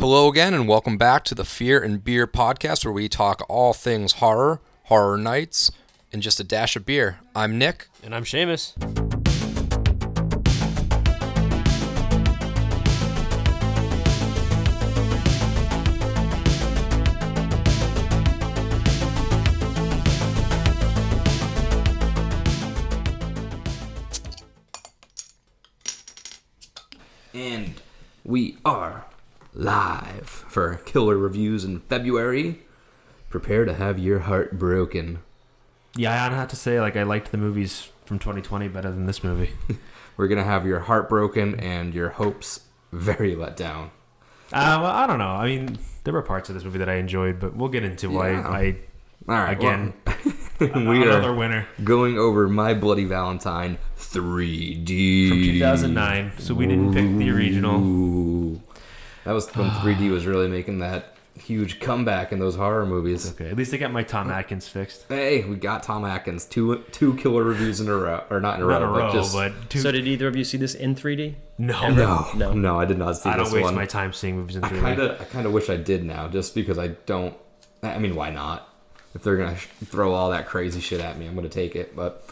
Hello again, and welcome back to the Fear and Beer podcast, where we talk all things horror, horror nights, and just a dash of beer. I'm Nick. And I'm Seamus. And we are live for killer reviews in February. Prepare to have your heart broken. Yeah, I have to say, like, I liked the movies from 2020 better than this movie. We're gonna have your heart broken and your hopes very let down. Uh, well, I don't know. I mean, there were parts of this movie that I enjoyed, but we'll get into why Yeah. I All right, again well, we another are winner going over My Bloody Valentine 3D from 2009. So we didn't pick the original. Ooh. That was when 3D was really making that huge comeback in those horror movies. Okay, at least I got my Tom Atkins fixed. Hey, we got Tom Atkins two two killer reviews in a row, or not in a Not row, a but row, just but two. So did either of you see this in 3D? no, no, No. no, I did not see this one. I don't waste one. my time seeing movies in I 3D. kind of, I kind of wish I did now, just because I don't. I mean, why not? If they're gonna sh- throw all that crazy shit at me, I'm gonna take it. But,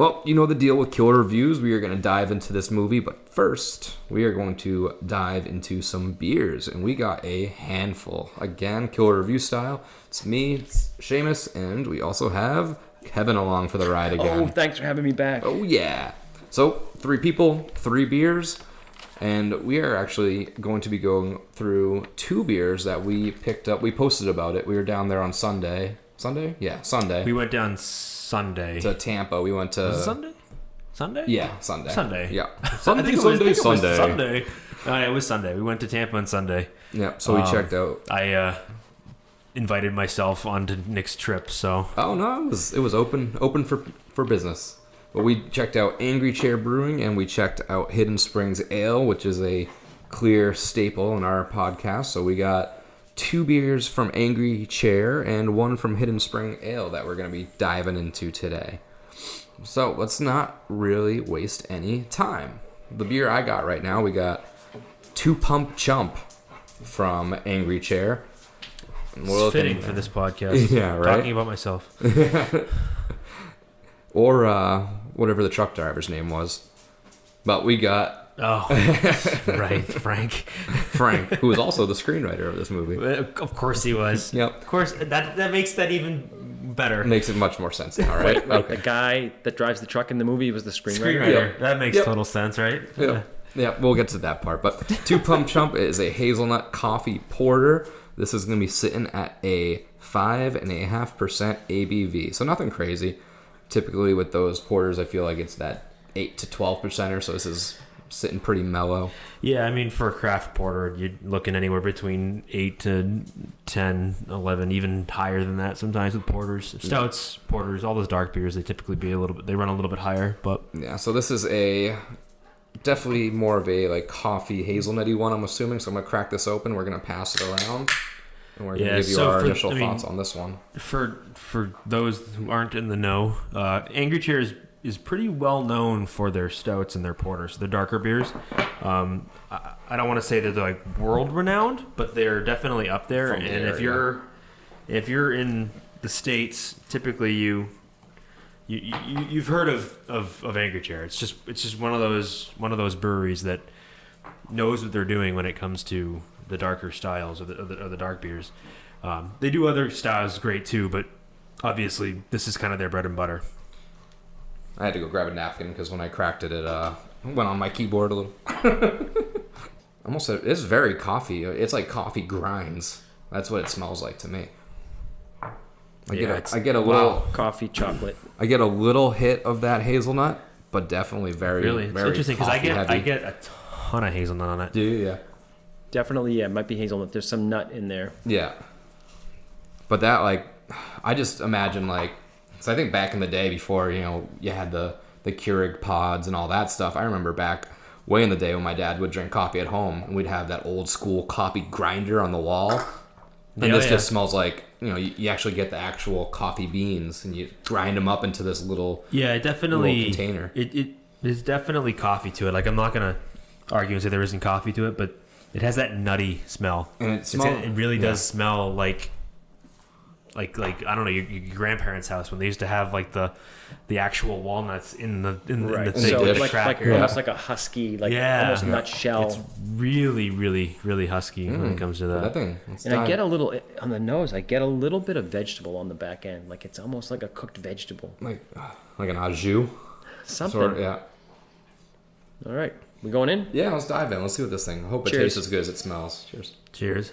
well, you know the deal with killer reviews. We are gonna dive into this movie, but first, we are going to dive into some beers, and we got a handful. Again, killer review style. It's me, it's Seamus, and we also have Kevin along for the ride again. Oh, thanks for having me back. Oh yeah. So three people, three beers, and we are actually going to be going through two beers that we picked up. We posted about it. We were down there on Sunday. Sunday? Yeah, Sunday. we went down Sunday. to Tampa. We went to Was it Sunday? Sunday? Yeah, Sunday. Sunday. Yeah. I Sunday, think it was, Sunday, I think it was Sunday. Sunday. Oh, yeah, it was Sunday. We went to Tampa on Sunday. Yeah. So we Um, checked out. I uh, invited myself onto Nick's trip, so Oh no, it was it was open open for for business. But we checked out Angry Chair Brewing and we checked out Hidden Springs Ale, which is a clear staple in our podcast. So we got two beers from Angry Chair and one from Hidden Spring Ale that we're going to be diving into today. So let's not really waste any time. The beer I got right now, we got Two Pump Chump from Angry Chair. It's fitting for this podcast. Yeah, right? Talking about myself. or uh, whatever the truck driver's name was. But we got Oh, right, Frank. Frank, who was also the screenwriter of this movie. Uh, of course he was. Yep. Of course, that that makes that even better. Makes it much more sense now, right? The guy that drives the truck in the movie was the screenwriter. Screenwriter. That makes Yep. total sense, right? Yeah. yeah, we'll get to that part. But Two Pump Chump is a hazelnut coffee porter. This is going to be sitting at a five and a half percent ABV, so nothing crazy. Typically with those porters, I feel like it's that eight to twelve percenter. So this is sitting pretty mellow. Yeah, I mean, for a craft porter, you're looking anywhere between 8 to 10, 11, even higher than that sometimes with porters. Stouts, porters, all those dark beers, they typically be a little bit, they run a little bit higher, but Yeah, so this is a definitely more of a like coffee hazelnutty one. I'm assuming. So I'm gonna crack this open. We're gonna pass it around, and we're gonna Yeah, give you so our for- initial I mean- thoughts on this one. for for those who aren't in the know, uh, Angry Chair is, is pretty well known for their stouts and their porters, their darker beers. Um, I, I don't want to say that they're like world renowned, but they're definitely up there. From And the if you're if you're in the states, typically you. You, you, you've heard of, of, of Angry Chair. It's just it's just one of those one of those breweries that knows what they're doing when it comes to the darker styles of the, of the, of the dark beers. Um, they do other styles great too, but obviously this is kind of their bread and butter. I had to go grab a napkin because when I cracked it, it uh, went on my keyboard a little. Almost, a, it's very coffee. It's like coffee grinds. That's what it smells like to me. I Yeah, get it's- a, I get a little wow. Coffee, chocolate. I get a little hit of that hazelnut, but definitely very Really, it's very interesting because I get heavy. I get a ton of hazelnut on it. Do you? yeah. Definitely, yeah, it might be hazelnut. There's some nut in there. Yeah. But that like I just imagine like cuz I think back in the day before, you know, you had the the Keurig pods and all that stuff. I remember back way in the day when my dad would drink coffee at home and we'd have that old school coffee grinder on the wall. And Yeah, this yeah. just smells like, you know, you, you actually get the actual coffee beans and you grind them up into this little Yeah, it definitely container. It it there's definitely coffee to it. Like I'm not gonna argue and say there isn't coffee to it, but It has that nutty smell. And it smell- it really yeah. does smell like like like I don't know your, your grandparents' house when they used to have like the the actual walnuts in the in, the- in Right. the thing So with the like, like cracker. almost like a husky, like Yeah. almost Yeah. nutshell. It's really really really husky when it mm. comes to That that. thing. It's and I get a little eh, on the nose. I get a little bit of vegetable on the back end, like it's almost like a cooked vegetable. like like an au jus. Something. Sort of, yeah. All right, we going in? Yeah, let's dive in. Let's see what this thing. I hope it tastes as good as it smells. Cheers. Cheers.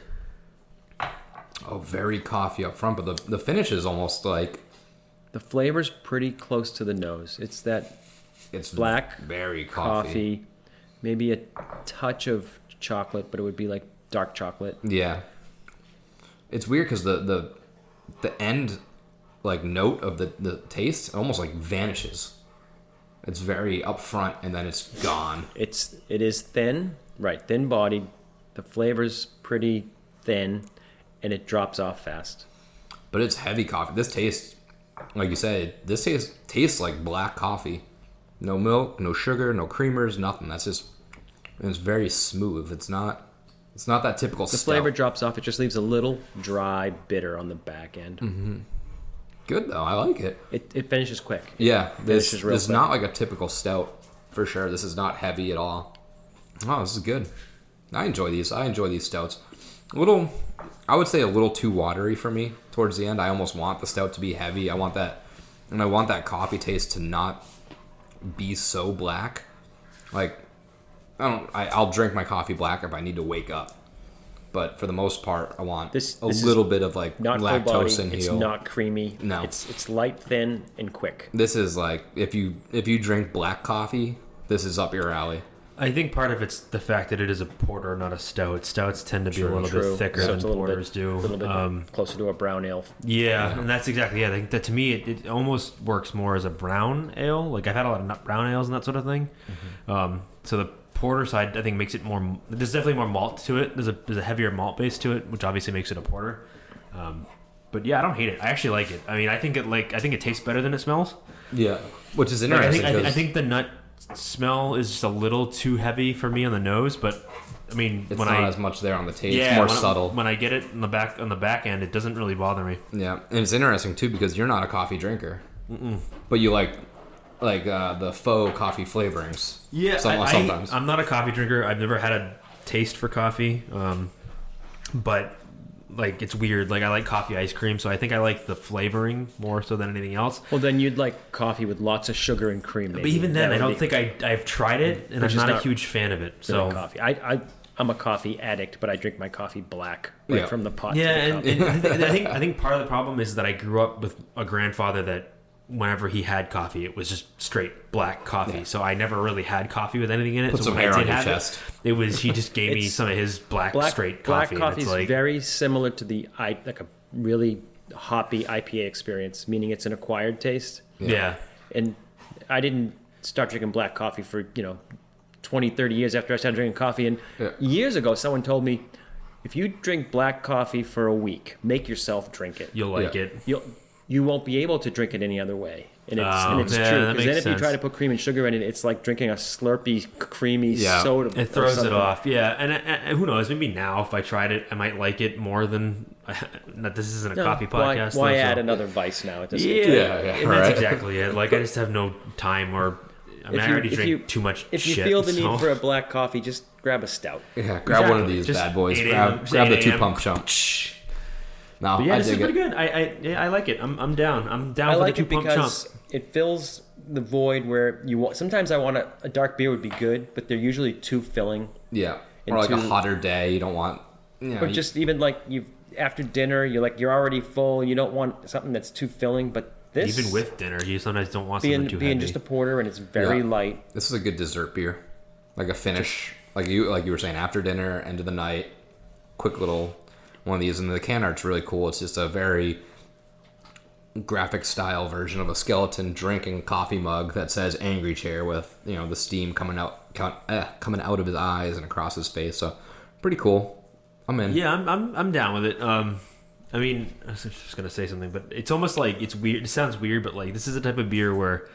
Oh, very coffee up front, but the the finish is almost like The flavor's pretty close to the nose. It's that it's Black very coffee. coffee, maybe a touch of chocolate, but it would be like dark chocolate. Yeah. It's weird because the the the end like note of the the taste almost like vanishes. It's very upfront and then it's gone. It's it is thin, right? Thin bodied. The flavor's pretty thin, and it drops off fast. But it's heavy coffee. This tastes like you said. This tastes tastes like black coffee. No milk, no sugar, no creamers, nothing. That's just it's very smooth. It's not it's not that typical The stout. flavor drops off. It just leaves a little dry, bitter on the back end. Mm-hmm. Good though. I like it. It, it finishes quick. Yeah, this, this is not like a typical stout for sure. This is not heavy at all. Oh, this is good. I enjoy these. I enjoy these stouts. A little, I would say a little too watery for me towards the end. I almost want the stout to be heavy. I want that, and I want that coffee taste to not be so black. Like, I don't. I, I'll drink my coffee black if I need to wake up. But for the most part, I want This- a this is little bit of like Not lactose in It's here. not creamy. No. It's it's light, thin, and quick. This is like if you if you drink black coffee, this is up your alley. I think part of it's the fact that it is a porter, not a stout. Stouts tend to be a little True. bit thicker So than it's a little porters bit, do. A little bit Um, closer to a brown ale. Yeah, and that's exactly yeah. I think that to me it, it almost works more as a brown ale. Like I've had a lot of nut brown ales and that sort of thing. Mm-hmm. Um, so the porter side I think makes it more. There's definitely more malt to it. There's a there's a heavier malt base to it, which obviously makes it a porter. Um, but yeah, I don't hate it. I actually like it. I mean, I think it like I think it tastes better than it smells. Yeah, which is Like, I interesting. think I, I 'cause think the nut smell is just a little too heavy for me on the nose. But I mean, it's when not I as much there on the taste. yeah, it's more when I- subtle. when I get it on the back on the back end, it doesn't really bother me. yeah, and it's interesting too because you're not a coffee drinker, but you like like uh, the faux coffee flavorings. Yeah, Some- I, I, sometimes. I'm not a coffee drinker. I've never had a taste for coffee, um, but like it's weird. Like I like coffee ice cream, so I think I like the flavoring more so than anything else. Well, then you'd like coffee with lots of sugar and cream. Maybe. But even then, That I don't be think I I've tried it, and Which I'm is not, a huge fan of it. So coffee. I, I I'm a coffee addict, but I drink my coffee black right Yeah. from the pot. yeah, to the and, cup. and I think- I think I think part of the problem is that I grew up with a grandfather that whenever he had coffee, it was just straight black coffee. So I never really had coffee with anything in it. Put so some hair I on did your have chest. It, it was he just gave me some of his black, black straight black coffee. and coffee is like very similar to the I like a really hoppy IPA experience, meaning it's an acquired taste. yeah. And I didn't start drinking black coffee for you know 20, 30 years after I started drinking coffee. And Yeah. years ago, someone told me, if you drink black coffee for a week, make yourself drink it. You'll like Yeah. it. You'll you won't be able to drink it any other way. And it's, Oh, and it's yeah, true because then makes if you try to put cream and sugar in it, it's like drinking a slurpy, creamy Yeah. soda. or It throws it off, yeah. And, and who knows? Maybe now, if I tried it, I might like it more than. Not this isn't a No, coffee podcast. Why though, add so- another vice now? It doesn't. Yeah, Yeah, yeah, and that's exactly it. Like I just have no time, or I mean, If I you- already if drink you- too much. If you feel the need for a black coffee, just grab a stout. Yeah, grab one of these Just bad boys. Grab, grab the two a.m. pump chump. No, But yeah, I this is pretty it. good. I, I yeah, I like it. I'm, I'm down. I'm down I for like the it two pump because chump. it fills the void where you want. Sometimes I want a, a dark beer would be good, but they're usually too filling. Yeah, or like a hotter day. You don't want. You know, Or you- just even like you after dinner, you're like you're already full. You don't want something that's too filling. But this, Even with dinner, you sometimes don't want something being too being heavy. just a porter and it's very Yeah. light. This is a good dessert beer, like a finish, like you like you were saying after dinner, end of the night, quick little one of these. And the can art's really cool. It's just a very graphic style version of a skeleton drinking coffee mug that says "Angry Chair" with you know the steam coming out eh, coming out of his eyes and across his face. So pretty cool. I'm in. Yeah, I'm, I'm, I'm down with it. Um, I mean, I was just gonna say something, but it's almost like it's weird. It sounds weird, but like this is a type of beer where,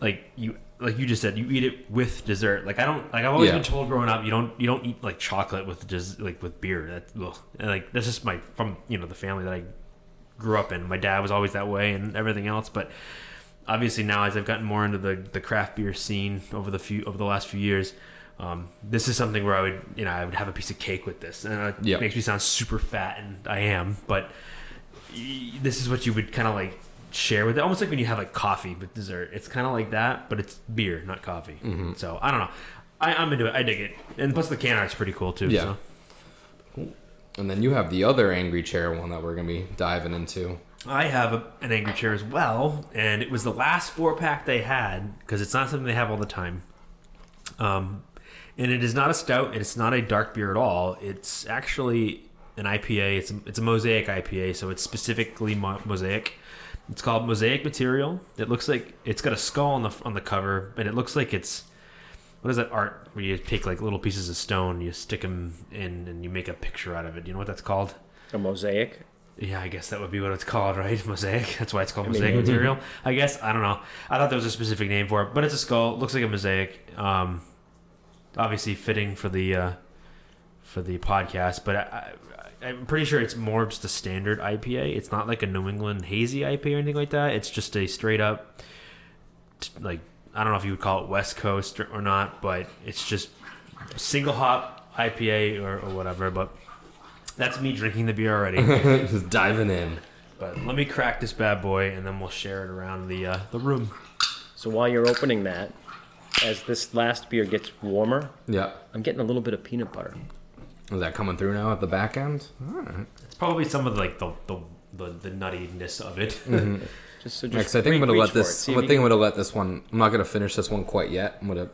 like, you like you just said, you eat it with dessert. Like I don't like I've always Yeah. been told growing up, you don't you don't eat like chocolate with just like with beer. That ugh. And, like that's just my from you know the family that I grew up in. My dad was always that way and everything else, but obviously now as I've gotten more into the the craft beer scene over the few over the last few years. Um, this is something where I would, you know, I would have a piece of cake with this, and it Yep. makes me sound super fat, and I am. But y- this is what you would kind of like share with it, almost like when you have like coffee with dessert. It's kind of like that, but it's beer, not coffee. Mm-hmm. So I don't know. I, I'm into it. I dig it, and plus the can art's pretty cool too. Yeah. So. And then you have the other angry chair one that we're gonna be diving into. I have a, an angry chair as well, and it was the last four pack they had because it's not something they have all the time. Um, and it is not a stout, and it's not a dark beer at all. It's actually an IPA. It's a, it's a mosaic IPA, so it's specifically mo- mosaic. It's called Mosaic Material. It looks like it's got a skull on the on the cover, and it looks like it's what is that art where you take like little pieces of stone, you stick them in, and you make a picture out of it. Do you know what that's called? A mosaic. Yeah, I guess that would be what it's called, right? Mosaic. That's why it's called I mean- mosaic material. I guess I don't know. I thought there was a specific name for it, but it's a skull. It looks like a mosaic. Um, obviously fitting for the uh, for the podcast, but I, I'm pretty sure it's more just a standard IPA. It's not like a New England hazy IPA or anything like that. It's just a straight up, like I don't know if you would call it West Coast or, or not, but it's just single hop IPA or, or whatever. But that's me drinking the beer already. Just diving in. But let me crack this bad boy, and then we'll share it around the uh, the room. So while you're opening that, as this last beer gets warmer, Yeah. I'm getting a little bit of peanut butter. Is that coming through now at the back end? Alright. It's probably some of like the the, the, the nuttiness of it. Mm-hmm. Just so Yeah, just 'cause I think I'm gonna let for it. this. I think I'm gonna let this one. I'm not gonna finish this one quite yet. I'm gonna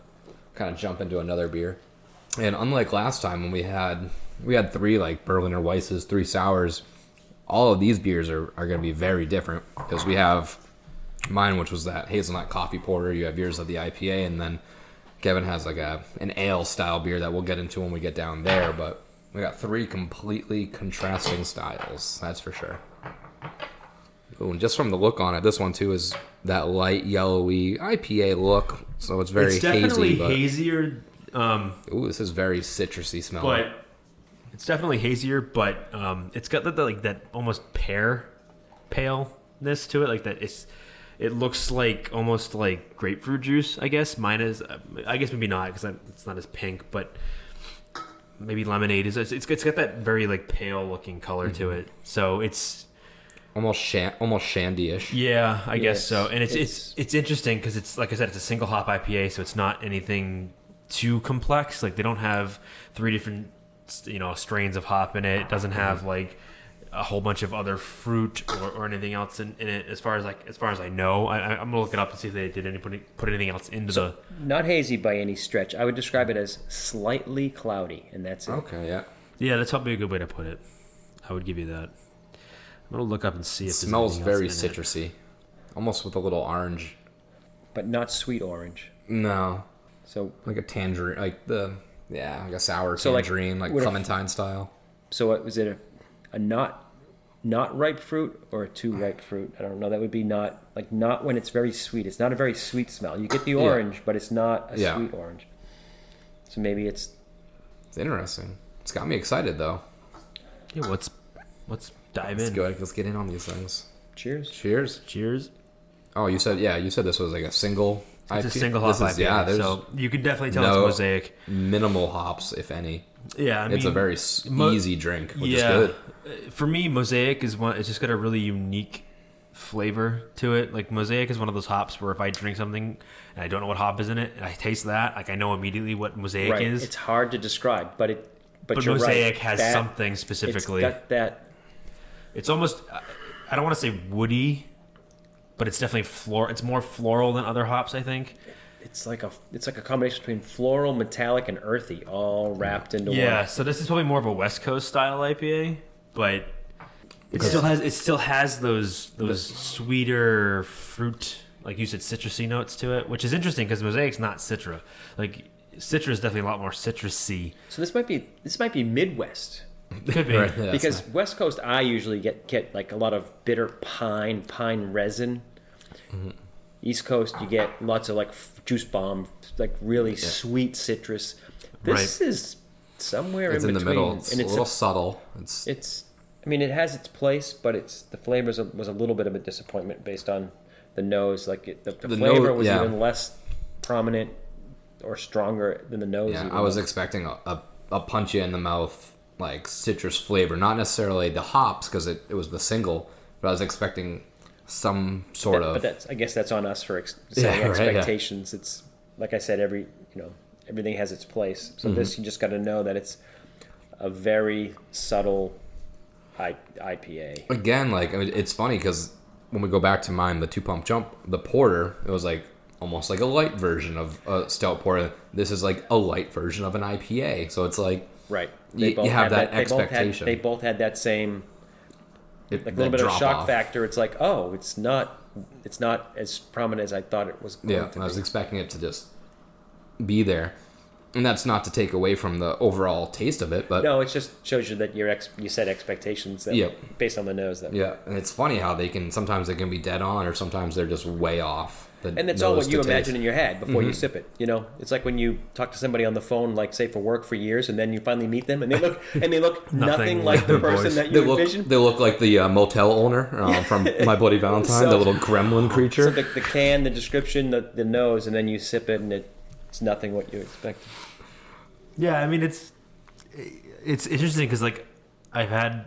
kind of jump into another beer. And unlike last time when we had we had three like Berliner Weisses, three sours. All of these beers are, are gonna be very different because we have mine, which was that hazelnut coffee porter. You have yours of the IPA, and then Kevin has like a an ale style beer that we'll get into when we get down there. But we got three completely contrasting styles. That's for sure. Ooh, and just from the look on it, this one too is that light yellowy IPA look. So it's very it's definitely hazy, but hazier, um, ooh, this is very citrusy smelling. but it's definitely hazier. But um, it's got that like that almost pear paleness to it, like that. It's it looks like almost like grapefruit juice. I guess mine is. I guess maybe not because it's not as pink, but maybe lemonade is. It's, it's it's got that very like pale looking color to Mm-hmm. it. So it's almost shan- almost shandy-ish. Yeah, I guess so. And it's it's it's- it's interesting because it's like I said, it's a single hop IPA, so it's not anything too complex. Like they don't have three different you know strains of hop in it. It doesn't have like a whole bunch of other fruit or, or anything else in, in it. As far as like as far as I know, I, I- I'm gonna look it up and see if they did any put, put anything else into the. Not hazy by any stretch. I would describe it as slightly cloudy, and that's it. Okay, yeah. Yeah, that's probably a good way to put it. I would give you that. I'm gonna look up and see It if there's smells else very in it. citrusy, almost with a little orange. But not sweet orange. No, So, like a tangerine, like the yeah, like a sour So, like, tangerine, like, what if- clementine style. so what, was it a, a not not ripe fruit or a too ripe fruit? I don't know. That would be not like not when it's very sweet. It's not a very sweet smell. You get the orange, but it's not a Yeah. sweet orange. So maybe it's It's interesting. It's got me excited though. Yeah, let's let's dive Let's in. go. Let's get in on these things. cheers. Cheers. Cheers. Oh, you said yeah. You said this was like a single. It's a IPA? single hop This is- IPA, Yeah, so you can definitely tell no- it's mosaic. minimal hops, if any. Yeah, I it's a very mo- easy drink, which yeah. is good. Uh, For me, mosaic is one. It's just got a really unique flavor to it. Like mosaic is one of those hops where if I drink something and I don't know what hop is in it, and I taste that, like I know immediately what mosaic right. is. It's hard to describe, but it. But, but you're mosaic right. has That- something specifically. It's got that. It's almost. I- I don't want to say woody, but it's definitely floral. It's more floral than other hops. I think. It's like a. It's like a combination between floral, metallic, and earthy, all wrapped into Yeah, one. Yeah, so this is probably more of a West Coast style IPA, but it still has it still has those those sweeter fruit, like you said, citrusy notes to it, which is interesting because Mosaic's not citra. Like citra is definitely a lot more citrusy. So this might be this might be Midwest. Could be. Right, yeah, because nice. West Coast, I usually get get like a lot of bitter pine, pine resin. Mm-hmm. East Coast, you get lots of like f- juice bomb, like really sweet citrus. This is somewhere It's in, in the between, middle. It's and a it's little a, subtle. It's it's. I mean, it has its place, but it's the flavor was a, little bit of a disappointment based on the nose. Like it, the, the, The flavor nose- was yeah. even less prominent or stronger than the nose. yeah. I was though- expecting a, a, a punch you in the mouth like citrus flavor, not necessarily the hops because it, it was the single, but I was expecting some sort That- of But that's I guess that's on us for ex- Yeah, setting right, yeah. expectations. It's like I said, every you know everything has its place. So Mm-hmm. this you just got to know that it's a very subtle I- IPA. again, like it's funny because when we go back to mine, the two pump chump, the porter, it was like almost like a light version of a stout porter. This is like a light version of an IPA. So it's like Right. You- you have had that they both had- expectation. They both had that same it, like a little bit of shock off. factor. It's like oh, it's not it's not as prominent as I thought it was. Going Yeah, I was be. expecting it to just be there, and that's not to take away from the overall taste of it, but No, it just shows you that your ex you set expectations that Yep. based on the nose that yeah, and it's funny how they can sometimes they can be dead on, or sometimes they're just way off. The And that's all what you to taste. imagine in your head before you sip it. You know, it's like when you talk to somebody on the phone, like say for work for years, and then you finally meet them, and they look and they look nothing, Nothing like like the the person voice. that They you look, they look like the uh, motel owner uh, from My Bloody Valentine, So- the little gremlin creature. So the, the can, the description, the, the nose, and then you sip it, and it, it's nothing what you expect. Yeah, I mean it's it's interesting because like I've had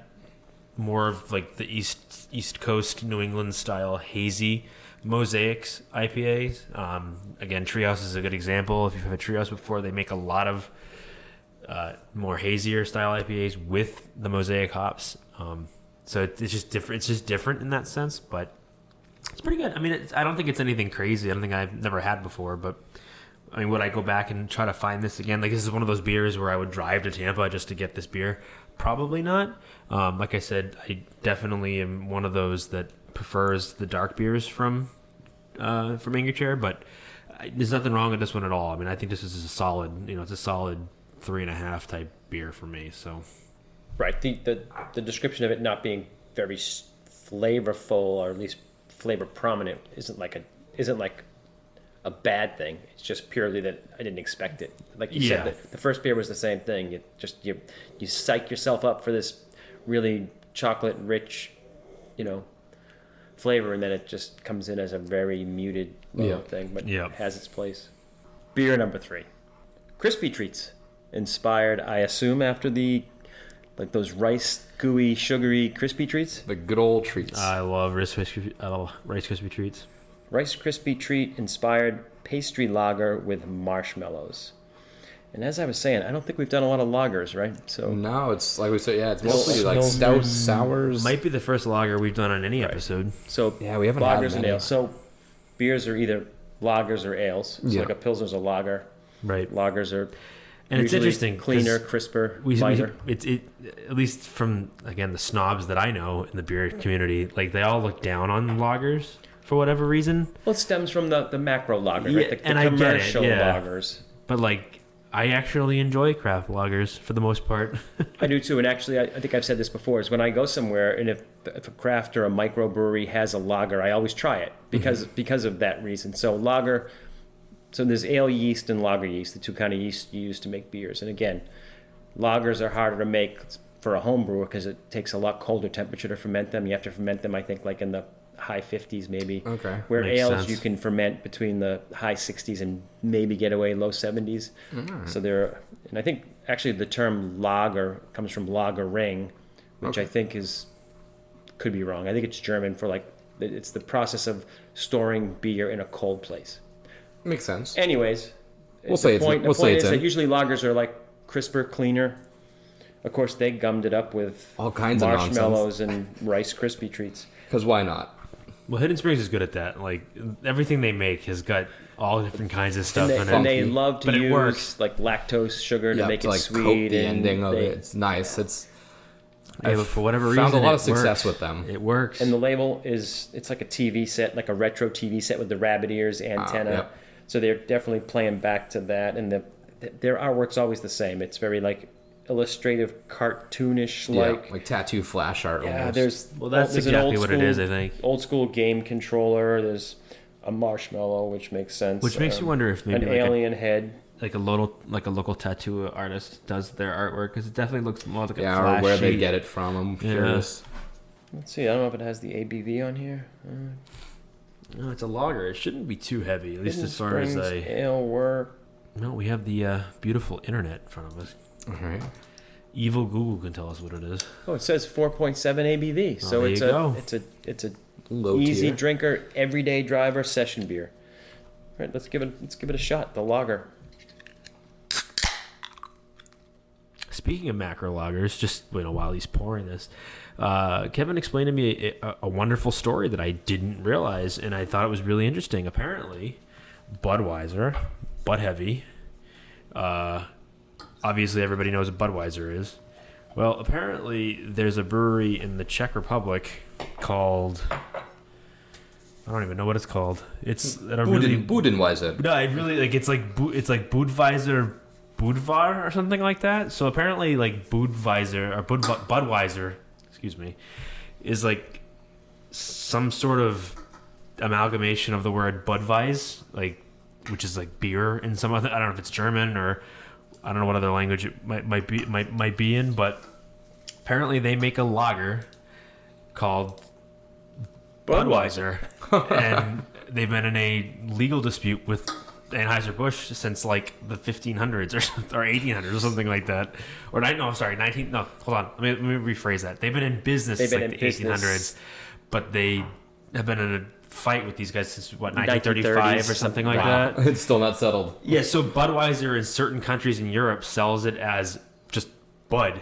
more of like the east East Coast New England style hazy mosaics IPAs. Um, again, Treehouse is a good example. If you've had Treehouse before, they make a lot of uh, more hazier style IPAs with the mosaic hops. Um, so it's just different. It's just different in that sense, but it's pretty good. I mean, I don't think it's anything crazy. I don't think I've never had before, but I mean, would I go back and try to find this again? Like, this is one of those beers where I would drive to Tampa just to get this beer. Probably not. Um, like I said, I definitely am one of those that prefers the dark beers from uh, from Angry Chair, but I, there's nothing wrong with this one at all. I mean, I think this is a solid, you know, it's a solid three and a half type beer for me. So Right. The, the the description of it not being very flavorful or at least flavor prominent isn't like a isn't like a bad thing. It's just purely that I didn't expect it. Like you Yeah. said, the, the first beer was the same thing. You just you you psych yourself up for this really chocolate rich, you know, flavor, and then it just comes in as a very muted low Yeah. thing, but Yeah. has its place. Beer number three, crispy treats, inspired, I assume, after the like those rice gooey sugary crispy treats. the good old treats. I love Rice Krispie, I love Rice Krispie treats. Rice Krispie treat inspired pastry lager with marshmallows. And as I was saying, I don't think we've done a lot of lagers, right? So no, it's like we said. Yeah, it's mostly like no- stout mm, sours. Might be the first lager we've done on any episode. so Yeah, we haven't had lagers and ales. So beers are either lagers or ales. So Yeah. like a pilsner's a lager. Right. Lagers are And it's usually interesting. 'cause cleaner, crisper, We, we lighter. it's it at least from again the snobs that I know in the beer community, like they all look down on lagers for whatever reason. Well, it stems from the, the macro lager, Yeah, right? The, the and I get it, commercial yeah. lagers. But like I actually enjoy craft lagers for the most part. I do too, and actually, I, I think I've said this before. Is when I go somewhere, and if if a craft or a microbrewery has a lager, I always try it because mm-hmm. because of that reason. So lager, so there's ale yeast and lager yeast, the two kind of yeast you use to make beers. And again, lagers are harder to make for a home brewer because it takes a lot colder temperature to ferment them. You have to ferment them, I think, like in the high 50s maybe. Okay. Where Makes ales sense. you can ferment between the high 60s and maybe get away low 70s. So there, are, and I think actually the term lager comes from lagering, which I think is could be wrong. I think it's German for like it's the process of storing beer in a cold place. Makes sense. Anyways, We'll the say it's- point, we'll the say point it's is that in. usually lagers are like crisper, cleaner. Of course, they gummed it up with All kinds of marshmallows and Rice Krispie treats. Because why not? Well, Hidden Springs is good at that. Like everything they make has got all different kinds of stuff And they, in and they love to But it use works. like lactose sugar to Yeah, make to it like sweet. coat the and ending of they- it. It's nice. It's Yeah, but for whatever found reason, a lot it of success works. with them. It works. And the label is it's like a TV set, like a retro TV set with the rabbit ears ah, antenna. yep. So they're definitely playing back to that, and the their artwork's always the same. It's very like illustrative, cartoonish, yeah, like like tattoo flash art. yeah. almost. There's well, that's there's exactly old what it school- is. I think. Old school game controller. There's a marshmallow, which makes sense. Which makes um, you wonder if an maybe like a, alien head. like a local like a local tattoo artist does their artwork because it definitely looks more like a Yeah, or where they get it from. I'm Yeah. Let's see. I don't know if it has the ABV on here. Uh, No, it's a lager. It shouldn't be too heavy, at least as far as Springs I. ale work. No, we have the uh, beautiful internet in front of us. All right. Evil Google can tell us what it is. Oh, it says 4.7 ABV. So there it's you a go. it's a it's a Low easy tier. drinker, everyday driver session beer. All right, let's give it let's give it a shot. The lager. Speaking of macro lagers, just you know, while he's pouring this, uh, Kevin explained to me a, a wonderful story that I didn't realize, and I thought it was really interesting. Apparently, Budweiser, Bud Heavy, uh, obviously everybody knows what Budweiser is. Well, apparently there's a brewery in the Czech Republic called I don't even know what it's called. It's a really Budenweiser. no, it really like it's like it's like Budweiser, Budvar or something like that. So apparently, like Budweiser or Bud- Budweiser, excuse me, is like some sort of amalgamation of the word Budweis, like which is like beer in some other. I don't know if it's German or I don't know what other language it might might be might might be in, but apparently they make a lager called Budweiser, and they've been in a legal dispute with Anheuser Busch since like the 1500s or or 1800s or something like that. Or nine, no, sorry, 19. No, hold on. Let me, let me rephrase that. They've been in business They've since been like in the business. 1800s, but they have been in a fight with these guys since what 1935 or something like Wow. that. It's still not settled. Yeah, so Budweiser in certain countries in Europe sells it as just Bud,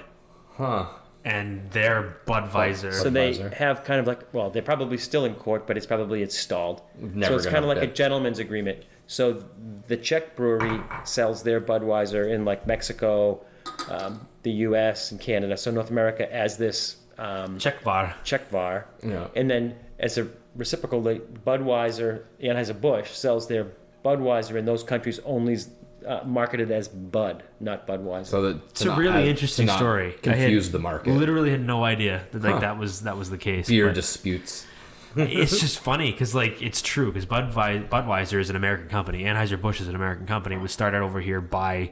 Huh. and their Budweiser. So they have kind of like well, they're probably still in court, but it's probably it's stalled. Never so it's kind of like a gentleman's agreement. So the Czech brewery sells their Budweiser in like Mexico, um, the U.S. and Canada. So North America as this um, Czech bar. Czechvar, Yeah. and then as a reciprocal, like, Budweiser, Anheuser Busch sells their Budweiser in those countries only uh, marketed as Bud, not Budweiser. So that It's a really interesting story. I had Confuse the market. Literally had no idea that like Huh. that was that was the case. Beer but disputes. it's just funny because like it's true because Budweiser, Budweiser is an American company. Anheuser Busch is an American company. It was started over here by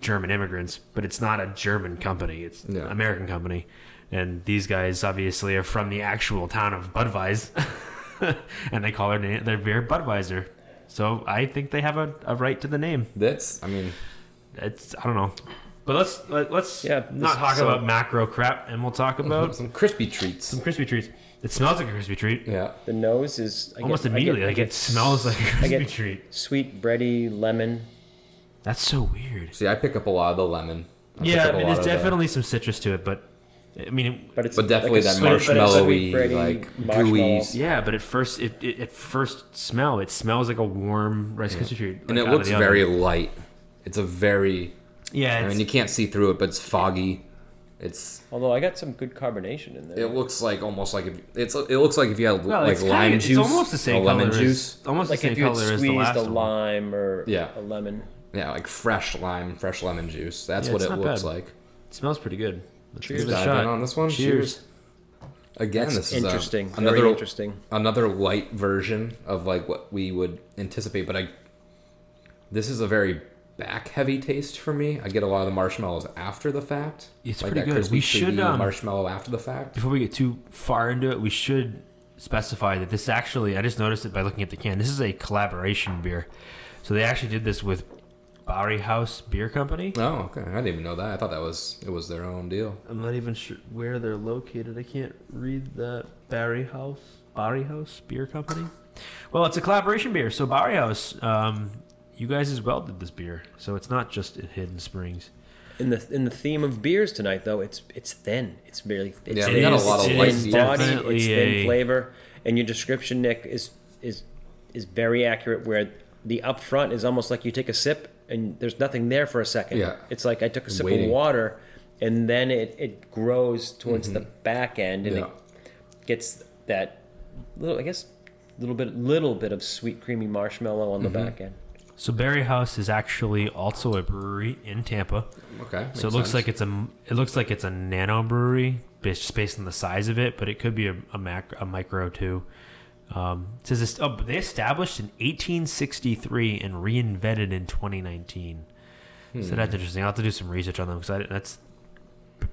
German immigrants, but it's not a German company. It's Yeah. an American company. And these guys obviously are from the actual town of Budweiser, and they call their name, their beer Budweiser. So I think they have a, a right to the name. That's. I mean, It's I don't know, but let's let, let's Yeah, not talk so- about macro crap, and we'll talk about some crispy treats. some crispy treats. It smells like a crispy treat. Yeah. the nose is I Almost get- I get- immediately, I like get it smells like a crispy get- treat. sweet bready lemon. That's so weird. See, I pick up a lot of the lemon. I Yeah, up I a mean, there's of the- definitely some citrus to it, but I mean, it, But it's But definitely like that sweet- but it's sweet marshmallowy, like, marshmallow. gooey- yeah, but at first, it, it at first smell, it smells like a warm rice crispy treat, and it looks the oven. very light. It's a very. yeah. I mean, you can't see through it, but it's foggy. It's. Although I got some good carbonation in there. It looks like almost like if it's. It looks like if you had well, like it's lime kinda, juice, It's almost the same or lemon juice. As, almost like the if same you had color as the last a lime or Yeah. a lemon. Yeah, like fresh lime, fresh lemon juice. That's Yeah, what it looks bad. like. It smells pretty good. Let's Cheers. give it a Dive shot. in on this one. Cheers. Again, That's this is a- interesting. another Very interesting. another light version of like what we would anticipate, but I this is a very back heavy taste for me. I get a lot of the marshmallows after the fact. It's like pretty that good. We should, creamy um, marshmallow after the fact. Before we get too far into it, we should specify that this actually, I just noticed it by looking at the can. This is a collaboration beer. So they actually did this with Bowery House Beer Company. Oh, okay. I didn't even know that. I thought that was it was their own deal. I'm not even sure where they're located. I can't read that. Barry House, Bowery House Beer Company. Well, it's a collaboration beer. So Bowery House, um, you guys as well did this beer. So it's not just at Hidden Springs. In the in the theme of beers tonight, though, it's it's thin. It's very it's Yeah, thin. we got a lot of light in beers. body. It's thin a- flavor, and your description, Nick, is is is very accurate. Where the upfront is almost like you take a sip and there's nothing there for a second. Yeah. it's like I took a sip Waiting. of water, and then it it grows towards the mm-hmm. back end, and Yeah. it gets that little, I guess, little bit little bit of sweet creamy marshmallow on the mm-hmm. back end. So Berry House is actually also a brewery in Tampa. Okay. So it looks sense. like it's a it looks like it's a nano brewery based just based on the size of it, but it could be a, a macro a micro too. Um, it says this, oh, they established in 1863 and reinvented in 2019. So that's interesting. I'll have to do some research on them because that's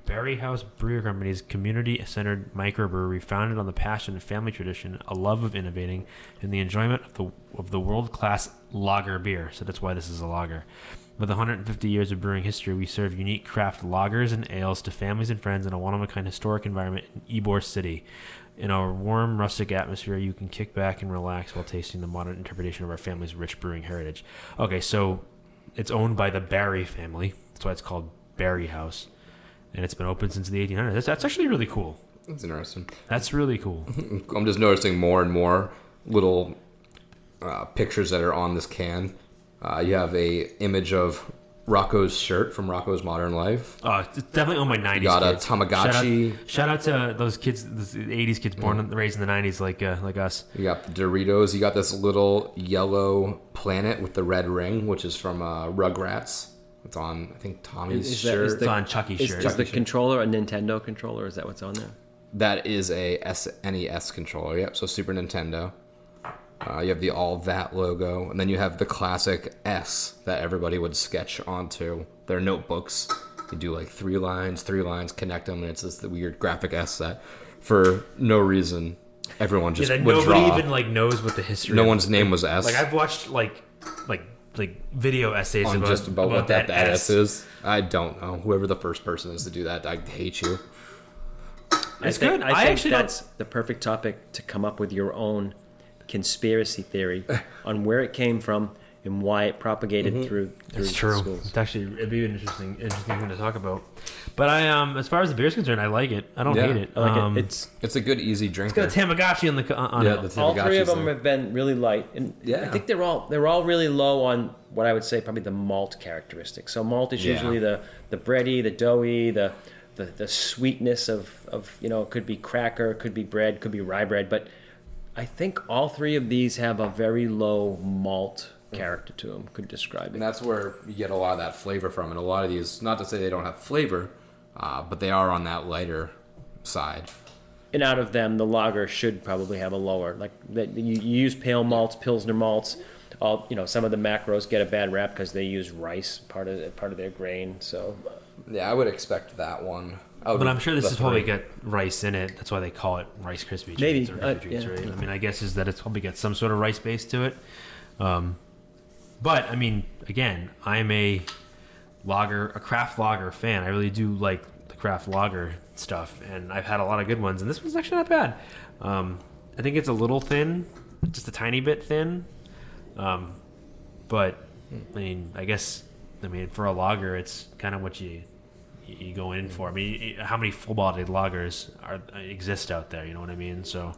Berry House Brewer Company's community-centered microbrewery, founded on the passion and family tradition, a love of innovating, and the enjoyment of the of the world-class lager beer. So that's why this is a lager. With 150 years of brewing history, we serve unique craft lagers and ales to families and friends in a one-of-a-kind historic environment in Ybor City. In our warm, rustic atmosphere, you can kick back and relax while tasting the modern interpretation of our family's rich brewing heritage. Okay, so it's owned by the Barry family. That's why it's called Barry House, and it's been open since the 1800s. That's, that's actually really cool. That's interesting. That's really cool. I'm just noticing more and more little uh, pictures that are on this can. Uh, you have a image of Rocko's shirt from Rocko's Modern Life. Uh, it's definitely on my 90s. You got a kids. Tamagotchi. Shout out, shout out to those kids, those 80s kids born and raised in the 90s, like uh, like us. You got the Doritos. You got this little yellow planet with the red ring, which is from uh, Rugrats. It's on, I think, Tommy's Is that- shirt. is It's on Chuckie's Is, shirt. is the controller a Nintendo controller? Is that what's on there? That is a SNES controller. Yep. So Super Nintendo. Uh, you have the all that logo, and then you have the classic S that everybody would sketch onto their notebooks. You do like three lines, three lines, connect them, and it's just the weird graphic S that, for no reason, everyone just Yeah, that would nobody draw. even like knows what the history. no of- one's name was S. like I've watched like like like video essays on about, just about, what that, that S S. is. I don't know. Whoever the first person is to do that, I hate you. It's I think, good. I I think actually don't- that's the perfect topic to come up with your own conspiracy theory on where it came from and why it propagated through through It's true. schools. It's actually it'd be an interesting interesting thing to talk about. But I um as far as the beer's concerned, I like it. I don't Yeah, hate it. I like um, it. It's It's a good, easy it's drinker. got a Tamagotchi on the on Yeah, it. the all three of them there. have been really light, and yeah. I think they're all they're all really low on what I would say probably the malt characteristics. So malt is Yeah. usually the the bready, the doughy, the the, the sweetness of, of you know it could be cracker, could be bread, could be rye bread, but I think all three of these have a very low malt character to them. Could describe it. And that's where you get a lot of that flavor from. And a lot of these, not to say they don't have flavor, uh, but they are on that lighter side. And out of them, the lager should probably have a lower. Like that, you, you use pale malts, pilsner malts. All you know, some of the macros get a bad rap because they use rice part of part of their grain. So Yeah, I would expect that one. Out But of I'm sure this the has probably got rice in it. That's why they call it Rice Krispie treats Maybe, or uh, Rice treats, yeah. right? I mean, I guess is that it's probably got some sort of rice base to it. Um, but I mean, again, I'm a lager, a craft lager fan. I really do like the craft lager stuff, and I've had a lot of good ones, and this one's actually not bad. Um, I think it's a little thin, just a tiny bit thin. Um, but I mean, I guess I mean for a lager, it's kind of what you you go in for. I mean, how many full-bodied lagers are exist out there? You know what I mean? So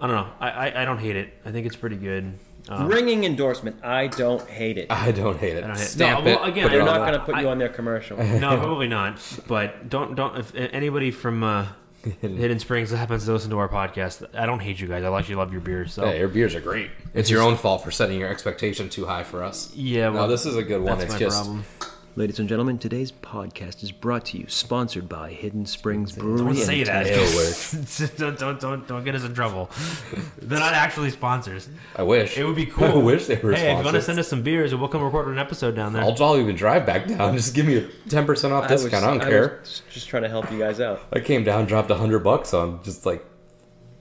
I don't know. I I, I don't hate it. I think it's pretty good. Um, ringing endorsement. I don't hate it. I don't hate it. I don't hate- Stamp no, it. well, again, They're on not going to put you I- on their commercial. no, probably not. But don't don't if anybody from uh, Hidden Springs that happens to listen to our podcast, I don't hate you guys. I actually love your beers. So Hey, your beers are great. It's your own fault for setting your expectation too high for us. yeah, well, no, this is a good one. that's It's my just problem. Ladies and gentlemen, today's podcast is brought to you, sponsored by Hidden Springs Brewery. Don't and say that. Don't, don't don't don't get us in trouble. They're not actually sponsors. I wish It would be cool. I wish they were. Hey, if you want to send us some beers, we'll come record an episode down there. I'll, I'll even drive back down. Just give me a ten percent off I was- discount. I don't I care. was just trying to help you guys out. I came down, dropped a hundred bucks on just like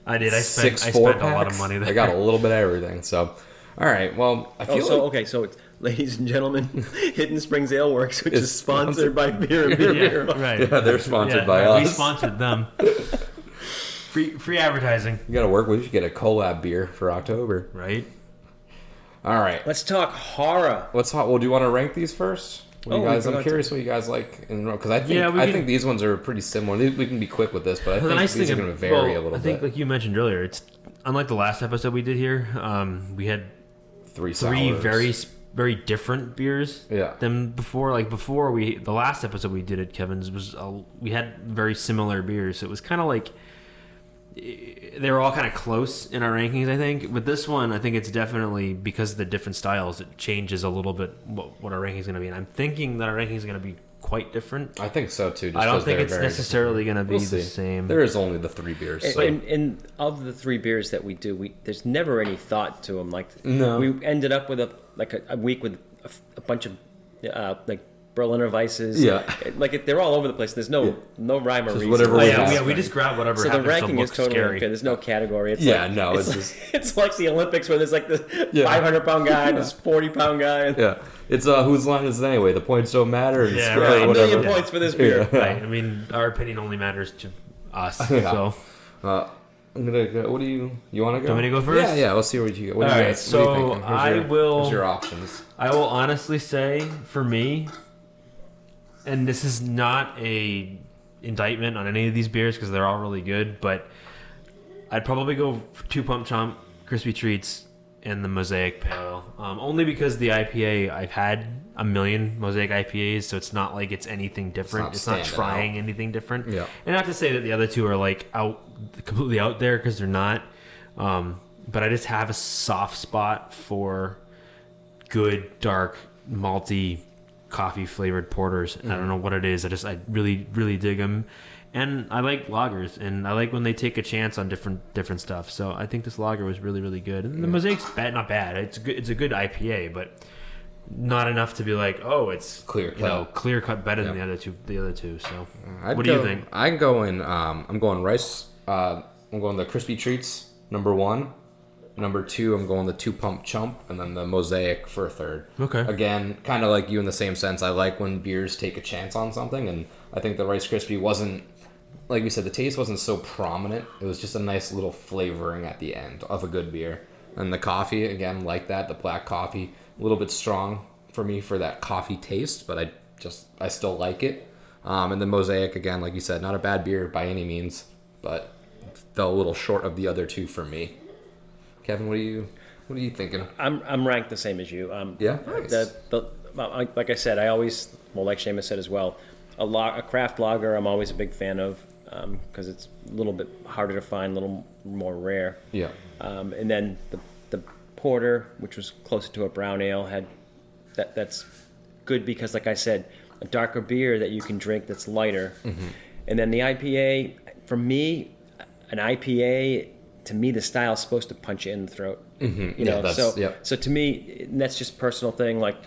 I did. I spent six I four spent a lot of money there. I got a little bit of everything. So, all right. Well, I oh, feel Oh, so like okay, so it's ladies and gentlemen, Hidden Springs Ale Works, which Is is sponsored by Beer and Beer. yeah, right. yeah, they're sponsored Yeah, by We us. We sponsored them. free free advertising, you got to work. With. We should get a collab beer for October. right? All right. Let's talk horror. Let's talk. Well, do you want to rank these first? What Oh, you guys, I'm forgot to- curious what you guys like in because I think Yeah, I can- think these ones are pretty similar. We can be quick with this, but I the think nice these thing are going to vary well, a little I think, bit. like you mentioned earlier, it's unlike the last episode we did here. Um, we had Three three sours. very s- very different beers Yeah. than before. Like before we the last episode we did at Kevin's was uh, we had very similar beers. So it was kind of like eh, they were all kind of close in our rankings. I think with this one, I think it's definitely because of the different styles. It changes a little bit what, what our ranking is going to be. And I'm thinking that our ranking is going to be quite different. I think so too. Just I don't think it's necessarily going to be We'll the see. same. There is only the three beers. And, So. and, and of the three beers that we do, we there's never any thought to them. Like No. we ended up with a like a, a week with a bunch of uh, like Berliner Weisses. Yeah. like it, they're all over the place. There's no Yeah. no rhyme or Just reason. whatever Oh, yeah, have. yeah, we just grab whatever. So the ranking is totally scary. okay. There's no category. It's Yeah, like, no, it's, it's like, just- it's like the Olympics where there's like the Yeah. 500 pound guy and this 40 pound guy. And yeah, it's uh, whose line is it anyway? The points don't matter. And Yeah, score right. or a whatever. million Yeah. points for this beer. Yeah. Right. I mean, our opinion only matters to us. Yeah. So, Uh, I'm gonna go. What do you you want to go? You want me to go first? Yeah, yeah. Let's see what you. What All do you right, guys? what are you so? Here's I your, will- Here's your options. I will honestly say, for me, and this is not a indictment on any of these beers because they're all really good, but I'd probably go two pump chump, crispy treats, and the mosaic pale. Um, only because the IPA I've had a million mosaic IPAs, so it's not like it's anything different. not It's not, trying anything different. Yeah. And not to say that the other two are like out completely out there because they're not. Um, but I just have a soft spot for good dark malty coffee flavored porters. I don't know what it is. I just I really really dig them, and I like lagers, and I like when they take a chance on different different stuff. So I think this lager was really really good. And the mosaic's bad, not bad. It's good it's a good IPA, but not enough to be like oh it's Clear you know clear cut better than the other two the other two. So I'd what do you think? I'm going. Um, I'm going rice. Uh, I'm going the crispy treats number one. Number two, I'm going the two pump chump, and then the mosaic for a third. Okay. Again, kind of like you in the same sense. I like when beers take a chance on something, and I think the Rice Krispie wasn't, like we said, the taste wasn't so prominent. It was just a nice little flavoring at the end of a good beer. And the coffee, again, like that, the black coffee, a little bit strong for me for that coffee taste, but I just I still like it. Um, and the mosaic, again, like you said, not a bad beer by any means, but fell a little short of the other two for me. Kevin, what are you what are you thinking? I'm I'm ranked the same as you. Um, Yeah, nice. The, the, like I said, I always well, like Seamus said as well, a, lo- a craft lager. I'm always a big fan of because it's a little bit harder to find, a little more rare. Yeah. Um, and then the the porter, which was closer to a brown ale, had that that's good because, like I said, a darker beer that you can drink that's lighter. Mm-hmm. And then the IPA, for me, an IPA to me the style is supposed to punch you in the throat. You Mm-hmm. Yeah, know, that's- so so to me, and that's just a personal thing. Like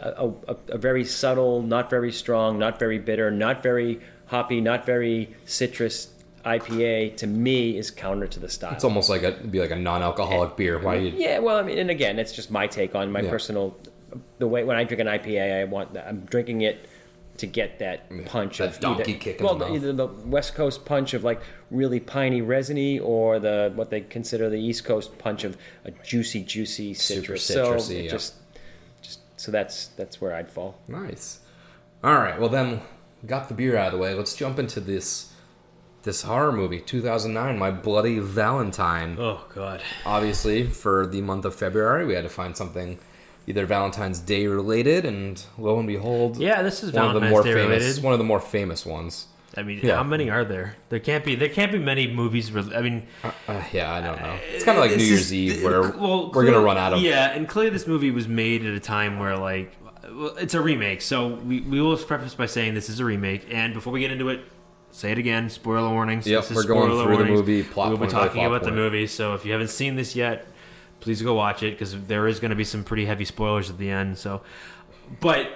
a, a, a very subtle, not very strong, not very bitter, not very hoppy, not very citrus IPA to me is counter to the style. It's almost like a it'd be like a non-alcoholic beer. Why you? Yeah, well, I mean, and again, it's just my take on my Yeah. personal. The way when I drink an IPA, I want. I'm drinking it to get that punch that of donkey either, kick in well, the mouth. either the West Coast punch of like really piney resiny, or the what they consider the East Coast punch of a juicy, juicy Super citrus. so citrusy, it yeah. just, just so that's that's where I'd fall. Nice. All right. Well, then got the beer out of the way. Let's jump into this this horror movie, 2009, My Bloody Valentine. Oh God. Obviously, for the month of February, we had to find something either Valentine's Day related, and lo and behold, Yeah, this is one of the more Day famous, related. one of the more famous ones. I mean, Yeah. how many are there? There can't be. There can't be many movies. Re- I mean, Uh, yeah, I don't know. It's kind of like this New is- Year's Eve, where well, we're gonna run out of. Yeah, and clearly this movie was made at a time where like, well, it's a remake. So we we will preface by saying this is a remake. And before we get into it, say it again. Spoiler warnings. Yep, This is we're going through the warnings. movie, plot We'll be point talking about the movie. So if you haven't seen this yet, please go watch it because there is going to be some pretty heavy spoilers at the end. So, but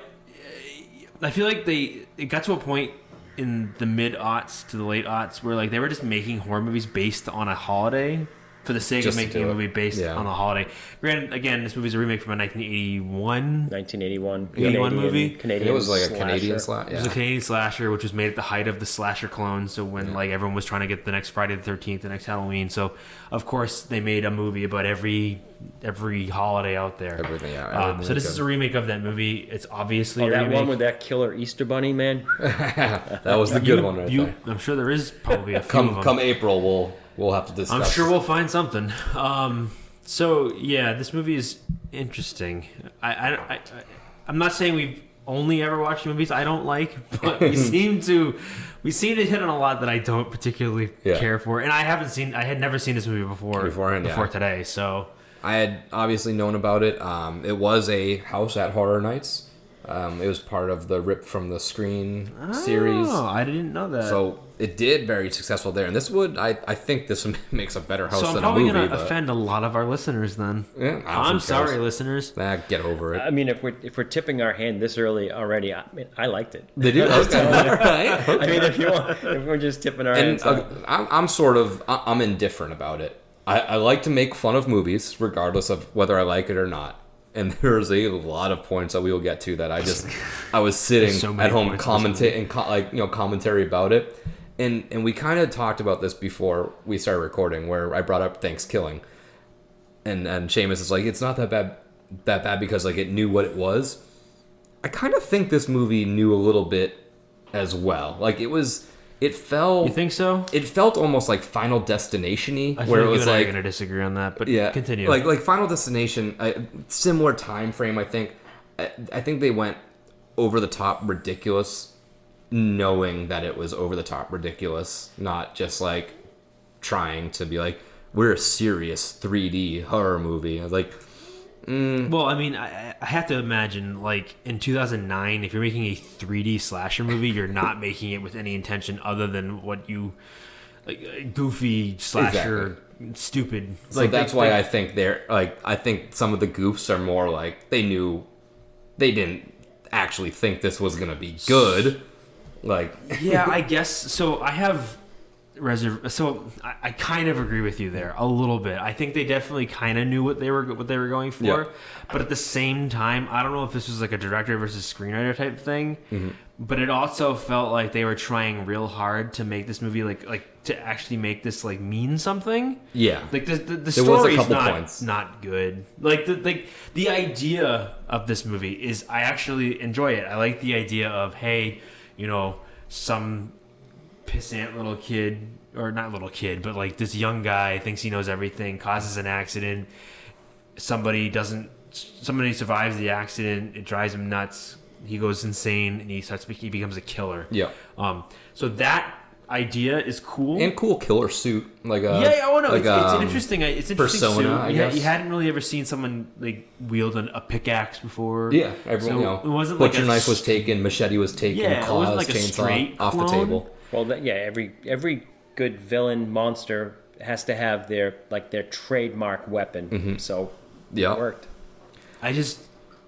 I feel like they it got to a point in the mid aughts to the late aughts where like they were just making horror movies based on a holiday for the sake Just of making a movie based Yeah. on a holiday. Granted, again, this movie's a remake from a 1981. 1981, 81 Canadian, movie? Canadian It was like a slasher. Canadian slap. It was a Canadian slasher, which was made at the height of the slasher clone. So when like everyone was trying to get the next Friday the Thirteenth, the next Halloween, so of course they made a movie about every every holiday out there. Everything, yeah, Um, so this is a remake of that movie. It's obviously Oh, a that remake. one with that killer Easter bunny man. That was the You- good one right you- there. I'm sure there is probably a few of Come them. come April, we'll we'll have to discuss. I'm sure we'll find something. Um, so yeah, this movie is interesting. I, I, I, I I'm not saying we've only ever watched movies I don't like, but we seem to we seem to hit on a lot that I don't particularly Yeah. care for. And I haven't seen I had never seen this movie before Beforehand, yeah. before today. So I had obviously known about it. Um, it was a house at Horror Nights Um, it was part of the Rip from the Screen series. Oh, I didn't know that. So it did very successful there, and this would I, I think this makes a better house So I'm than a probably movie. gonna but, offend a lot of our listeners then. Yeah, I I'm sorry, care. listeners. Nah, get over it. I mean, if we're if we're tipping our hand this early already, I mean, I liked it. They do. Okay. Alright, I mean, if you want, if we're just tipping our and hands, uh, I'm, I'm sort of I'm indifferent about it. I, I like to make fun of movies, regardless of whether I like it or not. And there's a lot of points that we will get to that I just I was sitting so at home this commentating, co- like you know, commentary about it. And and we kind of talked about this before we started recording, where I brought up Thanksgiving, and and Seamus is like, it's not that bad, that bad because like it knew what it was. I kind of think this movie knew a little bit as well. Like it was, it fell. You think so? it felt almost like Final Destination-y, I where it was you and I are like gonna disagree on that, but yeah, continue. Like like Final Destination, uh, similar time frame. I think. I, I think they went over the top ridiculous, knowing that it was over the top ridiculous, not just like trying to be like we're a serious 3D horror movie. I was like, Mm. Well, I mean, I, I have to imagine, like in 2009, if you're making a 3D slasher movie, you're not making it with any intention other than what you, like, goofy slasher, stupid. so like that's they- why they- I think they're like I think some of the goofs are more like they knew, they didn't actually think this was gonna be good. Like yeah, I guess so. I have reserv. So I, I kind of agree with you there a little bit. I think they definitely kind of knew what they were what they were going for, Yeah. but at the same time, I don't know if this was like a director versus screenwriter type thing. Mm-hmm. But it also felt like they were trying real hard to make this movie like like to actually make this like mean something. yeah, Like the the, the story's not points. not good. Like the like the idea of this movie is I actually enjoy it. I like the idea of hey, you know, some pissant little kid or not little kid, but like this young guy thinks he knows everything, causes an accident. Somebody doesn't. Somebody survives the accident. It drives him nuts. He goes insane and he starts. He becomes a killer. yeah. Um. So that idea is cool. and cool killer suit like a Yeah, yeah, oh no, like, it's, it's an um, interesting. It's interesting. persona, suit. I you, ha- you hadn't really ever seen someone like wield an, a pickaxe before. yeah everyone So you know it wasn't butcher like a knife was taken machete was taken Yeah, it wasn't like a chainsaw straight off the table well, that, yeah, every every good villain monster has to have their like their trademark weapon. Mm-hmm. So Yeah. it worked. I just,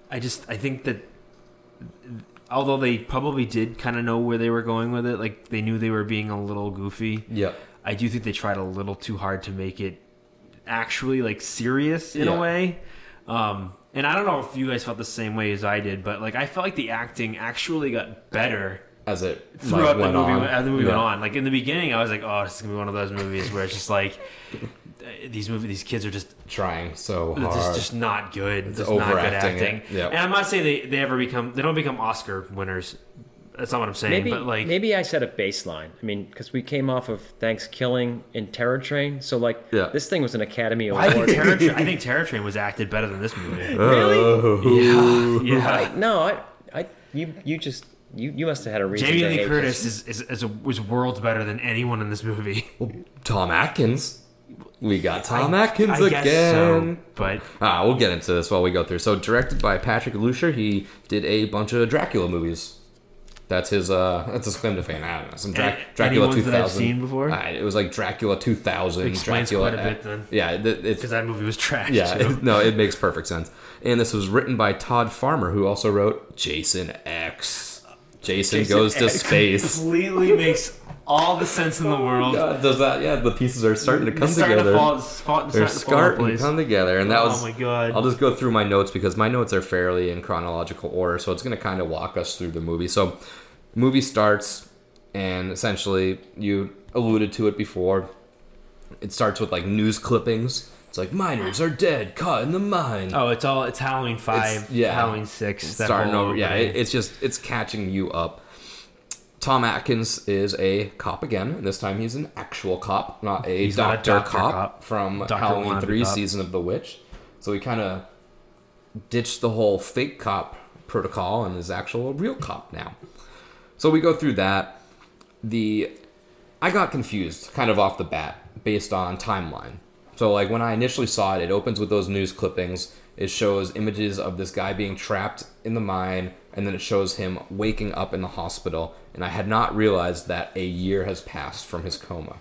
I just, I think that although they probably did kind of know where they were going with it, like they knew they were being a little goofy. yeah I do think they tried a little too hard to make it actually like serious in Yeah. a way. Um, and I don't know if you guys felt the same way as I did, but like I felt like the acting actually got better as it throughout like, the movie on. as the movie Yeah. went on. Like in the beginning, I was like, "Oh, this is gonna be one of those movies where it's just like uh, these movie, these kids are just trying so it's hard just, just not good. It's just not good overacting it. acting." Yep. And I'm not saying they, they ever become they don't become Oscar winners. That's not what I'm saying. Maybe but like maybe I set a baseline. I mean, because we came off of Thanksgiving and Terror Train, so like Yeah. this thing was an Academy I think Award. Terror Tra- I think Terror Train was acted better than this movie. Oh. Yeah, yeah. I, no, I, I, you, you just, you, you must have had a reason. Jamie Lee Curtis is, is, is a, was worlds better than anyone in this movie. Tom Atkins we got Tom I- Atkins I guess so, again but Ah, we'll get into this while we go through. So, directed by Patrick Lussier, he did a bunch of Dracula movies. That's his uh that's his claim to fame. I don't know. Some Dra- Dracula 2000. I've seen before? Ah, it was like Dracula 2000, Explains Dracula quite a bit then. Yeah, it, because that movie was trash. yeah, it- no, it makes perfect sense. And this was written by Todd Farmer, who also wrote Jason X. Jason, Jason goes to space. completely makes all the sense in the world. God, does that? Yeah, the pieces are starting to come starting together. to fall. They're starting to fall into starting to come together, and that Oh was. my God. I'll just go through my notes because my notes are fairly in chronological order, so it's going to kind of walk us through the movie. So, movie starts, and essentially, you alluded to it before. It starts with like news clippings. It's like miners are dead, caught in the mine. Oh, it's all. It's Halloween five. It's- yeah. Halloween six. that starting over. Yeah, it, it's just it's catching you up. Tom Atkins is a cop again, and this time he's an actual cop, not a, He's not a doctor, doctor cop, cop. from Doctor Halloween Three: cop. Season of the Witch. So he kind of ditched the whole fake cop protocol and is actual a real cop now. So we go through that. The I got confused kind of off the bat based on timeline. So like when I initially saw it, it opens with those news clippings. It shows images of this guy being trapped in the mine and then it shows him waking up in the hospital. And I had not realized that a year has passed from his coma.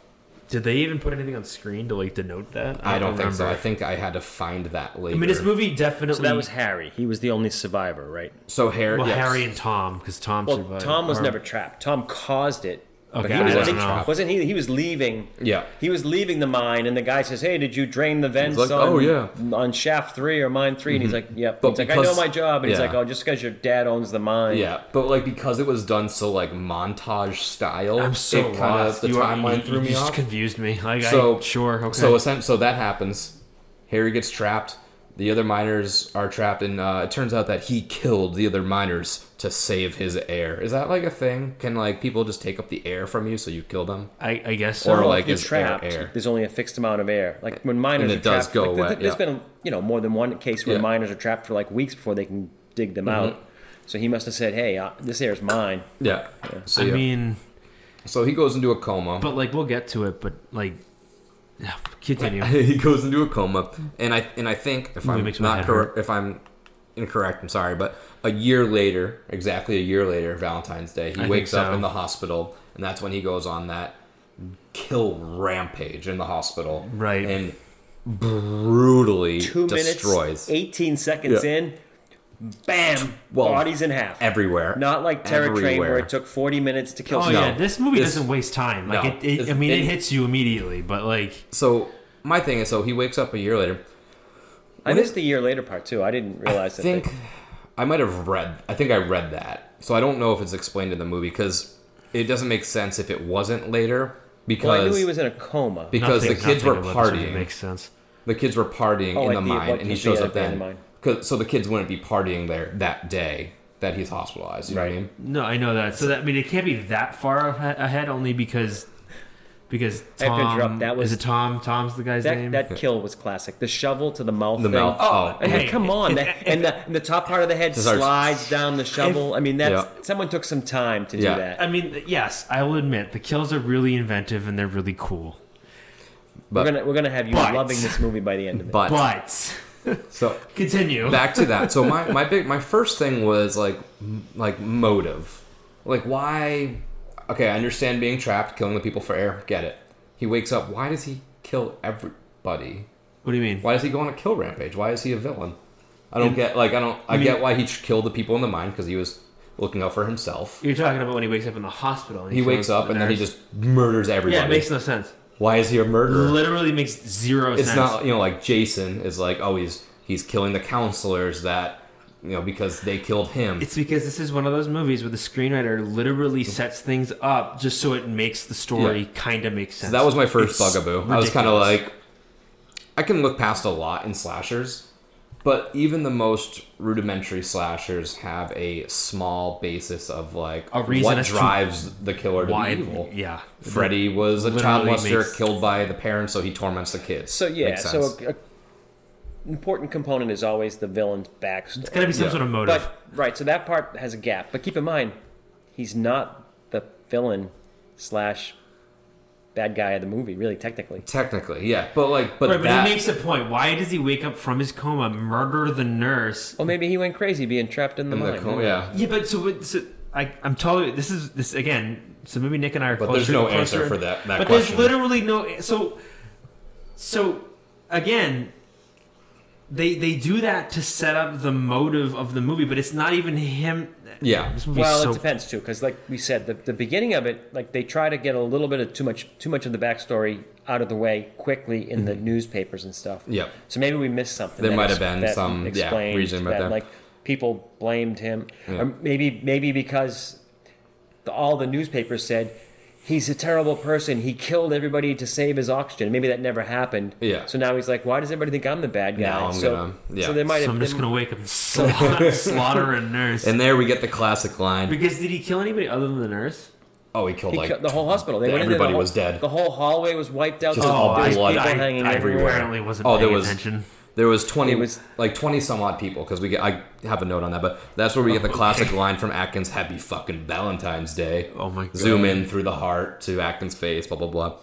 Did they even put anything on screen to like denote that? I don't think so. I think I had to find that later. I mean, this movie definitely. So that was Harry. He was the only survivor, right? so Harry. well, yes. Harry and Tom, because Tom Well, survived. Tom was Or- never trapped. Tom caused it. But Okay, he was, I I don't think, know. wasn't he? He was leaving. Yeah. He was leaving the mine, and the guy says, "Hey, did you drain the vents like, on, "Oh, yeah." Mm-hmm. on shaft three or mine 3 And he's like, "Yep." But he's like, "I know my job," and he's like, "Oh, just because your dad owns the mine." Yeah, but like because it was done so like montage style, I'm so it kinda, the you are- timeline you, threw you me just off. confused me. Like, so I, sure, okay. So so that happens. Harry gets trapped. The other miners are trapped, and uh, it turns out that he killed the other miners to save his air. Is that like a thing? Can like people just take up the air from you so you kill them? I, I guess so. Or, Well, like, if you're is air trapped, air? there's only a fixed amount of air. Like when miners And are it does trapped, go like, there- wet, There's yeah. been you know more than one case where Yeah. Mm-hmm. miners are trapped for like weeks before they can dig them out. So he must have said, "Hey, uh, this air's mine." Yeah. So, I yeah. mean, so he goes into a coma. but like we'll get to it. But like, yeah, continue. he goes into a coma, and I and I think if I'm not head correct, if I'm incorrect, I'm sorry, but a year later, exactly a year later, Valentine's Day, he I wakes think up in the hospital, and that's when he goes on that kill rampage in the hospital, Right. And brutally Two destroys minutes, 18 seconds Yeah. in, bam, Well, bodies in half. everywhere. Not like Terror Train where it took 40 minutes to kill Oh someone. yeah, this movie This- doesn't waste time. Like No. it, it I mean, it, it- hits you immediately. But like, So my thing is, so he wakes up a year later. I missed the year later part too. I didn't realize I that. think they- I might have read. I think I read that. So I don't know if it's explained in the movie because it doesn't make sense if it wasn't later. Because well, I knew he was in a coma. because nothing- the kids were nothing about partying. makes sense. the kids were partying Oh, in the the- mine, and he shows the up then. Abandoned mine? 'Cause- so the kids wouldn't be partying there that day that he's hospitalized. You know what I Right. mean? No, I know that. So that I mean, it can't be that far ahead, only because because I have to Tom interrupt, that was- is it Tom? Tom's the guy's That name. that kill was classic. The shovel to the mouth. The thing. mouth. Oh, oh I mean, hey, come on. if- that- if- and, the, and the top part of the head Just our- slides down the shovel. I mean, that Yeah. someone took some time to Yeah. do that. I mean, yes, I will admit the kills are really inventive and they're really cool. But we're gonna we're gonna have you But- loving this movie by the end of it. but, But so continue. back to that. So my my big my first thing was like m- like motive, like why? Okay, I understand being trapped, killing the people for air. Get it. He wakes up. Why does he kill everybody? what do you mean? Why does he go on a kill rampage? Why is he a villain? I don't get like I don't I mean- get why he killed the people in the mine because he was looking out for himself. You're talking about when he wakes up in the hospital. And He wakes up and then he just murders everybody. yeah, it makes no sense. Why is he a murderer? Literally makes zero It's sense. not you know like Jason is like oh he's he's killing the counselors that you know because they killed him. It's because this is one of those movies where the screenwriter literally sets things up just so it makes the story Yeah. kind of make sense. So that was my first It's bugaboo. I was kind of like, I can look past a lot in slashers, but even the most rudimentary slashers have a small basis of like A reason what drives the killer to why. be evil. Yeah, Freddy was a child Literally molester makes- killed by the parents, so he torments the kids. So yeah, so sense. a, a important component is always the villain's It's backstory. gotta be some Yeah. sort of motive. But right, so that part has a gap. But keep in mind, he's not the villain slash bad guy of the movie, really technically. technically, yeah, but like, but right, but he makes a point. Why does he wake up from his coma, murder the nurse? Well, maybe he went crazy being trapped in the in the mine. co- yeah. Yeah, but so, what- so I, I'm totally. This is this again. So maybe Nick and I are But closer. there's no closer- answer for that- that but question. there's literally no. So, so again, they they do that to set up the motive of the movie, but it's not even him. Yeah. Well, so it depends too, because like we said, the, the beginning of it, like they try to get a little bit of too much too much of the backstory out of the way quickly in the mm-hmm. newspapers and stuff. Yeah. So maybe we missed something. There might ex- have been that some, yeah, explained reason about that. Like people blamed him, Yeah. or maybe maybe because the, all the newspapers said he's a terrible person. He killed everybody to save his oxygen. Maybe that never happened. Yeah. So now he's like, why does everybody think I'm the bad guy? Now I'm so, gonna- yeah. so they might So have. I'm just they- gonna wake up and slaughter, slaughter a nurse. And there we get the classic line. because did he kill anybody other than the nurse? Oh, he killed He like killed the whole hospital. They went everybody the whole- was dead. The whole hallway was wiped out. Just There all blood people I, hanging I everywhere. apparently wasn't Oh, there was attention. There was twenty, It was- like twenty some odd people because we get. I have a note on that, but that's where we get the classic line from Atkins: "Happy fucking Valentine's Day." Oh my god. Zoom in through the heart to Atkins' face. Blah blah blah.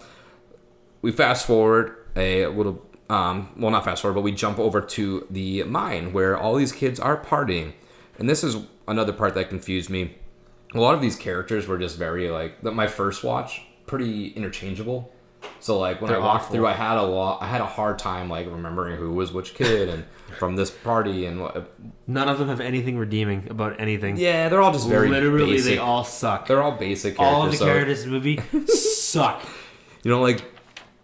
We fast forward a little. Um, well, not fast forward, but we jump over to the mine where all these kids are partying, and this is another part that confused me. A lot of these characters were just very like. My first watch, pretty interchangeable. So like when They're I walked awful. through, I had a lot. I had a hard time like remembering who was which kid and from this party and what. None of them have anything redeeming about anything. Yeah, they're all just very Literally, basic. they all suck. they're all basic characters. all of the so- characters in the movie suck. You know, like,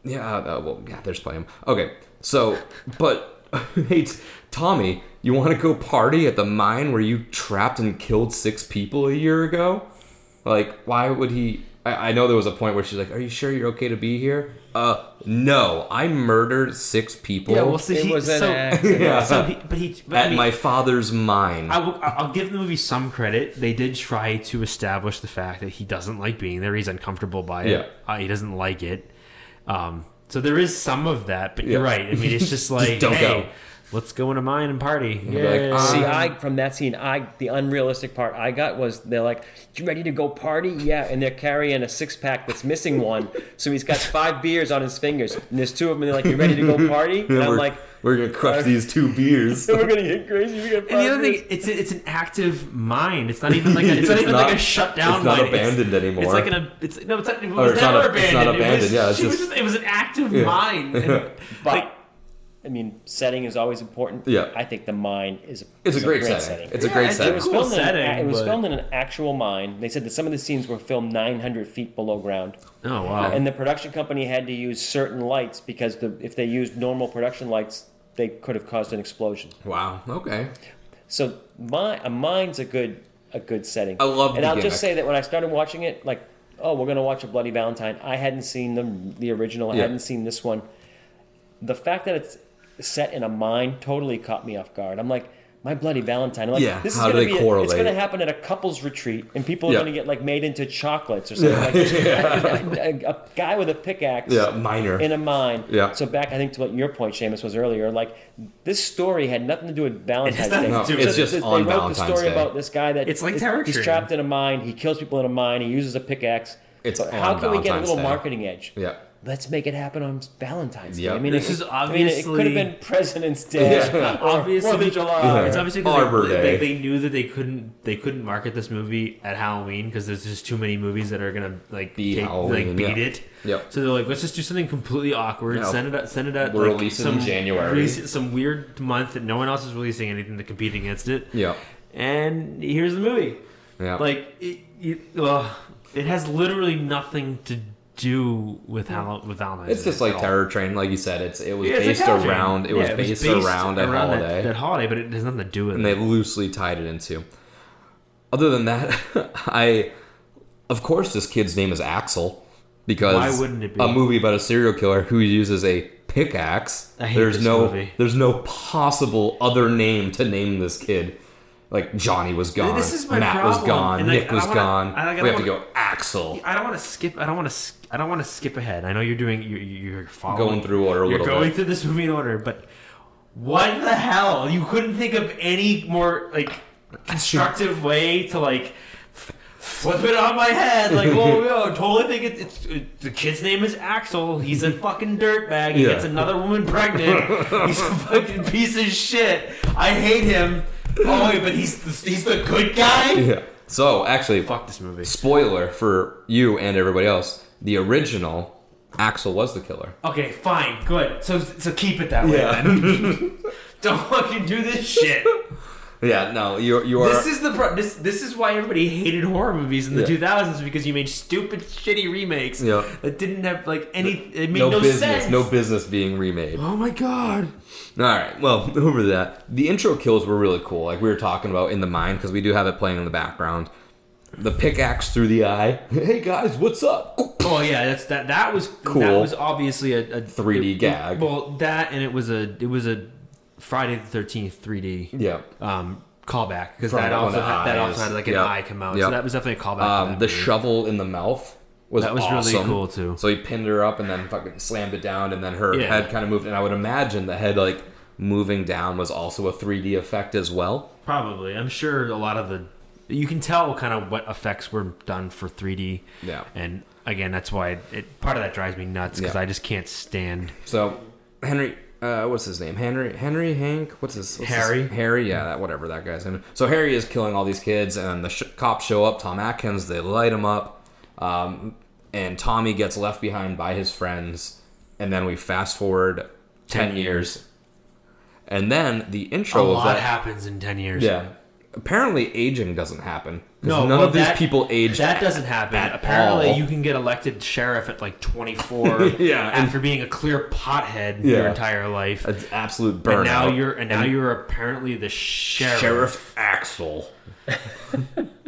yeah, uh, well, yeah, there's plenty. of 'em. Okay, so, but, hey, Tommy, you want to go party at the mine where you trapped and killed six people a year ago? Like, why would he? I, I know there was a point where she's like, "Are you sure you're okay to be here?" Uh, no, I murdered six people Yeah, well, so It he, was an so, accident. Yeah. so he, but he, but at I mean, my father's mine. I will, I'll give the movie some credit. They did try to establish the fact that he doesn't like being there. He's uncomfortable by it. Yeah. Uh, he doesn't like it. Um, so there is some of that, but you're right. I mean, it's just like, don't hey, go. Let's go into mine and party. be like, Yeah. "Ah." See, I from that scene, I the unrealistic part I got was they're like, "You ready to go party?" Yeah, and they're carrying a six pack that's missing one, so he's got five beers on his fingers, and there's two of them. And they're like, "You ready to go party?" And I'm like, we're gonna crush these two beers. "We're gonna get crazy. We got And the other beers." thing, it's a, it's an active mine. It's not even like a, it's not It's even not- like a shut down it's not mine. abandoned anymore. It's like an a, it's no, it's not, it was it's not a- abandoned. it's not It was- abandoned, yeah, it's she was just- just- it was an active Yeah. mine. And, But like, I mean, setting is always important. Yeah. I think the mine is. It's a is great setting. It's a great it's a setting. It was, Cool filmed in, setting, an, it was but- filmed in an actual mine. They said that some of the scenes were filmed 900 feet below ground. oh wow. And the production company had to use certain lights because the, if they used normal production lights, they could have caused an explosion. Wow. Okay. So mine, a mine's a good a good setting. I love And the I'll gimmick. just say that when I started watching it, like, oh, we're gonna watch a Bloody Valentine. I hadn't seen the the original. I Yeah. hadn't seen this one. The fact that it's set in a mine totally caught me off guard. I'm like. My bloody Valentine. I'm like, Yeah, this is do gonna they be a- correlate? it's going to happen at a couples retreat, and people are Yeah. going to get like made into chocolates or something. Like a, a, a guy with a pickaxe Yeah, minor. in a mine. Yeah. So back, I think to what your point, Seamus, was earlier. Like this story had nothing to do with Valentine's nothing Day. to do with- No, it's So just they on wrote Valentine's the story Day. about this guy that It's like is- Terror He's trapped in a mine. He kills people in a mine. He uses a pickaxe. It's But on how can we get a little Day. marketing edge? Yeah. Let's make it happen on Valentine's Day. Yep. I mean, This it, is I mean, it could have been President's Day, Yeah. or obviously, Fourth of July. Yeah. it's obviously Arbor they, Day. they, they knew that they couldn't they couldn't market this movie at Halloween because there's just too many movies that are gonna like Be take, Halloween, like beat yeah. it. Yep. So they're like, let's just do something completely awkward. Yeah. Send it out. Send it out. We'll like, release it some, in January. release- some weird month that no one else is releasing anything to compete against it. Yeah. And here's the movie. Yeah. Like it, it, ugh, it has literally nothing to do with Hall- with Valentine's. It's just like. Terror Train, like you said. It's it was Yeah, it's based around. It was Yeah, based around a around that- holiday, That, holiday, but it has nothing to do with and it. they loosely tied it into. Other than that, I, of course, this kid's name is Axel because Why wouldn't it be? a movie about a serial killer who uses a pickaxe? I hate there's this no movie. there's no possible other name to name this kid. Like Johnny was gone, This is my Matt was gone, like, Nick I was wanna- gone. I- like, I we have to go Axel. I don't want to skip. I don't want to. I don't want to skip ahead. I know you're doing. You're, you're following, Going through order a You're going bit. through this movie in order, but what the hell? You couldn't think of any more like constructive way to like flip it on my head. Like, oh, yo, totally think it, it's it, the kid's name is Axel. He's a fucking dirtbag. He Yeah. gets another woman pregnant. He's a fucking piece of shit. I hate him. Oh wait, but he's the, he's the good guy. Yeah. So actually, Fuck this movie. spoiler for you and everybody else: the original Axel was the killer. Okay, fine, good. So so keep it that way. Yeah. Then. Don't fucking do this shit. Yeah, no, you you are. This is the pro- this this is why everybody hated horror movies in the Yeah. 2000s because you made stupid, shitty remakes Yeah. that didn't have like any. It made no, no, business, sense. no business being remade. Oh my god. All right, well, over that, the intro kills were really cool. Like we were talking about in the mine because we do have it playing in the background. The pickaxe through the eye. Hey guys, what's up? Oh yeah, that's that. That was Cool. That was obviously a, a 3D gag. Well, that and it was a it was a Friday the Thirteenth 3D. Yeah. Um, callback because From that one of also the had, that eyes. also had like an Yep. eye come out. Yep. So that was definitely a callback. to Um, that the movie. shovel in the mouth was That was really awesome. cool, too. So he pinned her up and then fucking slammed it down, and then her Yeah. head kind of moved. And I would imagine the head like moving down was also a 3D effect as well. Probably. I'm sure a lot of the you can tell kind of what effects were done for 3D. Yeah. And again, that's why it, it part of that drives me nuts because Yeah. I just can't stand. So, Henry, uh, what's his name? Henry, Henry, Hank. What's his? What's Harry? His, Harry. Yeah, that whatever that guy's name. So Harry is killing all these kids, and the sh- cops show up. Tom Atkins. They light him up, um, and Tommy gets left behind by his friends. And then we fast forward ten, Ten years, and then the A intro of lot that. happens in ten years. Yeah. Apparently, aging doesn't happen. 'Cause No, none well, of these that- people age. That doesn't happen. at Apparently, all. you can get elected sheriff at like 24. Yeah, and- after being a clear pothead Yeah. your entire life. An absolute burnout. and now you're and now you're apparently the sheriff. Sheriff Axel.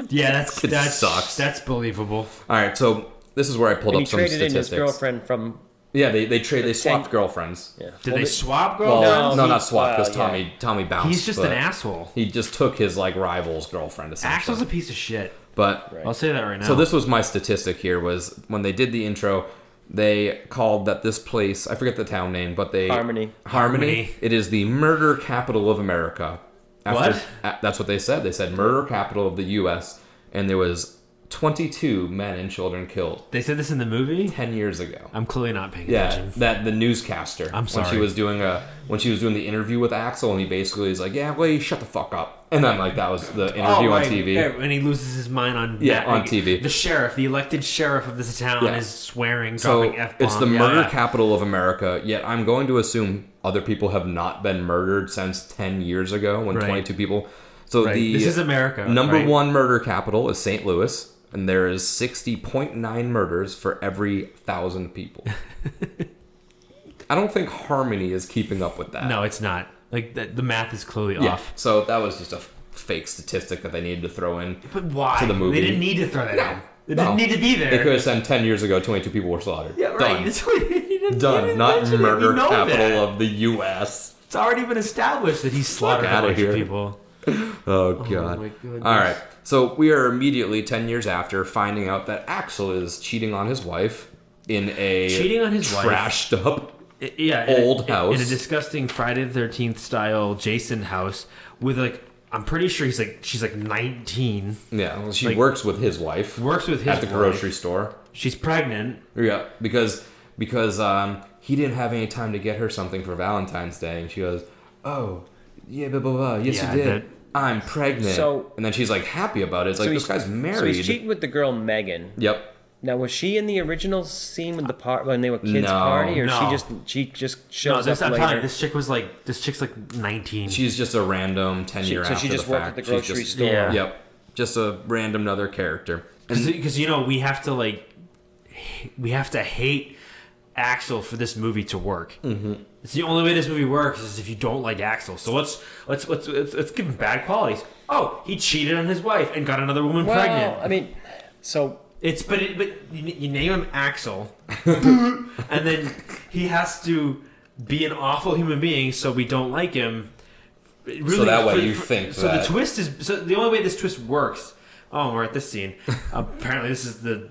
Yeah, that's It that's sucks. That's believable. All right, so this is where I pulled And he up some traded in his statistics. girlfriend from. Yeah, they they trade they swapped Tank- girlfriends. Yeah. Did Well, they the- swap Well, girlfriends? no, not swapped because uh, well, yeah. Tommy Tommy bounced. He's just but an asshole. He just took his like rival's girlfriend essentially. Axel's a piece of shit. but Right. I'll say that right now. so this was my statistic here was when they did the intro, they called that this place I forget the town name, but they Harmony. Harmony. Harmony. It is the murder capital of America. What? a- that's what they said. They said murder capital of the U.S. and there was 22 men and children killed they said this in the movie. 10 years ago. I'm clearly not paying Yeah, attention. that the newscaster. I'm When she sorry. was doing a when she was doing the interview with Axel, and he basically is like, "Yeah, well, you shut the fuck up," and then like that was the oh, interview Oh, on right. TV. Yeah, and he loses his mind on Yeah, on TV. The sheriff, the elected sheriff of this town, Yeah. is swearing, So dropping f bombs. it's the murder capital of America. Yet I'm going to assume other people have not been murdered since 10 years ago when Right. 22 people. So Right. the This is America. number right? one murder capital is St. Louis, and there is 60.9 murders for every thousand people. I don't think Harmony is keeping up with that. No, it's not. Like the, the math is clearly Yeah. off. So that was just a fake statistic that they needed to throw in. But why? To the movie. They didn't need to throw that No. in. They No. didn't need to be there. They could have said 10 years ago, 22 people were slaughtered. Yeah, right. Done. He didn't Done. Not it. murder capital that. of the U.S. It's already been established that he slaughtered a bunch here. of people. Oh, God. my. All right. So we are immediately 10 years after finding out that Axel is cheating on his wife in a Cheating on his wife. trashed up. I- Yeah, in a- Old house. in a disgusting Friday the Thirteenth style Jason house with like I'm pretty sure he's like she's like 19, Yeah, well, she Like- works with his wife works with his at the wife. grocery store. She's pregnant. Yeah, because because um, he didn't have any time to get her something for Valentine's Day, and she goes, "Oh, yeah, blah blah blah. Yes, Yeah, you did. that- I'm pregnant." So- and then she's like happy about it. It's like So this he's- guy's married. So he's cheating with the girl Megan. Yep. Now, was she in the original scene with the part when they were kids No. party, or No. she just she just No, shows this, up I'm later? telling you, this chick was like this chick's like 19. She's just a random ten year so after she just the worked fact. at the grocery just- store. Yeah. Yep. Just a random other character. because you know we have to like we have to hate Axel for this movie to work. Mm-hmm. It's the only way this movie works is if you don't like Axel. So let's let's let's let's, let's give him bad qualities. Oh, he cheated on his wife and got another woman well, pregnant. I mean, so It's but it, but you, you name him Axel, and then he has to be an awful human being, so we don't like him. Really, So that way for- you for- think So that- the twist is so the only way this twist works. Oh, we're at this scene. Apparently, this is the.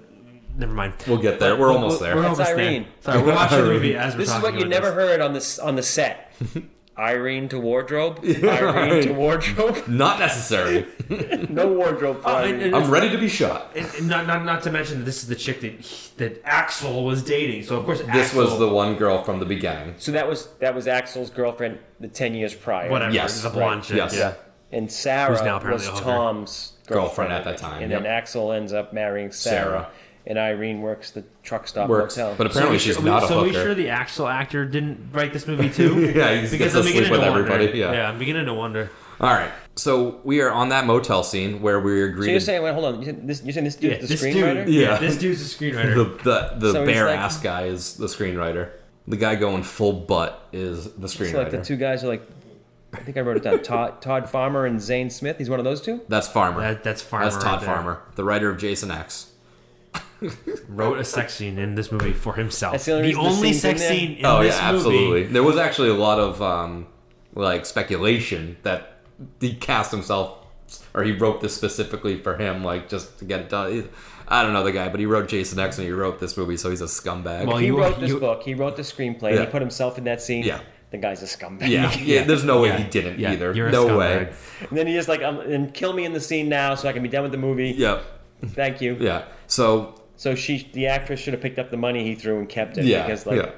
Never mind. We'll get there. We're almost there. We're That's almost Irene. there. Sorry, we're watching the Irene. movie as we're this is talking what you about never this. heard on this on the set. Irene to wardrobe. Irene to wardrobe. Not necessary. No wardrobe for Oh, Irene. and- and- I'm ready to be shot. And- and not, not, not to mention that this is the chick that he- that Axel was dating. So of course This Axel, was the one girl from the beginning. so that was that was Axel's girlfriend the ten years prior. whatever. Yes, the blonde chick. yes. Yeah. And Sarah Who's now apparently was a hooker. Tom's Girlfriend girlfriend, at that time, And yep. then Axel ends up marrying Sarah, Sarah. And Irene works the truck stop Works, motel. but apparently so she's sure, not we, a so we sure the actual actor didn't write this movie too? Yeah, he gets to sleep with everybody, Wonder. yeah. yeah, I'm beginning to wonder. All right. So we are on that motel scene where we're so you're saying, wait, hold on. You said this, you're saying this dude's Yeah, the this screenwriter? dude. Yeah. Yeah, this dude's the screenwriter. the the, the So bare like- ass guy is the screenwriter. The guy going full butt is the screenwriter. So like the two guys are like, I think I wrote it down. Todd, Todd Farmer and Zane Smith. He's one of those two. That's Farmer. That- that's Farmer That's Todd right. Farmer, the writer of Jason X. Wrote a sex scene in this movie for himself. That's the only the only scene's in sex scene in oh this yeah, movie. absolutely. There was actually a lot of um, like speculation that he cast himself or he wrote this specifically for him, like just to get it done. I don't know the guy, but he wrote Jason X and he wrote this movie, so he's a scumbag. Well, He you- wrote this you- book. He wrote the screenplay. Yeah. He put himself in that scene. Yeah. The guy's a scumbag. yeah, yeah, there's no way Yeah. he didn't Yeah, either. you're no scumbag. way. And then he just like, um, and kill me in the scene now so I can be done with the movie. Yep. Thank you. Yeah. So So she, the actress, should have picked up the money he threw and kept it yeah, because like yeah.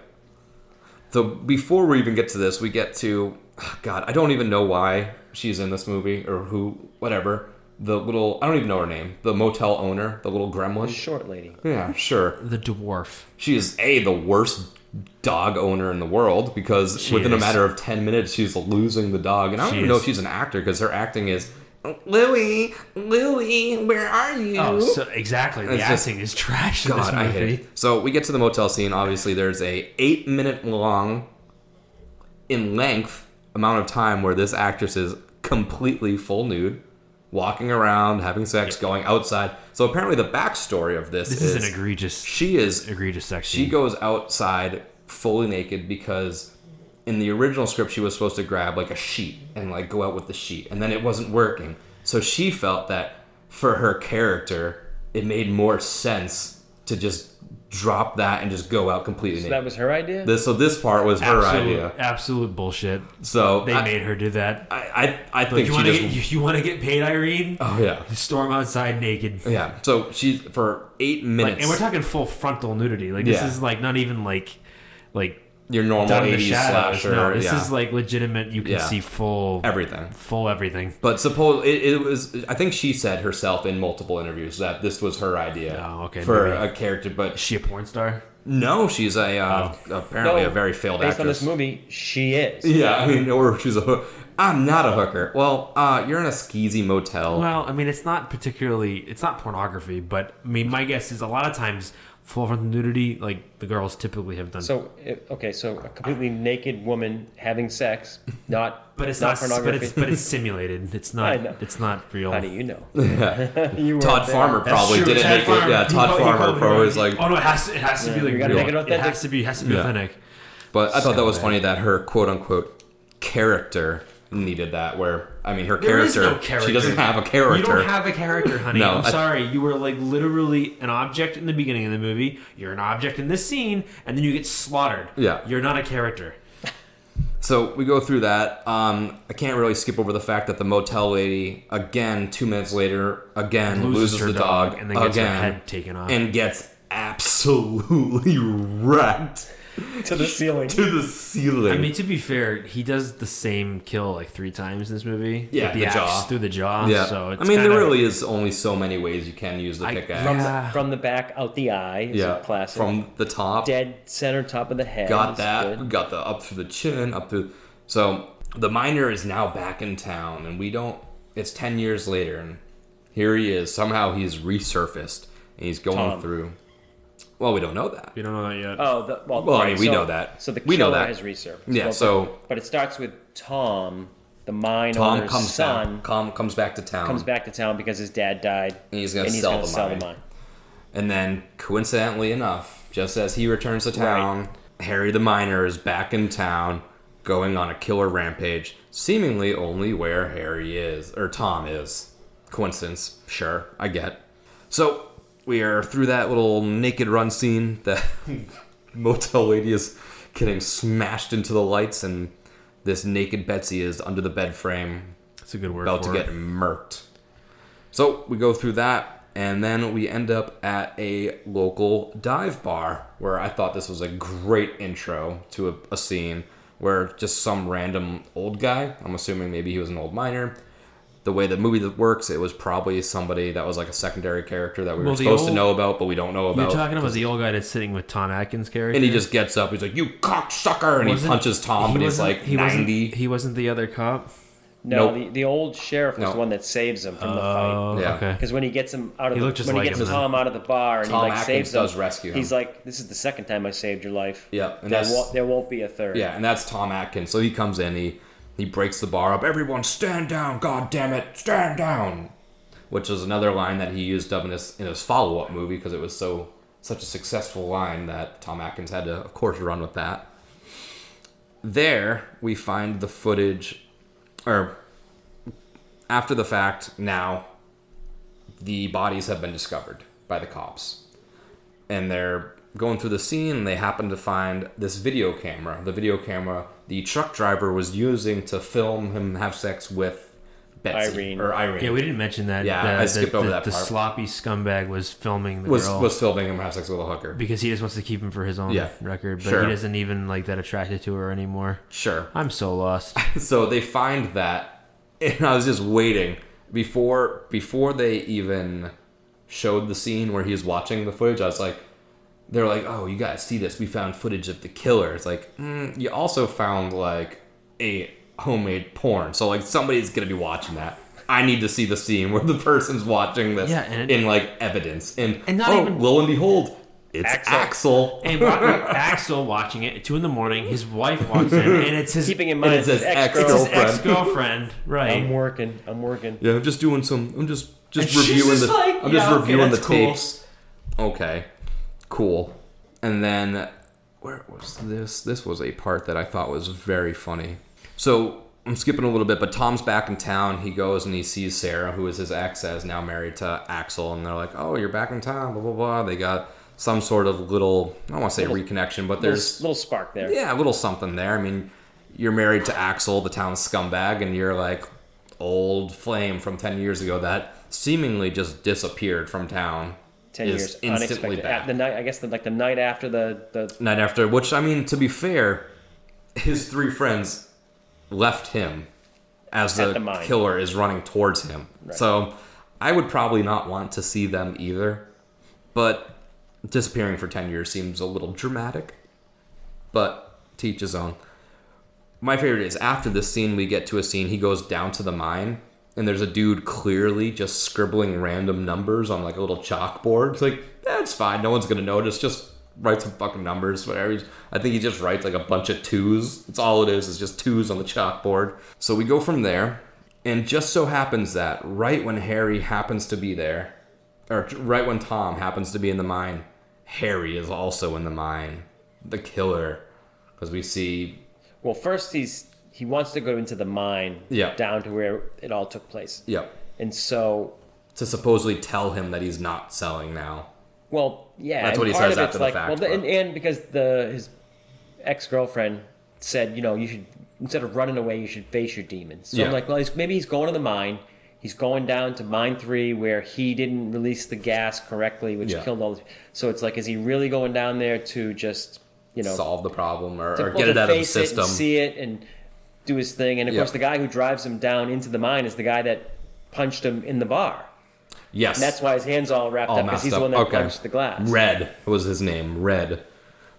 So before we even get to this, we get to ah, God. I don't even know why she's in this movie or who, whatever. The little I don't even know her name. The motel owner, the little gremlin. the Short lady. Yeah, sure. The dwarf. She is a the worst dog owner in the world because She within a matter of ten minutes she's losing the dog, and I don't She even know if she's an actor because her acting is Louie, Louie, where are you? Oh, so exactly. The It's just- acting is trash in God, this I movie. hate it. So we get to the motel scene. Obviously, there's a eight minute long, in length amount of time where this actress is completely full nude, walking around, having sex, going outside. So apparently, the backstory of this, This is, is an egregious, she is egregious sex she goes outside fully naked because in the original script she was supposed to grab like a sheet and like go out with the sheet and then it wasn't working so she felt that for her character it made more sense to just drop that and just go out completely So naked that was her idea. this so this part was her idea absolute bullshit. so They I, made her do that. I, I, I think you she want to just get you, you want to get paid, Irene? oh yeah Storm outside naked. yeah so she's for eight Like, minutes and we're talking full frontal nudity. Like this Yeah. is like not even like like your normal down in the 80s shadows. slasher No, this yeah, is like legitimate. You can Yeah. see full everything full everything. But suppose it, it was. I think she said herself in multiple interviews that this was her idea Oh, okay, for maybe. a character. But Is she a porn star? no, she's a uh, apparently No, a very failed Based actress. on this movie, she is. Yeah, I mean, or she's a. hook. I'm not a hooker. Well, uh, you're in a skeezy motel. Well, I mean, it's not particularly. It's not pornography, but I mean, my guess is a lot of times full frontal nudity, like the girls typically have done. So it- okay, so a completely naked woman having sex, not but it's not not. but pornography. it's but it's simulated. It's I not. know. It's not real. How do you know? you were Todd there. Farmer That's probably true. didn't Todd make Farmer- it. Yeah, he Todd probably- he Farmer probably probably was like. oh no, it has to. It has to be like we gotta real. make it It authentic. has to be. Has to be Yeah. authentic. But I thought that was funny that her quote unquote character needed that. Where I mean, her character, no character. She doesn't have a character. You don't have a character, honey. No, I'm I- sorry. You were like literally an object in the beginning of the movie. You're an object in this scene, and then you get slaughtered. Yeah. You're not a character. So we go through that. Um, I can't really skip over the fact that the motel lady, again, two minutes later, again Loses loses, her the dog, dog and then gets her again, head taken off. and gets absolutely wrecked to the ceiling. to the ceiling. I mean, to be fair, he does the same kill like three times in this movie. Yeah, with the, the axe jaw. through the jaw. yeah, So it's I mean, there kinda- really is only so many ways you can use the pickaxe. From Yeah. the, from the back out the eye. Is yeah, a classic. from the top. dead center top of the head. got that. good. Got the up through the chin, up through. So the miner is now back in town, and we don't. It's ten years later, and here he is. Somehow he's resurfaced, and he's going Tom. through. Well, we don't know that. We don't know that yet. Oh, the, well, Well, I right, mean, we so- know that. So the We know killer that. has resurfaced. Yeah, Well, so- but, but it starts with Tom, the mine Tom owner's comes son, down. Tom comes back to town, comes back to town because his dad died, and he's gonna sell, the, sell mine. the mine. And then, coincidentally enough, just as he returns to town, Harry the miner is back in town, going on a killer rampage, seemingly only where Harry is or Tom is. Coincidence, sure, I get. So we are through that little naked run scene. The motel lady is getting smashed into the lights, and this naked Betsy is under the bed frame, That's a good word about to for get it. murked. So we go through that, and then we end up at a local dive bar where I thought this was a great intro to a, a scene where just some random old guy, I'm assuming maybe he was an old miner. The way the movie works, it was probably somebody that was like a secondary character that we Well, were the supposed to know about, but we don't know about. You're about. talking about the old guy that's sitting with Tom Atkins' character. and he just gets up, he's like, "You cocksucker!" and he Wasn't- punches Tom, and he's like he wasn't- He wasn't the other cop. No, Nope. the, the old sheriff was No. the one that saves him from the fight. Oh, Yeah. okay. Because when he gets him out of He the, looked just when like he gets him. Tom out of the bar and Tom he like Atkins saves him, does rescue him. He's like, "This is the second time I saved your life. Yeah, and there, that's- won't, there won't be a third. Yeah, and that's Tom Atkins. So he comes in, he he breaks the bar up. Everyone stand down, god damn it, stand down. Which is another line that he used up in his in his follow up movie because it was so such a successful line that Tom Atkins had to, of course, run with that. There we find the footage, or after the fact. Now, the bodies have been discovered by the cops and they're going through the scene and they happen to find this video camera the video camera the truck driver was using to film him have sex with Betsy Irene. or Irene. Yeah, we didn't mention that. Yeah, the, I skipped the, over the, that The part. sloppy scumbag was filming the was girl was filming him have sex with a hooker. because he just wants to keep him for his own Yeah, record, but sure. he doesn't even like that attracted to her anymore. Sure. I'm so lost. so they find that and i was just waiting before before they even showed the scene where he's watching the footage i was like they're like oh you guys see this we found footage of the killer it's like mm, you also found like a homemade porn so like somebody's gonna be watching that i need to see the scene where the person's watching this Yeah, and- in like evidence and, And not oh even- lo and behold it's Axel. axel, And Ro- Axel watching it at two in the morning. His wife walks in, and it's his Keeping in mind it's his ex ex-girlfriend. girlfriend. right? I'm working. I'm working. Yeah, I'm just doing some. I'm just just And reviewing just the. like, I'm just yeah, okay, reviewing the cool. tapes. Okay, cool. And then where was this? This was a part that I thought was very funny. So I'm skipping a little bit, but Tom's back in town. He goes and he sees Sarah, who is his ex, as now married to Axel, and they're like, "Oh, you're back in town." Blah blah blah. They got some sort of little. I don't want to say Little- reconnection, but Little, there's little spark there. yeah, a little something there. I mean, you're married to Axel, the town scumbag, and you're like old flame from 10 years ago that seemingly just disappeared from town. Ten years instantly unexpected. back. At the night, I guess, the, like the night after the the Night after, which, I mean, to be fair, his three friends left him as the, the killer is running towards him. So I would probably not want to see them either. But disappearing for 10 years seems a little dramatic. But to each his own. My favorite is after this scene, we get to a scene, he goes down to the mine, and there's a dude clearly just scribbling random numbers on like a little chalkboard. It's like, eh, that's fine, no one's gonna notice, just write some fucking numbers, whatever. I think he just writes like a bunch of twos. That's all it is, It's just twos on the chalkboard. So we go from there, and just so happens that right when Harry happens to be there, or right when Tom happens to be in the mine, Harry is also in the mine, the killer, because we see well, first he's he wants to go into the mine. Yeah. Down to where it all took place. Yep. And so, To supposedly tell him that he's not selling now. well, yeah. That's what he says after the like, fact, Well, the- and, and because the his ex girlfriend said, you know, you should instead of running away, you should face your demons. So Yeah. I'm like, well, he's, maybe he's going to the mine. He's going down to mine three where he didn't release the gas correctly, which Yeah. killed all. The, so it's like, is he really going down there to just, you know, solve the problem or, to, or get it out of the face system. It and see it and do his thing. And of Yeah. course, the guy who drives him down into the mine is the guy that punched him in the bar. yes. And that's why his hands all wrapped all up because he's up. the one that okay. punched the glass. Red was his name. Red.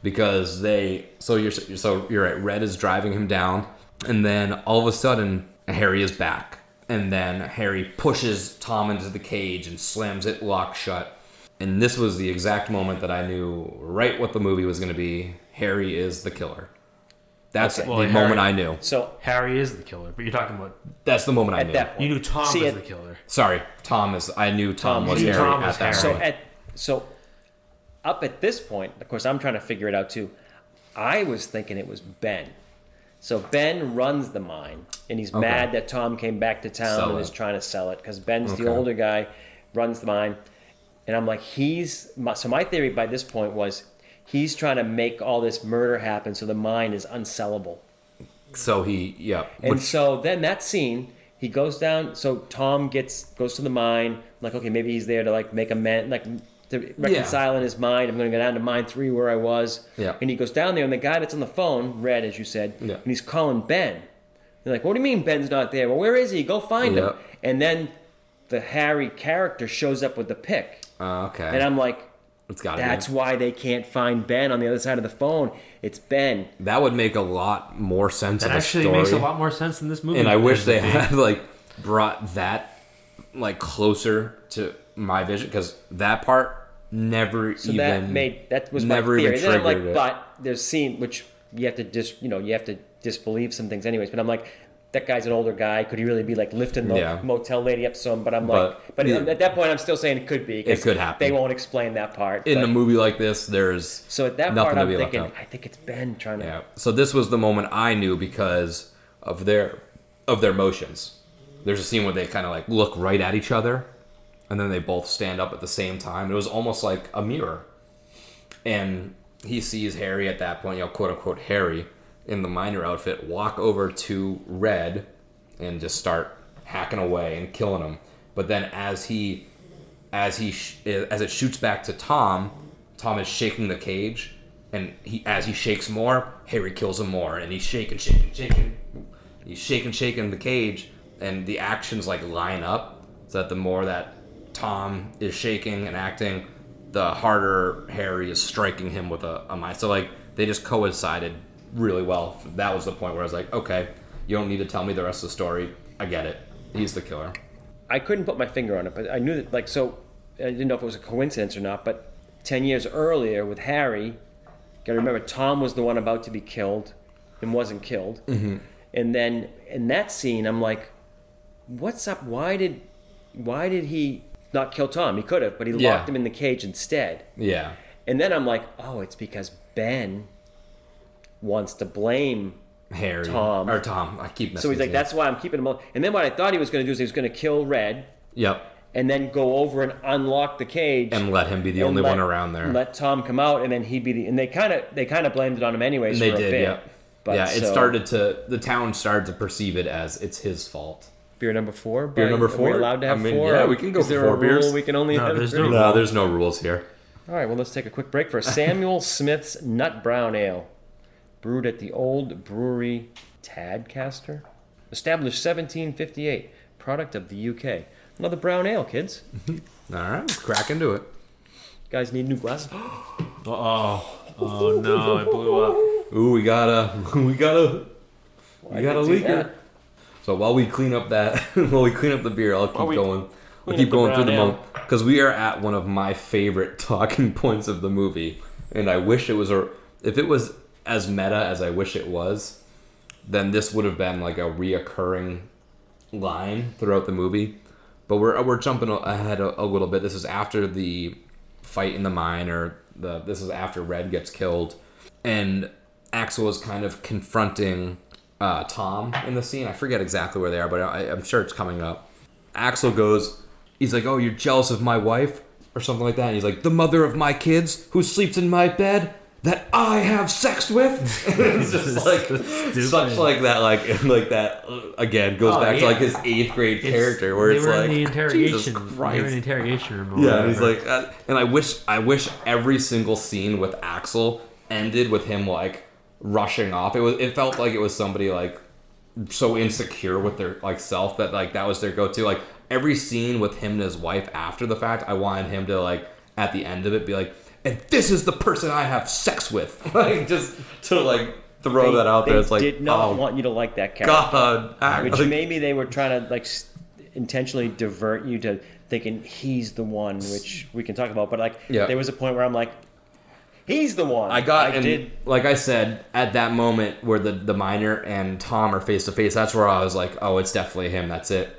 Because they so you're so you're right. Red is driving him down, and then all of a sudden Harry is back, and then Harry pushes Tom into the cage and slams it locked shut. And this was the exact moment that I knew right what the movie was going to be. Harry is the killer. That's Okay. the Well, Harry- moment I knew. So Harry is the killer, but you're talking about That's the moment I at knew. that point, you knew Tom See, was at- the killer. Sorry, Tom is. I knew Tom, Tom, was you Harry knew Tom at that Harry. so point. at so up at this point, of course, I'm trying to figure it out too. I was thinking it was Ben. So Ben runs the mine, and he's Okay. mad that Tom came back to town Sell and it. is trying to sell it because Ben's the Okay. older guy, runs the mine, and I'm like, he's my, so my theory by this point was he's trying to make all this murder happen so the mine is unsellable. So he, yeah. And which- so then that scene, he goes down. So Tom gets goes to the mine. like, okay, maybe he's there to like make a man like to reconcile in his mind. I'm going to go down to mine three where I was. Yeah. And he goes down there, and the guy that's on the phone, Red, as you said, Yeah. and he's calling Ben. They're like, "What do you mean Ben's not there? Well, where is he? Go find Yeah. him." And then the Harry character shows up with the pick, uh, okay. and I'm like, it's got "That's be. why they can't find Ben on the other side of the phone. It's Ben." That would make a lot more sense That of actually story. makes a lot more sense in this movie. and I wish they be. had like brought that like closer to my vision because that part never So even that made that was never my theory. even then I'm like, triggered it. but there's scene which you have to dis, you know, you have to disbelieve some things anyways. But I'm like, that guy's an older guy. Could he really be like lifting the Yeah. motel lady up some? But I'm But- like, but Yeah. at that point, I'm still saying it could be. It could happen. They won't explain that part. in but- a movie like this, there's so at that nothing part, I'm thinking. I think it's Ben trying to. Yeah. So this was the moment I knew because of their of their motions. There's a scene where they kind of like look right at each other, and then they both stand up at the same time. It was almost like a mirror. And he sees Harry at that point, you know, quote unquote Harry, in the miner outfit, walk over to Red and just start hacking away and killing him. But then as he as he sh- as it shoots back to Tom, Tom is shaking the cage, and he as he shakes more, Harry kills him more, and he's shaking, shaking, shaking. He's shaking, shaking the cage, and the actions like line up so that the more that Tom is shaking and acting, the harder Harry is striking him with a, a mind. So like they just coincided really well. That was the point where I was like, okay, you don't need to tell me the rest of the story. I get it. He's the killer. I couldn't put my finger on it, but I knew that like so. I didn't know if it was a coincidence or not, but ten years earlier with Harry, gotta remember Tom was the one about to be killed, and wasn't killed. Mm-hmm. And then in that scene, I'm like, "What's up? Why did, why did he not kill Tom? He could have, but he Yeah. locked him in the cage instead." Yeah. And then I'm like, "Oh, it's because Ben wants to blame Harry. Tom. Or Tom. I keep messing So he's like, his that's why I'm keeping him. al-" And then what I thought he was going to do is he was going to kill Red Yep. and then go over and unlock the cage And let him be the only let- one around there. Let Tom come out, and then he'd be the. And they kind of they kind of blamed it on him anyways. And they for a did, bit. yeah. But yeah, it so- started to the town started to perceive it as it's his fault. beer number four. Beer but number Are we four? allowed to have I mean, four? yeah, we can go Is there four a beers. Rule we can only No, have there's three? no No, there's no rules here. All right, well, let's take a quick break for Samuel Smith's Nut Brown Ale, brewed at the Old Brewery Tadcaster, established 1758, product of the UK. Another brown ale, kids. All right, let's crack into it. Guys need new glasses. Oh, oh no! It blew up. Ooh, we got a we got a I we got a can see leaker. that. So while we clean up that while we clean up the beer, I'll keep While we going. I'll clean keep up the going through the brown ale. moment because we are at one of my favorite talking points of the movie, and I wish it was a if it was as meta as I wish it was, then this would have been like a reoccurring line throughout the movie. But we're we're jumping ahead a, a little bit. This is after the fight in the mine, or the this is after Red gets killed, and Axel is kind of confronting uh, Tom in the scene. I forget exactly where they are, but I, I'm sure it's coming up. Axel goes, he's like, "Oh, you're jealous of my wife," or something like that. And he's like, "The mother of my kids, who sleeps in my bed." That I have sex with, it's just like such like that, like like that uh, again goes Oh, back to like his eighth grade It's- character where they it's were like in the interrogation. Jesus They were in the interrogation room. Yeah, and he's like, uh, and I wish, I wish every single scene with Axel ended with him like rushing off. It was, it felt like it was somebody like so insecure with their like self that like that was their go-to. Like every scene with him and his wife after the fact, I wanted him to like at the end of it be like, and this is the person I have sex with, like just to like throw They- that out there. It's like, they did not oh want you to like that character. God, act- Which like- maybe they were trying to like intentionally divert you to thinking he's the one, which we can talk about. But like, Yeah. there was a point where I'm like, he's the one. I got I and did. like I said at that moment where the the miner and Tom are face to face. That's where I was like, oh, it's definitely him. That's it.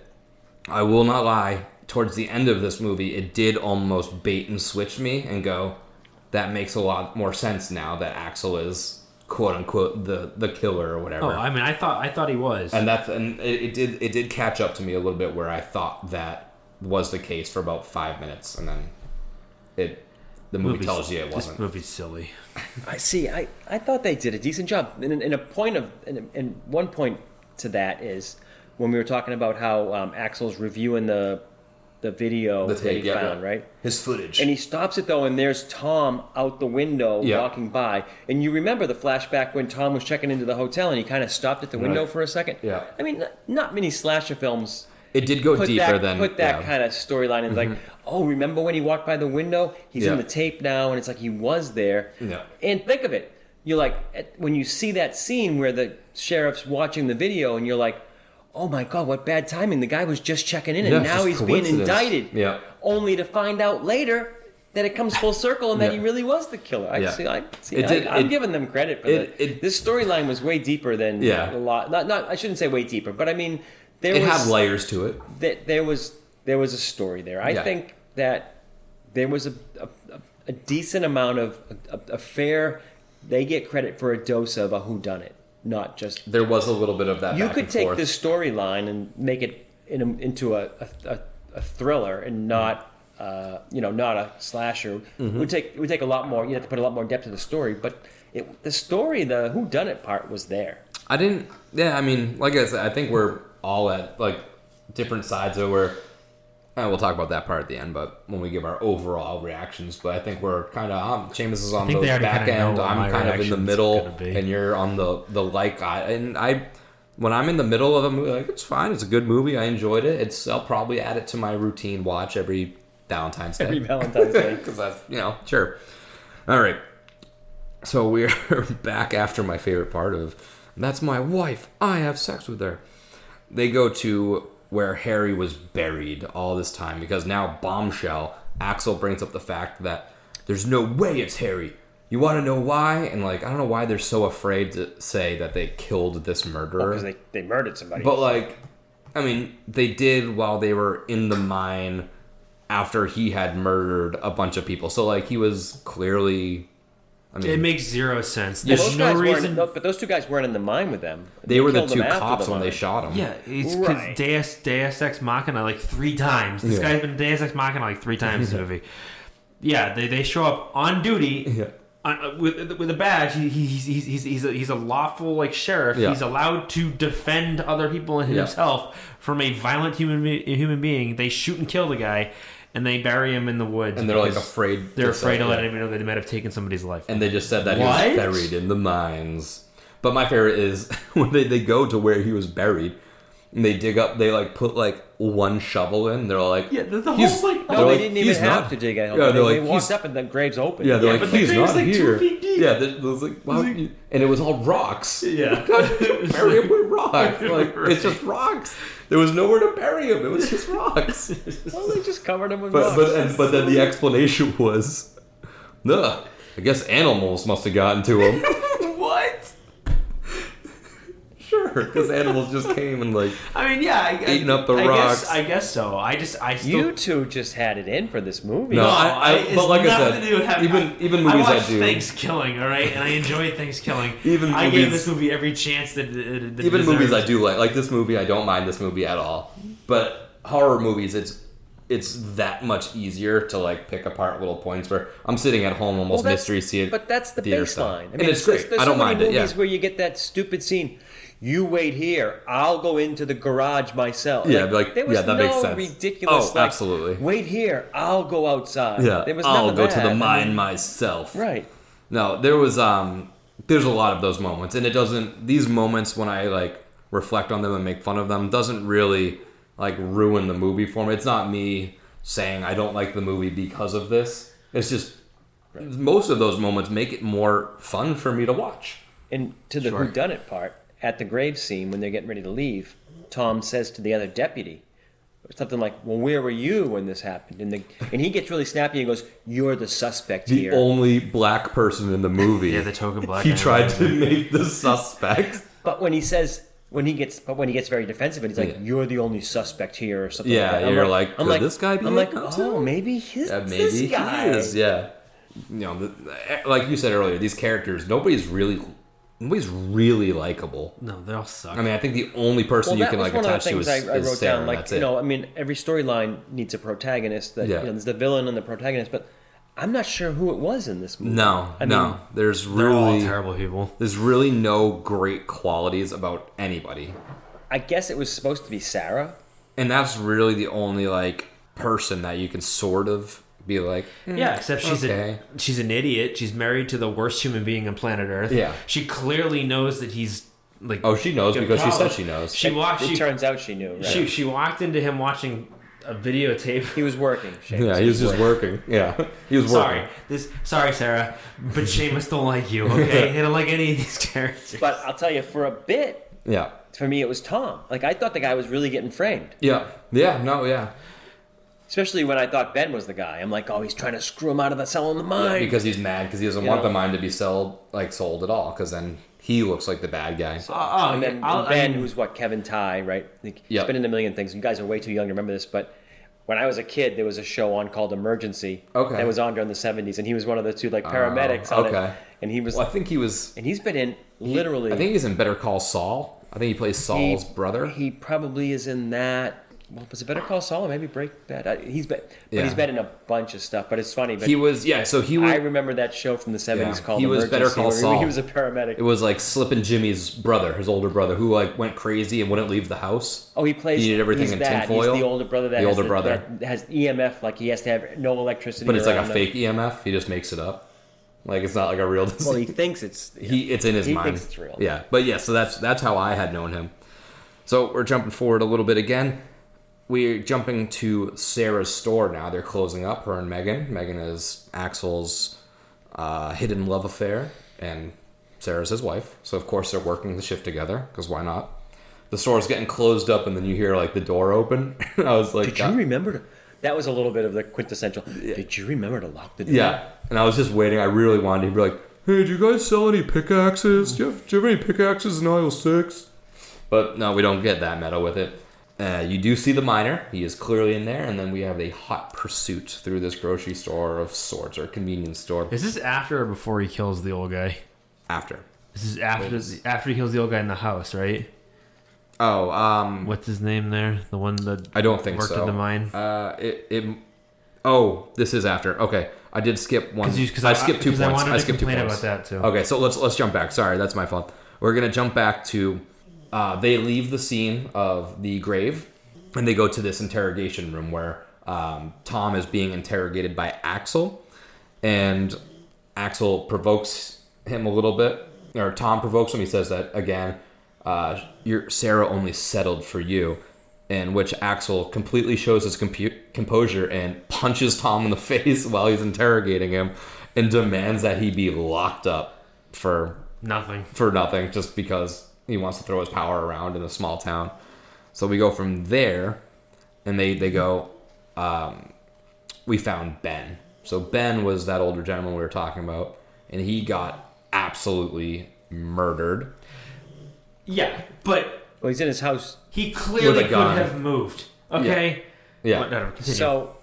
I will not lie. Towards the end of this movie, it did almost bait and switch me and go, that makes a lot more sense now that Axel is quote unquote the the killer or whatever. oh, I mean, I thought I thought he was. and that's and it, it did it did catch up to me a little bit where I thought that was the case for about five minutes, and then it the movie Movie's- tells you it wasn't. This movie's silly. I see. I, I thought they did a decent job. And, and a point of and, and one point to that is when we were talking about how um, Axel's reviewing the the video The that he yeah, found, yeah. right? His footage. And he stops it though, and there's Tom out the window Yeah. walking by. And you remember the flashback when Tom was checking into the hotel and he kind of stopped at the window Right. for a second? Yeah. I mean, not, not many slasher films it did go put deeper that, than put that kind of storyline in. Like, mm-hmm. oh, remember when he walked by the window? He's in the tape now, and it's like he was there. Yeah. And think of it. You're like, when you see that scene where the sheriff's watching the video, and you're like, oh my God, what bad timing. The guy was just checking in, and Yeah, now he's being indicted. Yeah. Only to find out later that it comes full circle and that Yeah. he really was the killer. I Yeah. see. I, see It did- I, am giving them credit for it- that. it- this storyline was way deeper than Yeah. a lot. Not, not. I shouldn't say way deeper, but I mean, there It was had layers to it. that there was there was a story there. I Yeah. think that there was a, a, a decent amount of a, a fair. They get credit for a dose of a whodunit, not just. There was a little bit of that. You could take forth. this storyline and make it in a, into a, a, a, thriller and not. Uh, you know, not a slasher. Mm-hmm. It would take would take a lot more. You have to put a lot more depth to the story, but it, the story, the who done it part was there. I didn't. Yeah, I mean, like I said, I think we're all at like different sides of where uh, we'll talk about that part at the end, but when we give our overall reactions, but I think we're kind of um, Seamus is on the back end. I'm kind of in the middle, and you're on the the like. I and I when I'm in the middle of a movie, like it's fine. It's a good movie. I enjoyed it. It's I'll probably add it to my routine watch every Valentine's Day. Every Valentine's Day. because that's you know sure. All right, so we're back after my favorite part of that's my wife. I have sex with her. They go to where Harry was buried all this time because now bombshell. Axel brings up the fact that there's no way it's Harry. You want to know why? And like I don't know why they're so afraid to say that they killed this murderer. Because they, they murdered somebody. But like, I mean, they did while they were in the mine after he had murdered a bunch of people. So like, he was clearly. I mean, It makes zero sense. There's those no reason. no, but those two guys weren't in the mine with them. they were the two cops the when they shot him. Yeah, it's Right. because Deus, Deus Ex Machina like three times. This Yeah. guy's been Deus Ex Machina like three times in the movie. Yeah, they, they show up on duty Yeah. on, uh, with with a badge. He, he, he's he's he's he's a, he's a lawful like sheriff. Yeah. He's allowed to defend other people and Yeah. himself from a violent human human being. They shoot and kill the guy, and they bury him in the woods. And they're like afraid. They're to afraid to let yeah. anyone know that they might have taken somebody's life. And they just said that What? he was buried in the mines. But my favorite is when they, they go to where he was buried. And they dig up. They like put like one shovel in. They're like, Yeah, the- the whole, he's- like- No, oh, they like, didn't "He's even have not-" to dig a hole. Yeah, they, they're they like, walked "He's-" up and the grave's open. Yeah, they're Yeah, like, but the he's grave's, not like, two here. feet deep. Yeah, it was like, wow. and it was all rocks. Yeah. bury him with rocks. Like it's just rocks. There was nowhere to bury him. It was just rocks. Well, they just covered him with but rocks. but and, but then the explanation was, ugh. I guess animals must have gotten to him. what? sure, because animals just came and like. I mean, yeah, I, Eating I, up the I rocks. Guess, I guess so. I just, I still. you two just had it in for this movie. No, No, I- I- but like I said, to do with having- even- even movies I watch do- Things killing, all right, and I enjoy things killing. Even I movies- gave this movie every chance that, that, that Even it movies I do like, like this movie, I don't mind this movie at all. But horror movies, it's it's that much easier to like pick apart little points where I'm sitting at home almost Well, mystery see it. But that's the theater stuff. baseline. and it's great. There's I don't so mind many it. Yeah. movies where you get that stupid scene. You wait here. I'll go into the garage myself. Yeah, like, there was yeah, that no makes sense. ridiculous. Oh, like, absolutely. Wait here. I'll go outside. Yeah, there was I'll go to the I mine mean, myself. Right. No, there was um there's a lot of those moments and it doesn't these moments when I like reflect on them and make fun of them doesn't really like ruin the movie for me. It's not me saying I don't like the movie because of this. It's just most of those moments make it more fun for me to watch. And to the Sure. who done it part at the grave scene when they're getting ready to leave, Tom says to the other deputy something like, "Well, where were you when this happened?" And the, and he gets really snappy and goes, "You're the suspect The here." only black person in the movie. Yeah, the token black he guy. tried to make the suspect. But when he says when he gets but when he gets very defensive and he's like, Yeah. "You're the only suspect here" or something. Yeah, like that. I'm you're like, I'm could this guy be I'm like, now, oh, too? maybe he's Yeah, this maybe guy. he is. Yeah, you know, the, eh, like you said earlier, these characters, nobody's really, nobody's really likable. No, they all suck. I mean, I think the only person Well, you can like one of the attach to things is, I, I is wrote Sarah. down. Like, that's you it. know, I mean, every storyline needs a protagonist. That Yeah. you know, there's the villain and the protagonist, but I'm not sure who it was in this movie. no, I no, mean, there's they're all really, terrible people. there's really no great qualities about anybody, I guess it was supposed to be Sarah. and that's really the only like person that you can sort of be like, "Hmm, Yeah, except she's okay. a she's an idiot. She's married to the worst human being on planet Earth. Yeah. she clearly knows that he's like. oh, she knows good because she said she knows. She walked. It She, turns out she knew. Right? she she walked into him watching a videotape. he was working. Seamus. yeah, he was just working. Yeah, he was working. Sorry, this sorry, Sarah, but Seamus don't like you. Okay, he don't like any of these characters. But I'll tell you, for a bit, Yeah, for me, it was Tom. Like I thought the guy was really getting framed. yeah, yeah. No, yeah. Especially when I thought Ben was the guy. I'm like, oh, he's trying to screw him out of the cell in the mine. because he's mad because he doesn't You want know? the mine to be sold like sold at all because then he looks like the bad guy. Oh, oh, and then I'll- Ben, I mean- who's what Kevin Tighe, right? Like, Yep. He's been in a million things. You guys are way too young to remember this, but when I was a kid, there was a show on called Emergency. Okay. That was on during the '70s, and he was one of the two like oh, paramedics on okay. it. And he was, Well, I think he was. and he's been in literally. I think he's in Better Call Saul. I think he plays he- Saul's brother. He probably is in that. Well, was it Better Call Saul or maybe Break Bad? I, he's been, but Yeah. he's been in a bunch of stuff. But it's funny. But He was yeah. So he was. I remember that show from the seventies Yeah. called He was Better Call Saul. He was a paramedic. It was like Slippin' Jimmy's brother, his older brother, who like went crazy and wouldn't leave the house. Oh, he plays. He did everything he's in that. tinfoil? He's the older brother that The has older brother. that has EMF. Like he has to have no electricity. But it's like a him. fake EMF. He just makes it up. Like it's not like a real disease. Well, he thinks it's. he it's in his He mind. thinks it's real. Yeah, but yeah, so that's that's how I had known him. So we're jumping forward a little bit again. We're jumping to Sarah's store now. They're closing up. Her and Megan. Megan is Axel's uh, hidden love affair, and Sarah's his wife. So of course they're working the shift together because why not? The store's getting closed up, and then you hear like the door open. I was like, Did you remember to? That was a little bit of the quintessential. Did you remember to lock the door? Yeah, and I was just waiting. I really wanted to be like, "Hey, do you guys sell any pickaxes? Do you have, do you have any pickaxes in aisle six? But no, we don't get that metal with it. Uh, you do see the miner; he is clearly in there, and then we have a hot pursuit through this grocery store of sorts or convenience store. Is this after or before he kills the old guy? After, This is after after he kills the old guy in the house, right? oh, um, What's his name there? The one that I don't think worked so. in the mine. Uh, it, it. Oh, this is after. Okay, I did skip one. Because I skipped two I points. wanted I to skipped two complain points. about that too. Okay, so let's let's jump back. Sorry, that's my fault. We're gonna jump back to uh, they leave the scene of the grave and they go to this interrogation room where um, Tom is being interrogated by Axel, and Axel provokes him a little bit, or Tom provokes him. He says that again, uh, your Sarah only settled for you. In which Axel completely shows his compu- composure and punches Tom in the face while he's interrogating him, and demands that he be locked up for Nothing. for nothing just because he wants to throw his power around in a small town. So we go from there, and they they go. Um, we found Ben. So Ben was that older gentleman we were talking about, and he got absolutely murdered. Yeah, but Well, he's in his house. he clearly With could gun. have moved. Okay. Yeah, Whatever. Continue. So,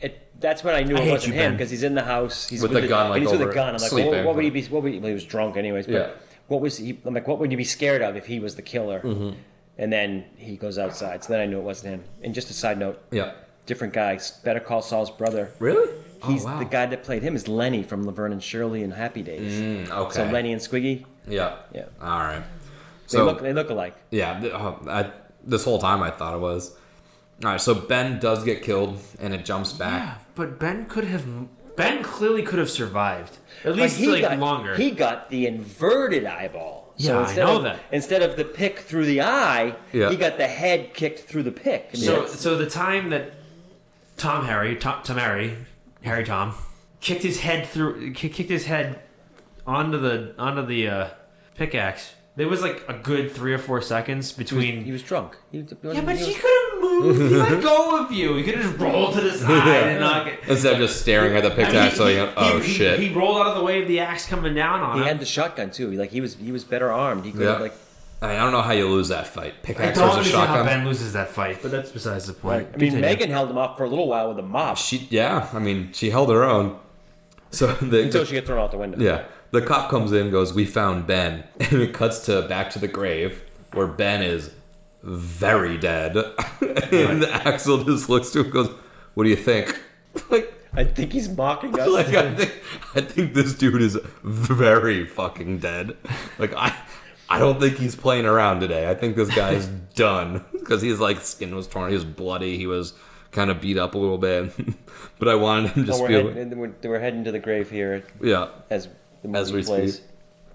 it, that's when I knew I it wasn't you, him because he's in the house. He's With the gun, and like, he's with over a gun. I'm like, sleeping. what, what would he be? What would he, well, he was drunk anyways. But Yeah. What was he? I'm like, what would you be scared of if he was the killer? Mm-hmm. And then he goes outside. So then I knew it wasn't him. And just a side note, yeah. different guy. Better Call Saul's brother. Really? He's oh, wow. the guy that played him is Lenny from Laverne and Shirley and Happy Days. Mm, okay. So Lenny and Squiggy, Yeah. yeah, All right. So they look they look alike. Yeah, oh, I, this whole time I thought it was. All right, so Ben does get killed, and it jumps back. yeah, but Ben could have. Ben clearly could have survived at But least he like got, longer. He got the inverted eyeball. Yeah, I instead know of, that. Instead of the pick through the eye, Yeah. he got the head kicked through the pick. So, that's- so the time that Tom Harry, Tom, Tom Harry, Harry Tom, kicked his head through, kicked his head onto the onto the uh, pickaxe. There was like a good three or four seconds he, was, between. he was drunk. He, he yeah, wasn't- but he he could have moved. He let go of you. He could have just rolled to the side and knock it. Instead of just staring at the pickaxe, so you know, oh he, shit. He, rolled out of the way of the axe coming down on he him. had the shotgun too. Like he was he was better armed. He could Yeah. have like. I, mean, I don't know how you lose that fight. I Pickaxe don't versus understand how shotgun. Ben loses that fight, but that's besides the point. I mean, Continue. Megan held him off for a little while with a mop She, yeah, I mean, she held her own. So the, until she got thrown out the window. yeah, the cop comes in, goes, "We found Ben," and it cuts to back to the grave where Ben is very dead, and Axel just looks to him, goes, "What do you think?" Like, I think he's mocking us. like I think I think this dude is very fucking dead. Like I I don't think he's playing around today. I think this guy is done because his like skin was torn, he was bloody, he was kind of beat up a little bit. but I wanted him to Oh, we're, heading, we're, we're heading to the grave here yeah. as As we plays. speak.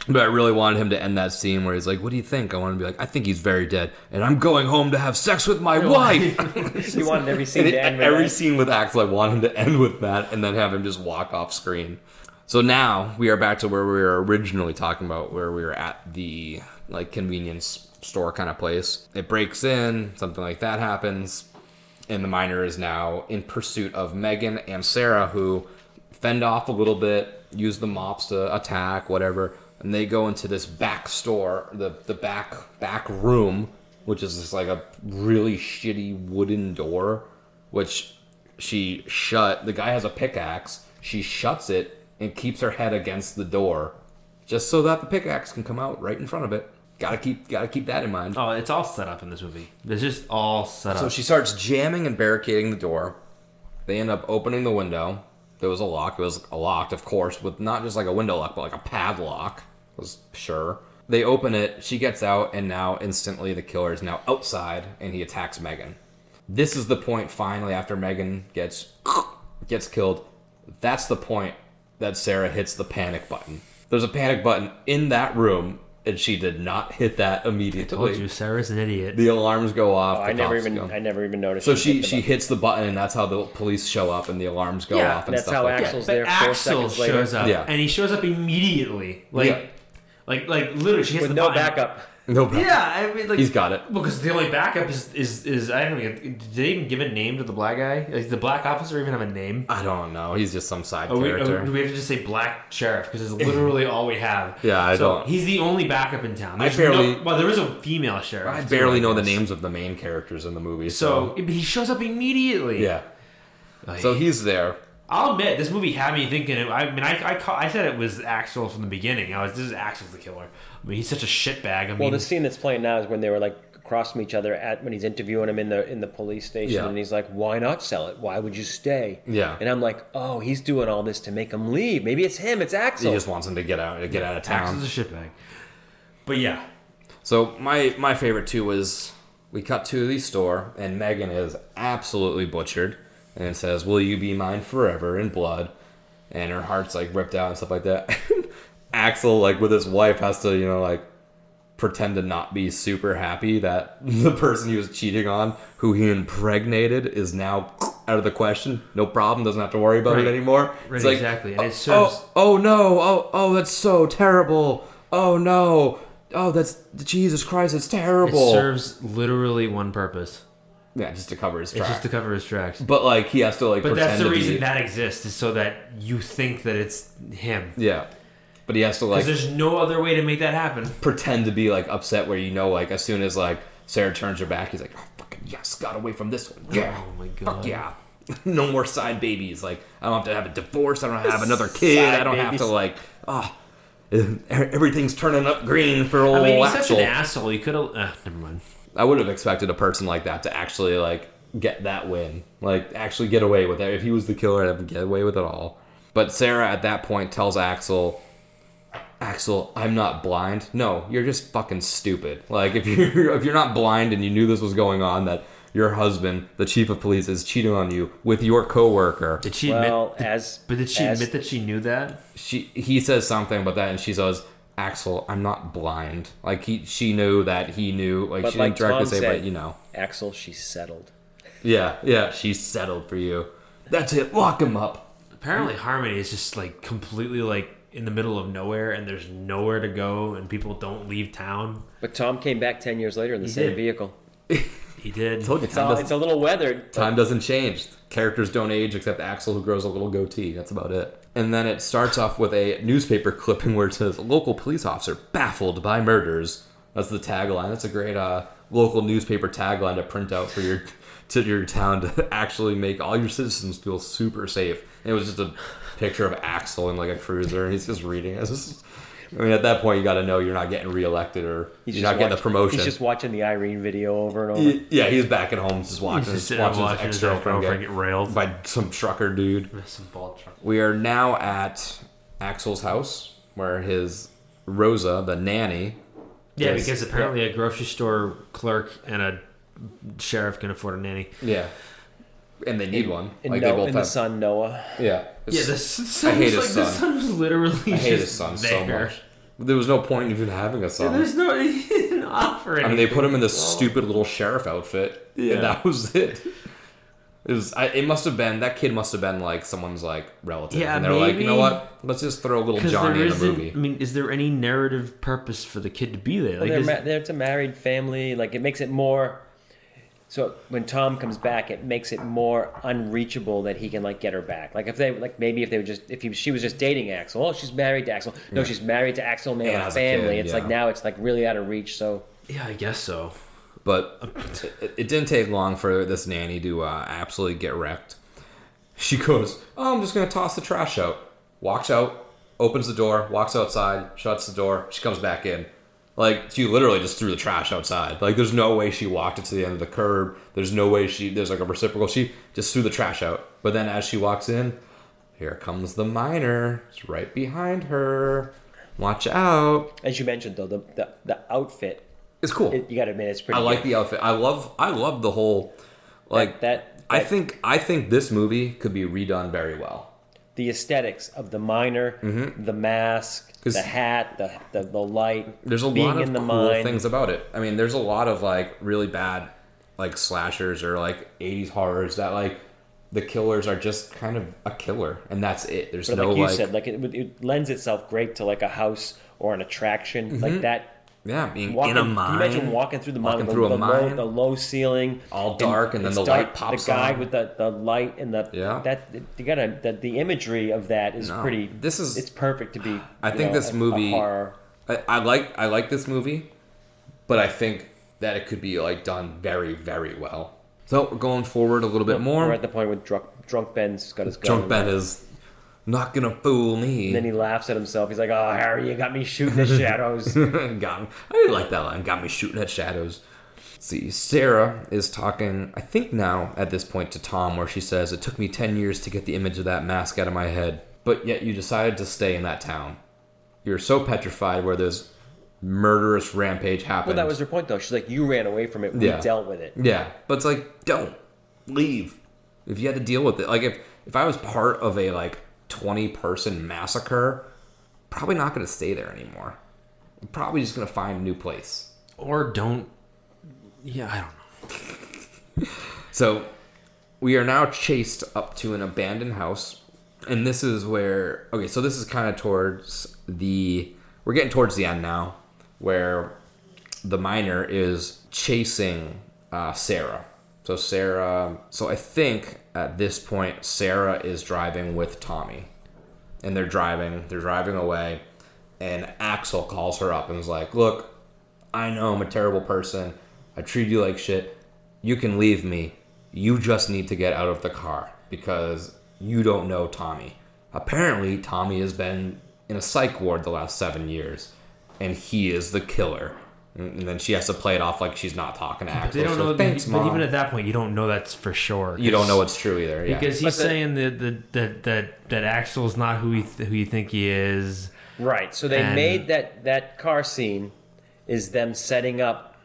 But I really wanted him to end that scene where he's like, "What do you think?" I want to be like, "I think he's very dead, and I'm going home to have sex with my wife." He wanted every scene to end with every that. scene with Axel, I want him to end with that, and then have him just walk off screen. So now we are back to where we were originally talking about, where we were at the like convenience store kind of place. It breaks in, something like that happens, and the miner is now in pursuit of Megan and Sarah, who fend off a little bit, use the mops to attack, whatever, and they go into this back store, the the back back room, which is just like a really shitty wooden door, which she shut. The guy has a pickaxe. She shuts it and keeps her head against the door, just so that the pickaxe can come out right in front of it. gotta keep gotta keep that in mind. Oh, it's all set up in this movie. It's just all set up. So she starts jamming and barricading the door. They end up opening the window. There was a lock. It was locked, of course, with not just like a window lock, but like a padlock. Was sure. They open it. She gets out, and now instantly the killer is now outside, and he attacks Megan. This is the point. Finally, after Megan gets gets killed, that's the point that Sarah hits the panic button. There's a panic button in that room, and she did not hit that immediately. I told you, Sarah's an idiot. The alarms go off. Oh, the I never even go. I never even noticed. So she hit she button. hits the button, and that's how the police show up, and the alarms go Yeah, off, and that's stuff how like Axel's that. there But four Axel seconds later. shows up, Yeah. and he shows up immediately. Like, Yeah. like, like, literally, she hits with the no button. backup. No, problem. Yeah, I mean, like He's got it. Because the only backup is is is I don't know. Did they even give a name to the black guy? Like, does the black officer even have a name? I don't know. He's just some side Oh, we, character. oh, do we have to just say black sheriff because it's literally all we have? Yeah, I so don't- He's the only backup in town. I There's barely- No, well, there is a female sheriff. I barely know the names of the main characters in the movie. So So, he shows up immediately. yeah, Like, so he's there. I'll admit this movie had me thinking. It, I mean, I I, ca- I said it was Axel from the beginning. I was this is Axel's the killer. I mean, he's such a shitbag. I mean, Well, the scene that's playing now is when they were like across from each other at when he's interviewing him in the in the police station, Yeah. and he's like, "Why not sell it? Why would you stay?" Yeah. and I'm like, "Oh, he's doing all this to make him leave. Maybe it's him. It's Axel. He just wants him to get out, to get out of town. Axel's a shitbag. But yeah, So my my favorite too was we cut to the store and Megan is absolutely butchered and it says, "Will you be mine forever in blood?" And her heart's like ripped out and stuff like that. Axel, like with his wife, has to you know like pretend to not be super happy that the person he was cheating on, who he impregnated, is now out of the question. No problem. Doesn't have to worry about it anymore. Right, It's like, exactly. And it oh, oh serves- oh, oh no! Oh, oh, that's so terrible! Oh no! Oh, that's Jesus Christ! It's terrible. it serves literally one purpose. Yeah, just to cover his It's tracks. just to cover his tracks. but like he has to like But that's the reason be. that exists is so that you think that it's him. yeah, but he has to Because like there's no other way to make that happen. pretend to be like upset where you know like as soon as like Sarah turns her back, he's like, oh fucking yes, got away from this one. Yeah, Oh my god. fuck yeah. no more side babies. Like I don't have to have a divorce. I don't have another kid. Side I don't have to like ah. everything's turning up green for old I mean, he's Axel. such an asshole. He could have. Uh, never mind. I would have expected a person like that to actually like get that win, like actually get away with it. If he was the killer, I'd get away with it all. But Sarah at that point tells Axel, "Axel, I'm not blind. No, you're just fucking stupid. Like if you're if you're not blind and you knew this was going on, that your husband, the chief of police, is cheating on you with your coworker. Did she well, admit? as But did she as- admit that she knew that? She he says something about that, and she says." Axel, I'm not blind. Like he, she knew that he knew. Like But she like didn't directly Tom say, said- but you know. Axel, she's settled. Yeah, yeah, she's settled for you. That's it. Lock him up. Apparently, Harmony is just like completely like in the middle of nowhere, and there's nowhere to go, and people don't leave town. But Tom came back ten years later in the He same did. vehicle. He did. Told you, It's, all, it's a little weathered. time doesn't change. Characters don't age except Axel, who grows a little goatee. That's about it. And then it starts off with a newspaper clipping where it says, "Local police officer baffled by murders." That's the tagline. That's a great uh, local newspaper tagline to print out for your to your town to actually make all your citizens feel super safe. And it was just a picture of Axel in like a cruiser, and he's just reading. it. It's just- I mean, at that point, you got to know you're not getting reelected or He's you're just not getting the promotion. He's just watching the Irene video over and over. Y- Yeah, he's back at home just watching, He's just his, sitting there watching, watching his his ex-girlfriend ex-girlfriend get, get railed. by some trucker dude. Some bald truck. We are now at Axel's house where his Rosa, the nanny, Yeah, is- because apparently a grocery store clerk and a sheriff can afford a nanny. yeah, and they need one. And, like no, they both and the have. son Noah. Yeah, Yeah, the son I hate was his like, The son. son was literally I hate just his son so much. There was no point in even having a son. There's no he didn't offer I anything. mean, they put him in this stupid little sheriff outfit, Yeah. and that was it. It was. I, it must have been that kid must have been like someone's like relative, Yeah, and they're like, you know maybe. what? Let's just throw a little Because Johnny there in the isn't. movie. I mean, is there any narrative purpose for the kid to be there? Well, Like, they're, is- ma- they're it's a married family. Like it makes it more. So when Tom comes back, it makes it more unreachable that he can like get her back. Like if they like maybe if they were just if he, she was just dating Axel. Oh, she's married to Axel. No, she's married to Axel and they And have a has kid, family. it's like now it's like really out of reach. So yeah, I guess so. But it, it didn't take long for this nanny to uh, absolutely get wrecked. She goes, "Oh, I'm just gonna toss the trash out." Walks out, opens the door, walks outside, shuts the door. She comes back in. Like she literally just threw the trash outside. Like there's no way she walked it to the end of the curb. There's no way she there's like a reciprocal. She just threw the trash out. But then as she walks in, here comes the miner. It's right behind her. Watch out. As you mentioned, though, the the, the outfit, It's cool. it, you got to admit, it's pretty. I like good. the outfit. I love I love the whole like that. I that- think I think this movie could be redone very well. the aesthetics of the miner, the mask, Mm-hmm. 'Cause- the hat, the, the the light. There's a lot of in the cool mine. things about it. I mean, there's a lot of like really bad like slashers or like 80s horrors that like the killers are just kind of a killer and that's it. There's But no like you like said, like it, it lends itself great to like a house or an attraction Mm-hmm. like that. Yeah, being Walking, in a Can mine. you imagine walking through the mine, Walking the, through a the Low, mine. the low ceiling, All dark, and then it's the light pops The guy on. with the, the light and the Yeah. that you gotta the, the imagery of that is No, pretty. this is- it's perfect to be. I think know, this a- a movie- horror. I, I like I like this movie, but I think that it could be like done very very well. So going forward a little bit more. We're at the point where drunk drunk Ben's got his gun. Drunk Ben is not gonna fool me. And then he laughs at himself. He's like, "Oh, Harry, you got me shooting the shadows." got me. I didn't like that line. Got me shooting at shadows. Let's see, Sarah is talking. I think now at this point to Tom, where she says, "It took me ten years to get the image of that mask out of my head, but yet you decided to stay in that town. You're so petrified where this murderous rampage happened. well, that was her point, though. She's like, "You ran away from it. We Yeah. dealt with it." Yeah, but it's like don't leave if you had to deal with it. Like if if I was part of a like twenty person massacre, probably not going to stay there anymore. I'm probably just going to find a new place. Or don't. Yeah, I don't know. So we are now chased up to an abandoned house, and this is where okay. So this is kind of towards the we're getting towards the end now, where the miner is chasing uh, Sarah. So Sarah. So I think at this point Sarah is driving with Tommy, and they're driving. They're driving away, and Axel calls her up and is like, "Look, I know I'm a terrible person. I treat you like shit. You can leave me. You just need to get out of the car because you don't know Tommy. Apparently, Tommy has been in a psych ward the last seven years, and he is the killer. Mm, and then she has to play it off like she's not talking to Axel. They don't She's know. like, Thanks, but mom. even at that point, you don't know that's for sure. you don't know what's true either. Yeah. because he's But saying that that that that that Axel's not who he th- who you think he is. Right. So they And- made that that car scene is them setting up.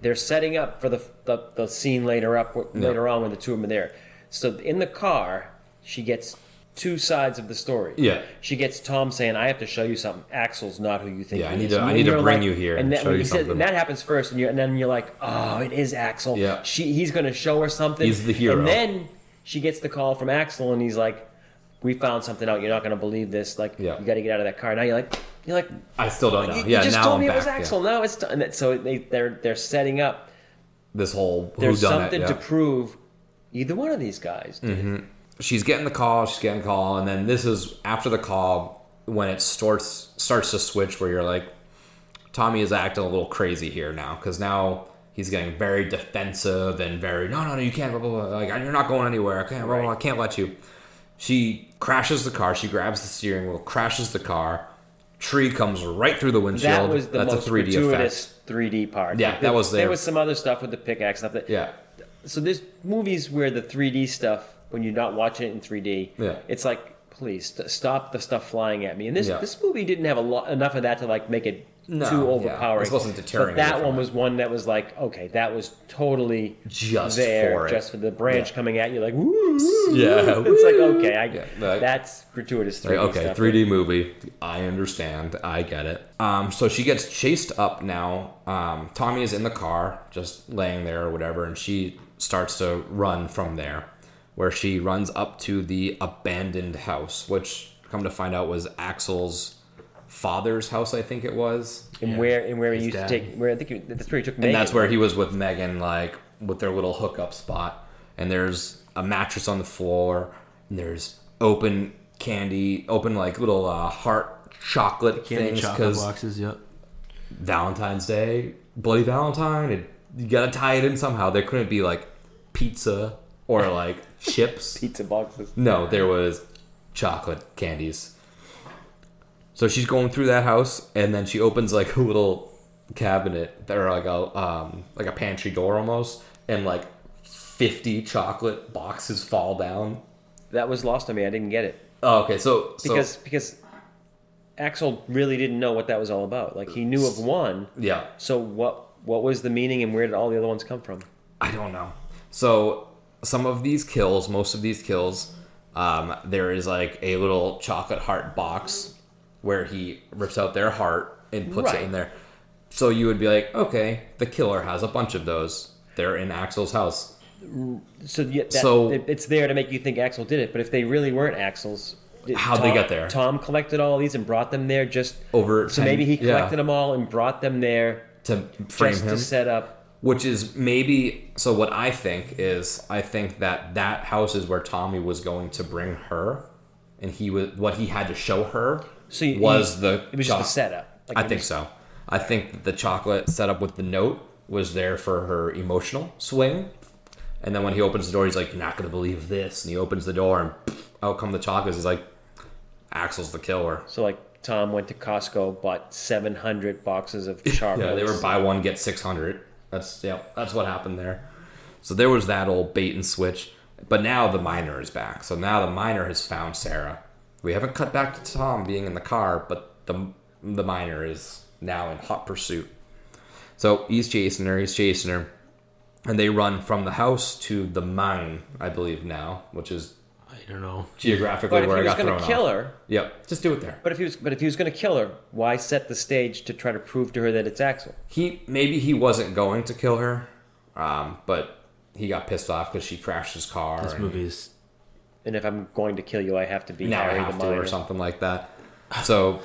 They're setting up for the the, the scene later up later on when the two of them are there. So in the car, she gets two sides of the story. Yeah. She gets Tom saying, "I have to show you something. Axel's not who you think." Yeah, I he need is." to- I need to bring like- you here And, that, show you said- and that happens first, and, you and then you're like, "Oh, it is Axel." Yeah. She he's going to show her something. He's the hero. And then she gets the call from Axel, and he's like. We found something out. You're not going to believe this. Like, Yeah. you got to get out of that car. Now you're like, you're like, I still don't know. you, yeah, you just now told I'm me back. it was yeah. Axel. Now it's done. So they they're they're setting up. This whole There's something yeah. to prove. Either one of these guys. did. Mm-hmm. She's getting the call, she's getting the call, and then this is after the call when it starts starts to switch where you're like, Tommy is acting a little crazy here now because now he's getting very defensive and very no no no you can't blah blah blah like you're not going anywhere I can't blah, blah, blah, I can't let you. She crashes the car. She grabs the steering wheel, crashes the car. Tree comes right through the windshield. That was the That's most a 3D effect. gratuitous 3D part. Yeah, that was There there. was some other stuff with the pickaxe stuff. That, Yeah, So there's movies where the 3D stuff, when you're not watching it in 3D, Yeah. it's like, please st- stop the stuff flying at me. And this Yeah. this movie didn't have a lot enough of that to like make it No, too yeah. overpowering. This wasn't deterring But that from one it. was one that was like, okay, that was totally Just there, for it. just for the branch Yeah. coming at you, like, woo. Yeah. It's like okay, I, Yeah, like- that's gratuitous 3D Like, okay, stuff. 3D movie. I understand. I get it. Um, so she gets chased up now. Um, Tommy is in the car, just laying there or whatever, and she starts to run from there, where she runs up to the abandoned house, which come to find out was Axel's father's house. I think it was, And Yeah. where and where he used dad. to take where I think he, that's where he took and that's where he was with Megan, like with their little hookup spot. And there's a mattress on the floor, and there's open candy, open like little uh, heart chocolate Candy things chocolate boxes. Yep. Valentine's Day, Bloody Valentine. It, you gotta tie it in somehow. There couldn't be like pizza or like chips. pizza boxes. No, there was chocolate candies. So she's going through that house, and then she opens like a little cabinet or like a um like a pantry door almost, and like fifty chocolate boxes fall down. That was lost on me. I didn't get it Oh, okay, so, so because because Axel really didn't know what that was all about. Like he knew of one. yeah, So what what was the meaning and where did all the other ones come from? I don't know. So some of these kills, most of these kills, um, there is like a little chocolate heart box where he rips out their heart and puts it in there. So you would be like, okay, the killer has a bunch of those. They're in Axel's house. So yeah, that, So- it's there to make you think Axel did it. But if they really weren't Axel's, How'd they get there? Tom collected all these and brought them there just Over So 10 maybe he yeah. collected them all and brought them there to frame him. to set up. Which is maybe so what i think is i think that that house is where tommy was going to bring her and he was what he had to show her So you- was he- the It was just choc- a setup. Like i think was- so i think the chocolate setup with the note was there for her emotional swing and then when he opens the door he's like you're not going to believe this and he opens the door and out come the chocolates he's like axel's the killer So like Tom went to Costco, bought seven hundred boxes of chocolates. Yeah, they were buy one get six hundred. That's yeah, that's what happened there. So there was that old bait and switch. But now the miner is back. So now the miner has found Sarah. We haven't cut back to Tom being in the car, but the the miner is now in hot pursuit. So he's chasing her. He's chasing her, and they run from the house to the mine, I believe now, which is I don't know. geographically But if where he I was going to kill off. her, Yep, just do it there. but if he was, but if he was going to kill her, why set the stage to try to prove to her that it's Axel? he maybe he wasn't going to kill her, um, but he got pissed off because she crashed his car. This and movie is And if I'm going to kill you, I have to be now I have the to or something like that. So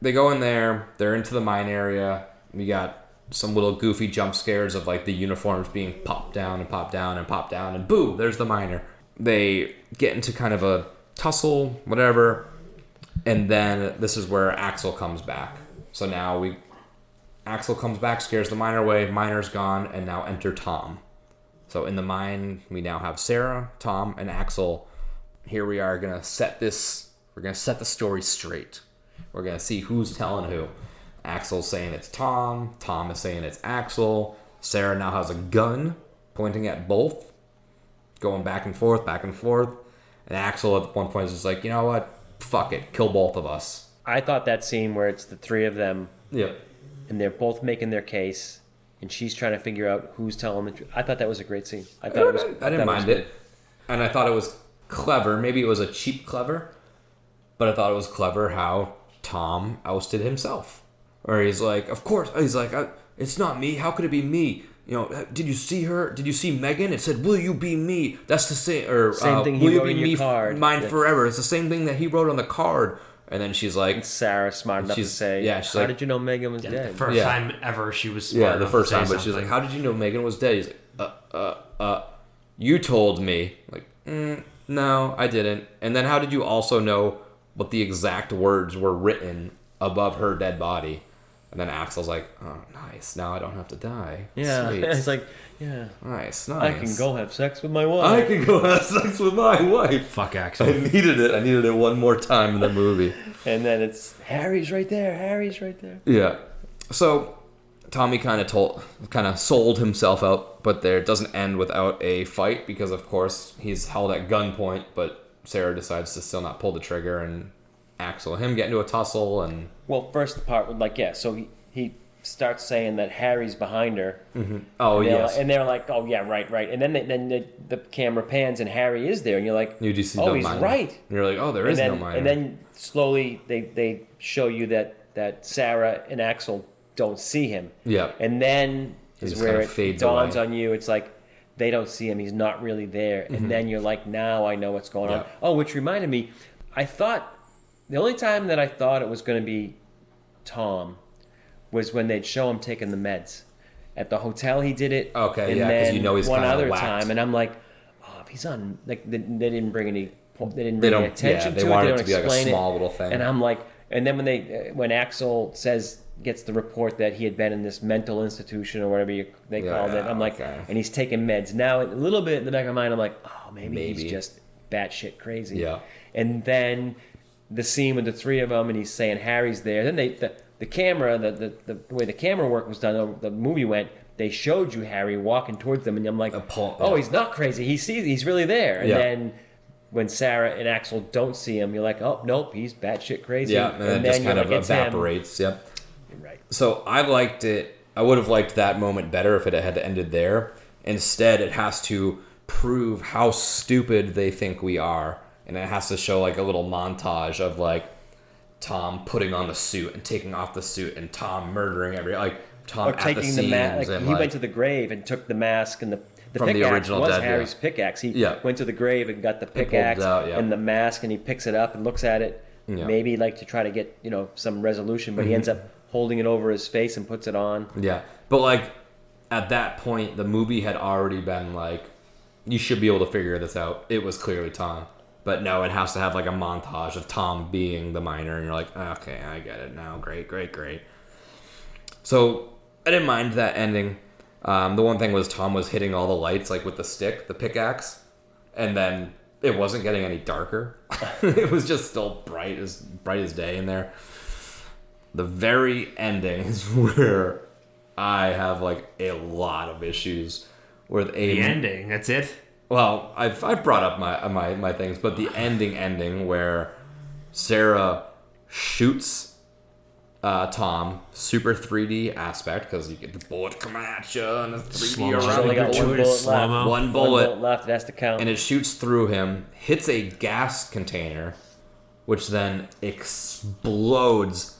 they go in there. They're into the mine area. We got some little goofy jump scares of like the uniforms being popped down and popped down and popped down and boo, there's the miner. They get into kind of a tussle, whatever, and then this is where Axel comes back. So now we Axel comes back, scares the miner away, miner's gone, and now enter Tom. So in the mine, we now have Sarah, Tom, and Axel. Here we are gonna set this. We're gonna set the story straight. We're gonna see who's telling who. Axel's saying it's Tom. Tom is saying it's Axel. Sarah now has a gun pointing at both, going back and forth, back and forth. And Axel at one point is just like, you know what? Fuck it, kill both of us. I thought that scene where it's the three of them Yeah. and they're both making their case, and she's trying to figure out who's telling the truth. I thought that was a great scene. I thought it was. I didn't it mind good. it, and I thought it was clever. Maybe it was a cheap clever, but I thought it was clever how Tom ousted himself. Or he's like, of course, he's like, "I- it's not me. How could it be me? You know, "Uh, did you see her? Did you see Megan? It said, "Will you be me?" That's the same. Or Same uh, thing he will you wrote be me, card. mine Yeah. forever? It's the same thing that he wrote on the card. And then she's like, Sarah smart enough to She's- say, yeah, she's "How like- did you know Megan was the dead?" first Yeah. time ever she was smart Yeah, the enough to first time, but she's something. like, "How did you know Megan was dead?" He's like, "Uh, uh, uh, you told me." Like, mm, no, I didn't. And then, how did you also know what the exact words were written above her dead body? And then Axel's like, "Oh, nice. Now I don't have to die. Yeah, Sweet. it's like, yeah, nice, nice. I can go have sex with my wife. I can go have sex with my wife. Fuck Axel. I needed it. I needed it one more time in the movie. and then it's Harry's right there. Harry's right there. Yeah. So Tommy kind of told, kind of sold himself out, but there it doesn't end without a fight because, of course, he's held at gunpoint. But Sarah decides to still not pull the trigger, and Axel him get into a tussle, and Well, first the part with like, yeah, so he he starts saying that Harry's behind her. oh and they're yes, like- and they're like, oh yeah, right, right. And then they, then the, the camera pans and Harry is there, and you're like, you just see oh, no he's minor. right. And you're like, oh, there and is then, no minor. And then slowly they, they show you that, that Sarah and Axel don't see him. yeah, And then is where kinda it fades dawns away. on you. It's like they don't see him. He's not really there. And then you're like, now I know what's going on. Mm-hmm. Oh, which reminded me, I thought the only time that I thought it was going to be Tom was when they'd show him taking the meds. At the hotel, he did it. Okay, and yeah, 'cause then you know he's one other whacked. time, and I'm like, oh, if he's on, like they, they didn't bring any, they didn't They bring any don't- attention yeah, they to it. wanted They it don't to be like a explain it. small little thing. And I'm like, and then when they, when Axel says gets the report that he had been in this mental institution or whatever you, they Yeah, called it, I'm like, okay. and he's taking meds. Now a little bit in the back of my mind, I'm like, oh, maybe, Maybe. he's just batshit crazy. Yeah. And then the scene with the three of them, and he's saying Harry's there. Then they, the, the camera, the, the, the way the camera work was done, the movie went. They showed you Harry walking towards them, and I'm like, oh, he's not crazy. He sees, he's really there. And Yeah. then when Sarah and Axel don't see him, you're like, oh nope, he's batshit crazy. Yeah, and, then it just kind of like, him. evaporates. Yep. Right. So I liked it. I would have liked that moment better if it had ended there. Instead, it has to prove how stupid they think we are, and it has to show like a little montage of like Tom putting on the suit and taking off the suit, and Tom murdering every like Tom Or at the taking the, scenes mask. Like, he like went to the grave and took the mask and the. The From the pickaxe original was Dead, yeah. Harry's pickaxe. He Yeah. went to the grave and got the pickaxe out, yeah. and the mask, and he picks it up and looks at it. Yeah. Maybe like to try to get you know some resolution, but he Mm-hmm. ends up holding it over his face and puts it on. Yeah, but like at that point, the movie had already been like, you should be able to figure this out. It was clearly Tom, but no, it has to have like a montage of Tom being the miner, and you're like, okay, I get it now. Great, great, great. So I didn't mind that ending. Um, the one thing was Tom was hitting all the lights like with the stick, the pickaxe, and then it wasn't getting any darker. it was just still bright as bright as day in there. The very ending is where I have like a lot of issues with a The ending. That's it. Well, I've I've brought up my my my things, but the ending ending where Sarah shoots uh, Tom super 3D aspect because you get the bullet come at you and the 3D Slow-mo. She's around only got one bullet left. slow-mo. one bullet left. It has to count. and it shoots through him, hits a gas container, which then explodes,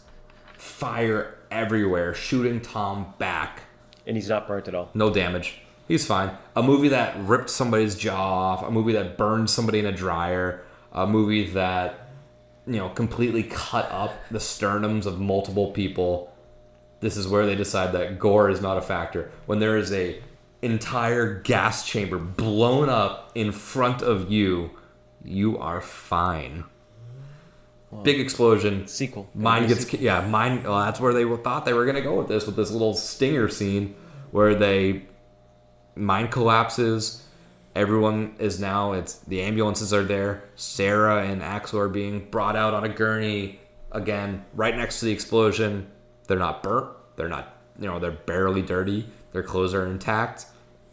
fire everywhere, shooting Tom back. and he's not burnt at all. No damage. He's fine. A movie that ripped somebody's jaw off, a movie that burned somebody in a dryer, a movie that, you know, completely cut up the sternums of multiple people. This is where they decide that gore is not a factor. When there is a entire gas chamber blown up in front of you, you are fine. Big explosion. Sequel. Mine gets yeah, mine. Well, that's where they thought they were gonna go with this, with this little stinger scene where they mine collapses. Everyone is now. It's the ambulances are there. Sarah and Axel are being brought out on a gurney again, right next to the explosion. They're not burnt. They're not. You know, they're barely dirty. Their clothes are intact.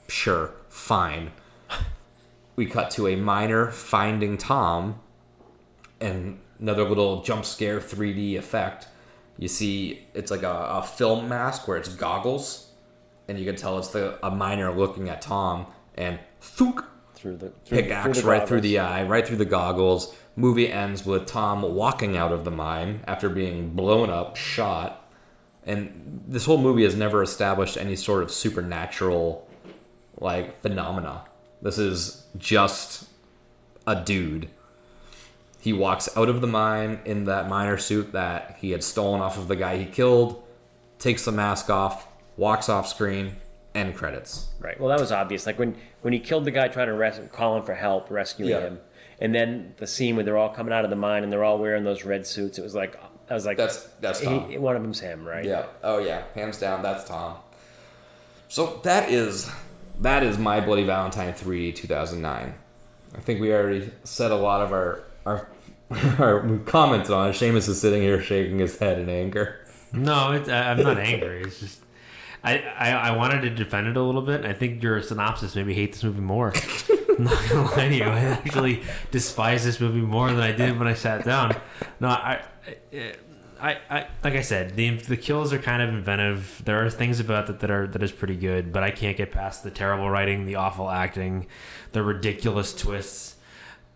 Sure, fine. We cut to a miner finding Tom and another little jump scare 3D effect. You see, it's like a, a film mask where it's goggles, and you can tell it's the a miner looking at Tom, and thook, through the through, pickaxe the right through the eye, right through the goggles. Movie ends with Tom walking out of the mine after being blown up, shot, and this whole movie has never established any sort of supernatural like phenomena. This is just a dude. He walks out of the mine in that miner suit that he had stolen off of the guy he killed, takes the mask off, walks off screen, end credits. Right. Well, that was obvious. Like when when he killed the guy trying to res- call him for help, rescuing Yeah. him, and then the scene where they're all coming out of the mine and they're all wearing those red suits. It was like I was like, That's- that's he- Tom. one of them's him, right? Yeah. Oh yeah. Hands down, that's Tom. So that is that is my Bloody Valentine three two thousand nine. I think we already said a lot of our our our we commented on it. Seamus is sitting here shaking his head in anger. No, it's, I'm not angry. It's just I, I I wanted to defend it a little bit. I think your synopsis made me hate this movie more. I'm not gonna lie to you. I actually despise this movie more than I did when I sat down. No, I. I, I like I said, the the kills are kind of inventive. There are things about it that are that is pretty good, but I can't get past the terrible writing, the awful acting, the ridiculous twists,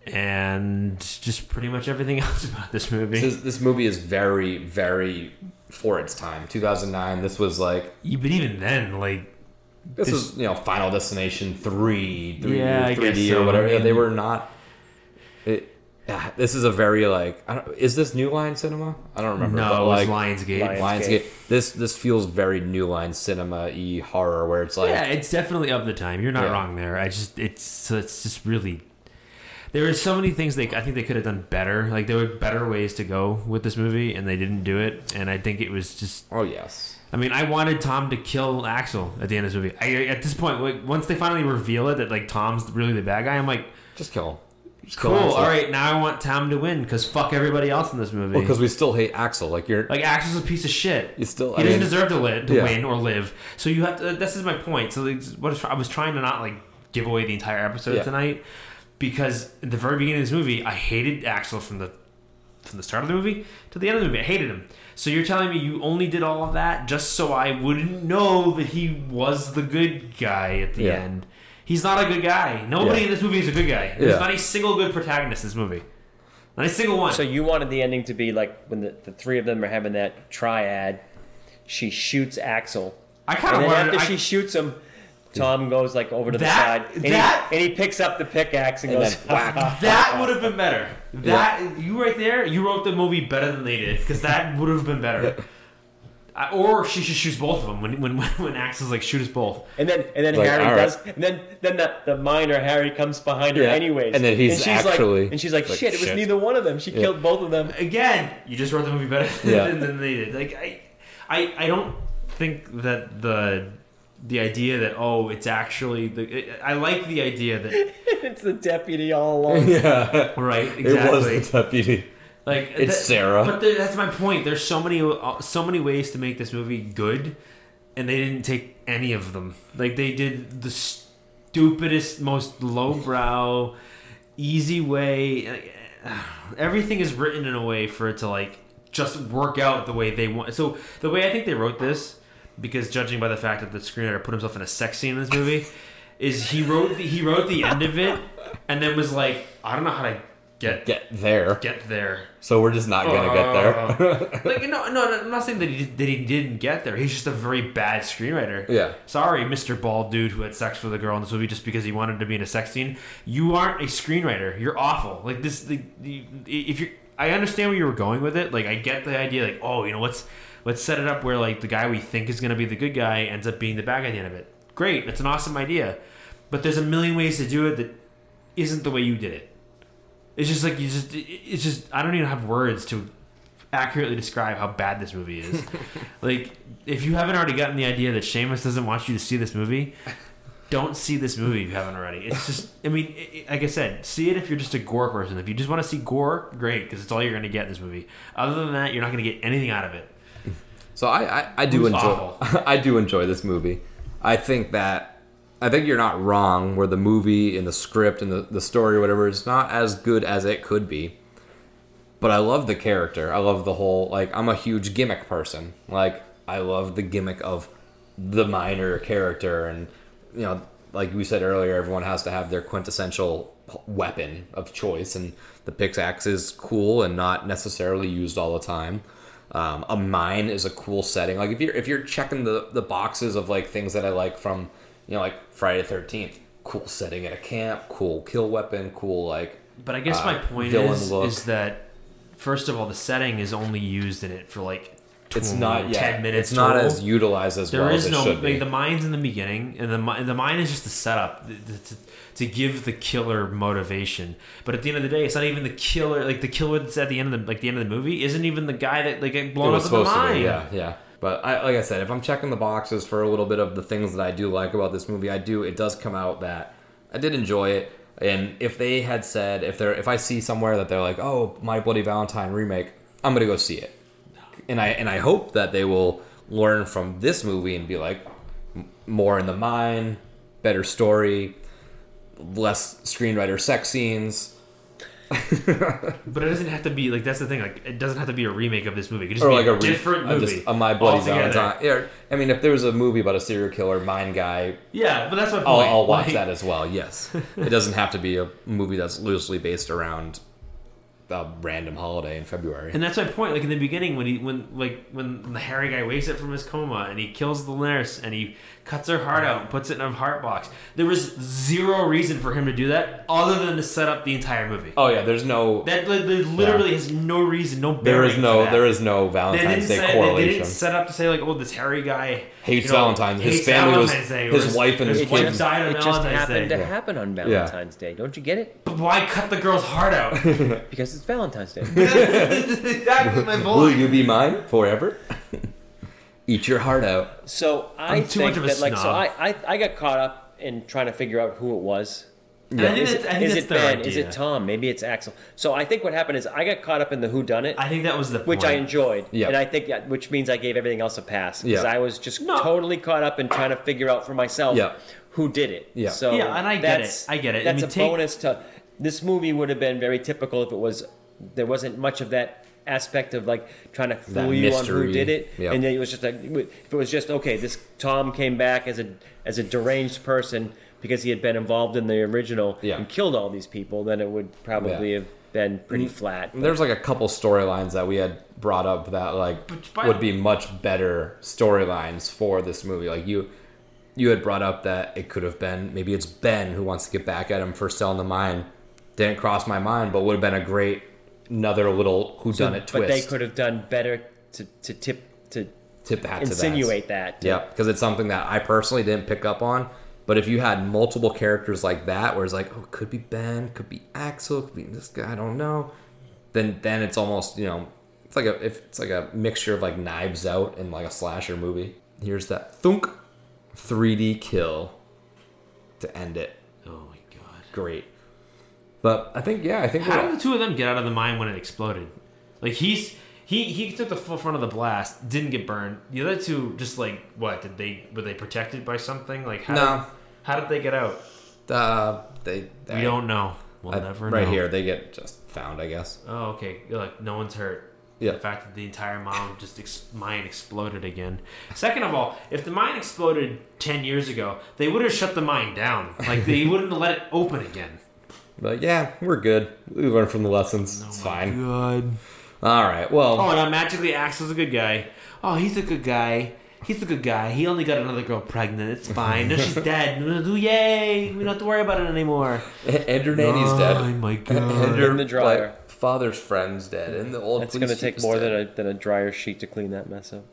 and just pretty much everything else about this movie. This, this movie is very very for its time. Two thousand nine. This was like Yeah, but even then, like this This- was you know Final Destination three, three Yeah, I guess 3D so. or whatever. I mean- they were not. It, yeah, this is a very like. I don't, is this New Line Cinema? I don't remember. no, but it was like, Lionsgate. Lions- Lionsgate. This this feels very New Line Cinema e horror where it's like yeah, it's definitely of the time. You're not Yeah. wrong there. I just it's it's just really there are so many things they I think they could have done better. Like there were better ways to go with this movie, and they didn't do it. And I think it was just. oh yes, I mean, I wanted Tom to kill Axel at the end of this movie. I, at this point, like, once they finally reveal it that like Tom's really the bad guy, I'm like, just kill him. Cool. Axel. All right, now I want Tom to win because fuck everybody else in this movie. Well, because we still hate Axel. Like you're. like Axel's a piece of shit. You still- he I doesn't mean- deserve to, to Yeah. win or live. So you have to. This is my point. So it's- what is- I was trying to not like give away the entire episode Yeah. tonight because at the very beginning of this movie, I hated Axel from the from the start of the movie to the end of the movie. I hated him. So you're telling me you only did all of that just so I wouldn't know that he was the good guy at the Yeah. end. He's not a good guy. Nobody Yeah. in this movie is a good guy. There's Yeah. not a single good protagonist in this movie. Not a single one. So you wanted the ending to be like when the, the three of them are having that triad. She shoots Axel, I kind of then wanted. after I- she shoots him, Tom goes like over to the That- side, and, that- he, and he picks up the pickaxe and, And goes, then whack. That would have been better. That you right there, you wrote the movie better than they did because that would have been better. I, or she should shoot both of them when when when Axel's like shoot us both. And then and then Like, Harry all right. does and then then the, the miner Harry comes behind her Yeah. anyways. And then he's she's actually- like and she's like, like, shit, it was neither one of them. She killed both of them. Again, you just wrote the movie better Yeah. than, than they did. Like I, I I don't think that the the idea that oh it's actually the I like the idea that it's the deputy all along. yeah. right exactly It was exactly the deputy. like It's that- Sarah. But th- that's my point. There's so many uh, so many ways to make this movie good, and they didn't take any of them. Like they did the stupidest, most lowbrow, easy way. like, Everything is written in a way for it to like just work out the way they want. So the way I think they wrote this, because judging by the fact that the screenwriter put himself in a sex scene in this movie, is he wrote the, he wrote the end of it, and then was like, I don't know how to get Get there. get there. So we're just not gonna get there. Uh, like no, no, I'm not saying that he that he didn't get there. He's just a very bad screenwriter. Yeah. Sorry, Mr. Bald dude who had sex with a girl in this movie just because he wanted to be in a sex scene. You aren't a screenwriter. You're awful. Like this, the, the if you, I understand where you were going with it. Like I get the idea. Like oh, you know, let's let's set it up where like the guy we think is gonna be the good guy ends up being the bad guy at the end of it. Great, that's an awesome idea. But there's a million ways to do it that isn't the way you did it. It's just like you just. It's just I don't even have words to accurately describe how bad this movie is. like if you haven't already gotten the idea that Seamus doesn't want you to see this movie, don't see this movie if you haven't already. It's just. I mean, it- like I said, see it if you're just a gore person. If you just want to see gore, great, because it's all you're going to get in this movie. Other than that, you're not going to get anything out of it. So I, I, I do enjoy? I do enjoy this movie. I think that I think you're not wrong where the movie and the script and the, the story or whatever is not as good as it could be. But I love the character. I love the whole like I'm a huge gimmick person. Like I love the gimmick of the minor character and you know like we said earlier everyone has to have their quintessential weapon of choice and the pickaxe is cool and not necessarily used all the time um, a mine is a cool setting like if you're if you're checking the the boxes of like things that i like from you know like friday the 13th cool setting at a camp cool kill weapon cool like But I guess uh, my point is look. is that first of all, the setting is only used in it for like. It's 20 not yeah, ten minutes. it's not as utilized as There well is as it no should be like the mine's in the beginning, and the the mine is just the setup th- to, to give the killer motivation. But at the end of the day, it's not even the killer. Like the killer that's at the end of the like the end of the movie isn't even the guy that like got blown up in the mine. be yeah yeah but I, like i said if i'm checking the boxes for a little bit of the things that i do like about this movie i do it does come out that i did enjoy it and if they had said if they're if i see somewhere that they're like oh my bloody valentine remake i'm gonna go see it and i and i hope that they will learn from this movie and be like more in the mine better story less screenwriter sex scenes But it doesn't have to be like that's the thing. Like it doesn't have to be a remake of this movie. It could just or be like a a different uh, movie. just a My Bloody. Valentine. Yeah, I mean, if there was a movie about a serial killer, Mine Guy, Yeah, but that's my point. I'll, I'll watch Like, that as well. Yes, it doesn't have to be a movie that's loosely based around a random holiday in February. And that's my point. Like in the beginning, when he when like when the hairy guy wakes up from his coma and he kills the nurse and he cuts her heart out and puts it in a heart box. There was zero reason for him to do that other than to set up the entire movie. oh yeah, there's no That li- li- literally has no reason, no bearing. there is no that. there is no They Valentine's didn't, Day say, they correlation. didn't set up to say like, oh, this hairy guy Hates you know, Valentine's. His hates family was- Valentine's Day, or his wife and his his kids- wife died on It just Valentine's happened Day. to happen on Valentine's Day. Don't you get it? But why cut the girl's heart out? Because it's Valentine's Day. exactly my point. Will you be mine forever? Eat your heart out. So I I'm too think much of a that like so. I, I I got caught up in trying to figure out who it was, And I think Is that's, it, I think is that's it their Ben? idea. Is it Tom? Maybe it's Axel. So I think what happened is I got caught up in the Who Done It, I think that was the which I enjoyed, Yeah. and I think that, which means I gave everything else a pass because Yeah. I was just No. totally caught up in trying to figure out for myself Yeah. who did it. Yeah. So Yeah, and I get it. I get it. I That's mean, a take- bonus to this movie would have been very typical if it was there wasn't much of that aspect of like trying to fool That you on who did it, Yep. and then it was just like if it was just okay, this Tom came back as a as a deranged person because he had been involved in the original Yeah. and killed all these people, then it would probably Yeah. have been pretty mm, flat. There's like a couple storylines that we had brought up that like by- would be much better storylines for this movie. Like you, you had brought up that it could have been maybe it's Ben who wants to get back at him for selling the mine. Didn't cross my mind, but would have been a great another little who done it twist. But they could have done better to, to tip to tip the hat to that. insinuate that. Yeah, because it's something that I personally didn't pick up on. But if you had multiple characters like that, where it's like, oh, it could be Ben, could be Axel, could be this guy, I don't know. Then then it's almost you know, it's like a if it's like a mixture of like Knives Out and like a slasher movie. Here's that thunk, 3D kill, to end it. Oh my god. Great. But I think yeah, I think How did the two of them get out of the mine when it exploded? Like he's he he took the full front of the blast, didn't get burned. The other two just like what did they were they protected by something? Like how No. did, how did they get out? uh, they, they We don't know. We'll I- never right know. here they get just found, I guess. Oh, okay. Like no one's hurt. Yeah. The fact that the entire mine just ex- mine exploded again. Second of all, if the mine exploded ten years ago, they would have shut the mine down. Like they wouldn't have let it open again. But yeah, we're good. We learned from the lessons. it's fine. Good. All right. Well, Oh, and uh, magically Axel's a good guy. Oh, he's a good guy. He's a good guy. He only got another girl pregnant. It's fine. No, she's dead. Yay! We don't have to worry about it anymore. and your nanny's Oh dead. my god. And your In the dryer. like, father's friend's dead, and the old. It's going to take more dead. than a, than a dryer sheet to clean that mess up.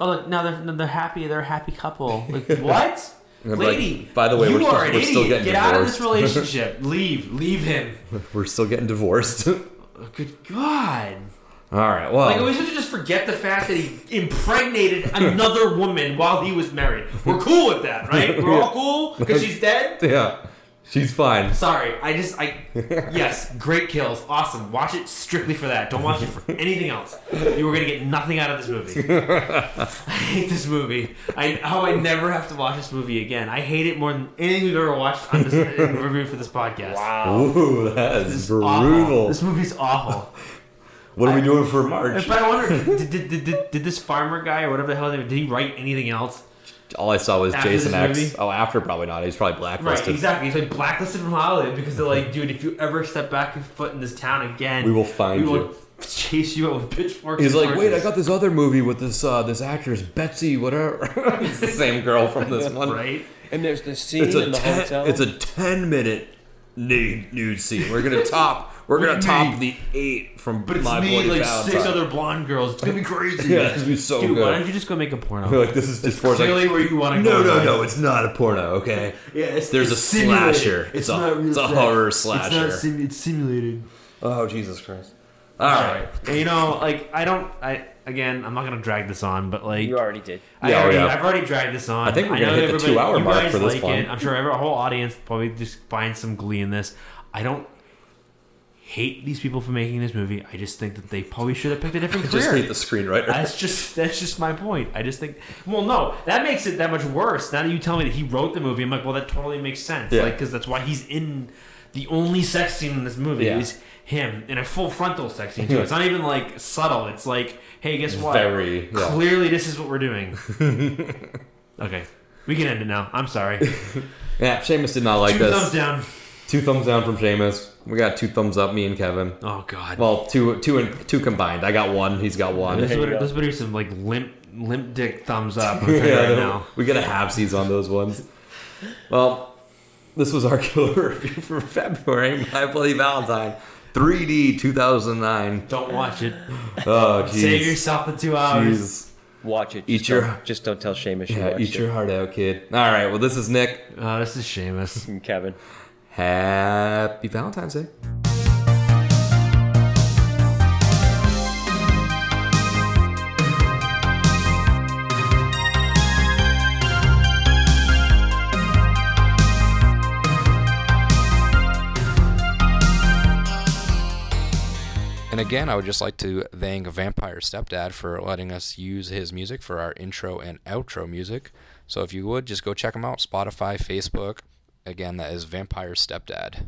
Oh, look, now they're they're happy. They're a happy couple. Like what? I'm like, Lady, by the way, you we're are still- we're still getting Get out of this relationship. leave, leave him. We're still getting divorced. Good God! All right. Well, Like, we should just forget the fact that he impregnated another woman while he was married? We're cool with that, right? We're all cool because she's dead. yeah, she's fine. Sorry, I just I yes, great kills, awesome. Watch it strictly for that. Don't watch it for anything else. You were gonna get nothing out of this movie. I hate this movie. I how I never have to watch this movie again. I hate it more than anything we've ever watched on this in review for this podcast. Wow. Ooh, that This is is awful. This movie's awful. What are we doing for March? But I wonder, did, did, did, did, did this farmer guy or whatever the hell, did he write anything else? All I saw was After Jason X. movie? Oh, after probably not. He's probably blacklisted. Right, blacklisted. exactly. He's like blacklisted from Hollywood because they're like, dude, if you ever step back a foot in this town again, We will find we will you." chase you out with pitchforks. He's and like, wait, I got this other movie with this uh, this actress Betsy, whatever. it's the same girl from this one. right. And there's the scene It's a in the ten, hotel. it's a ten minute nude nude scene. We're gonna top we're gonna top me. the eight from But it's my me Bloody like Valentine. six other blonde girls. It's gonna be crazy. Yeah, it's gonna be so Dude, good. why don't you just go make a porno? We're like, this is just for it's like, Clearly where you want to no, go. no, no, no, it's not a porno, okay? Yeah, it's, There's it's a simulated. slasher. It's a- not real it's a sex. horror It's slasher. not sim- it's simulated. Oh Jesus Christ! All right, And, you know, like I don't. I again, I'm not gonna drag this on, but like you already did. I Yeah, oh, already, yeah. I've already dragged this on. I think we're I gonna know hit the two-hour mark for this like one. I'm sure every whole audience probably just finds some glee in this. I don't hate these people for making this movie. I just think that they probably should have picked a different just career. hate the screenwriter. That's just that's just my point. I just think. Well, no, that makes it that much worse. Now that you tell me that he wrote the movie, I'm like, well, that totally makes sense. Yeah. Like, because that's why he's in the only sex scene in this movie Yeah. is him in a full frontal sex scene too. It's not even like subtle. It's like, hey, guess what? Very, yeah. Clearly, this is what we're doing. okay, we can end it now. I'm sorry. yeah, Seamus did not like Two this. thumbs down. Two thumbs down from Seamus. We got two thumbs up, me and Kevin. Oh God. Well, two, two, and two combined. I got one. He's got one. this There you would go. this would be some like limp limp dick thumbs up. I'm yeah, right now. we get a halfsies on those ones. Well, this was our killer review for February. My Bloody Valentine, 3D 2009. Don't watch it. Oh, jeez. Save yourself the two hours. Jeez. Watch it. Eat your- don't, just don't tell Seamus you Yeah, watched eat it. your heart out, kid. All right. Well, this is Nick. Oh, this is Seamus. And Kevin. Happy Valentine's Day. And again, I would just like to thank Vampire Stepdad for letting us use his music for our intro and outro music. So if you would, just go check him out Spotify, Facebook, Again, that is Vampire Stepdad.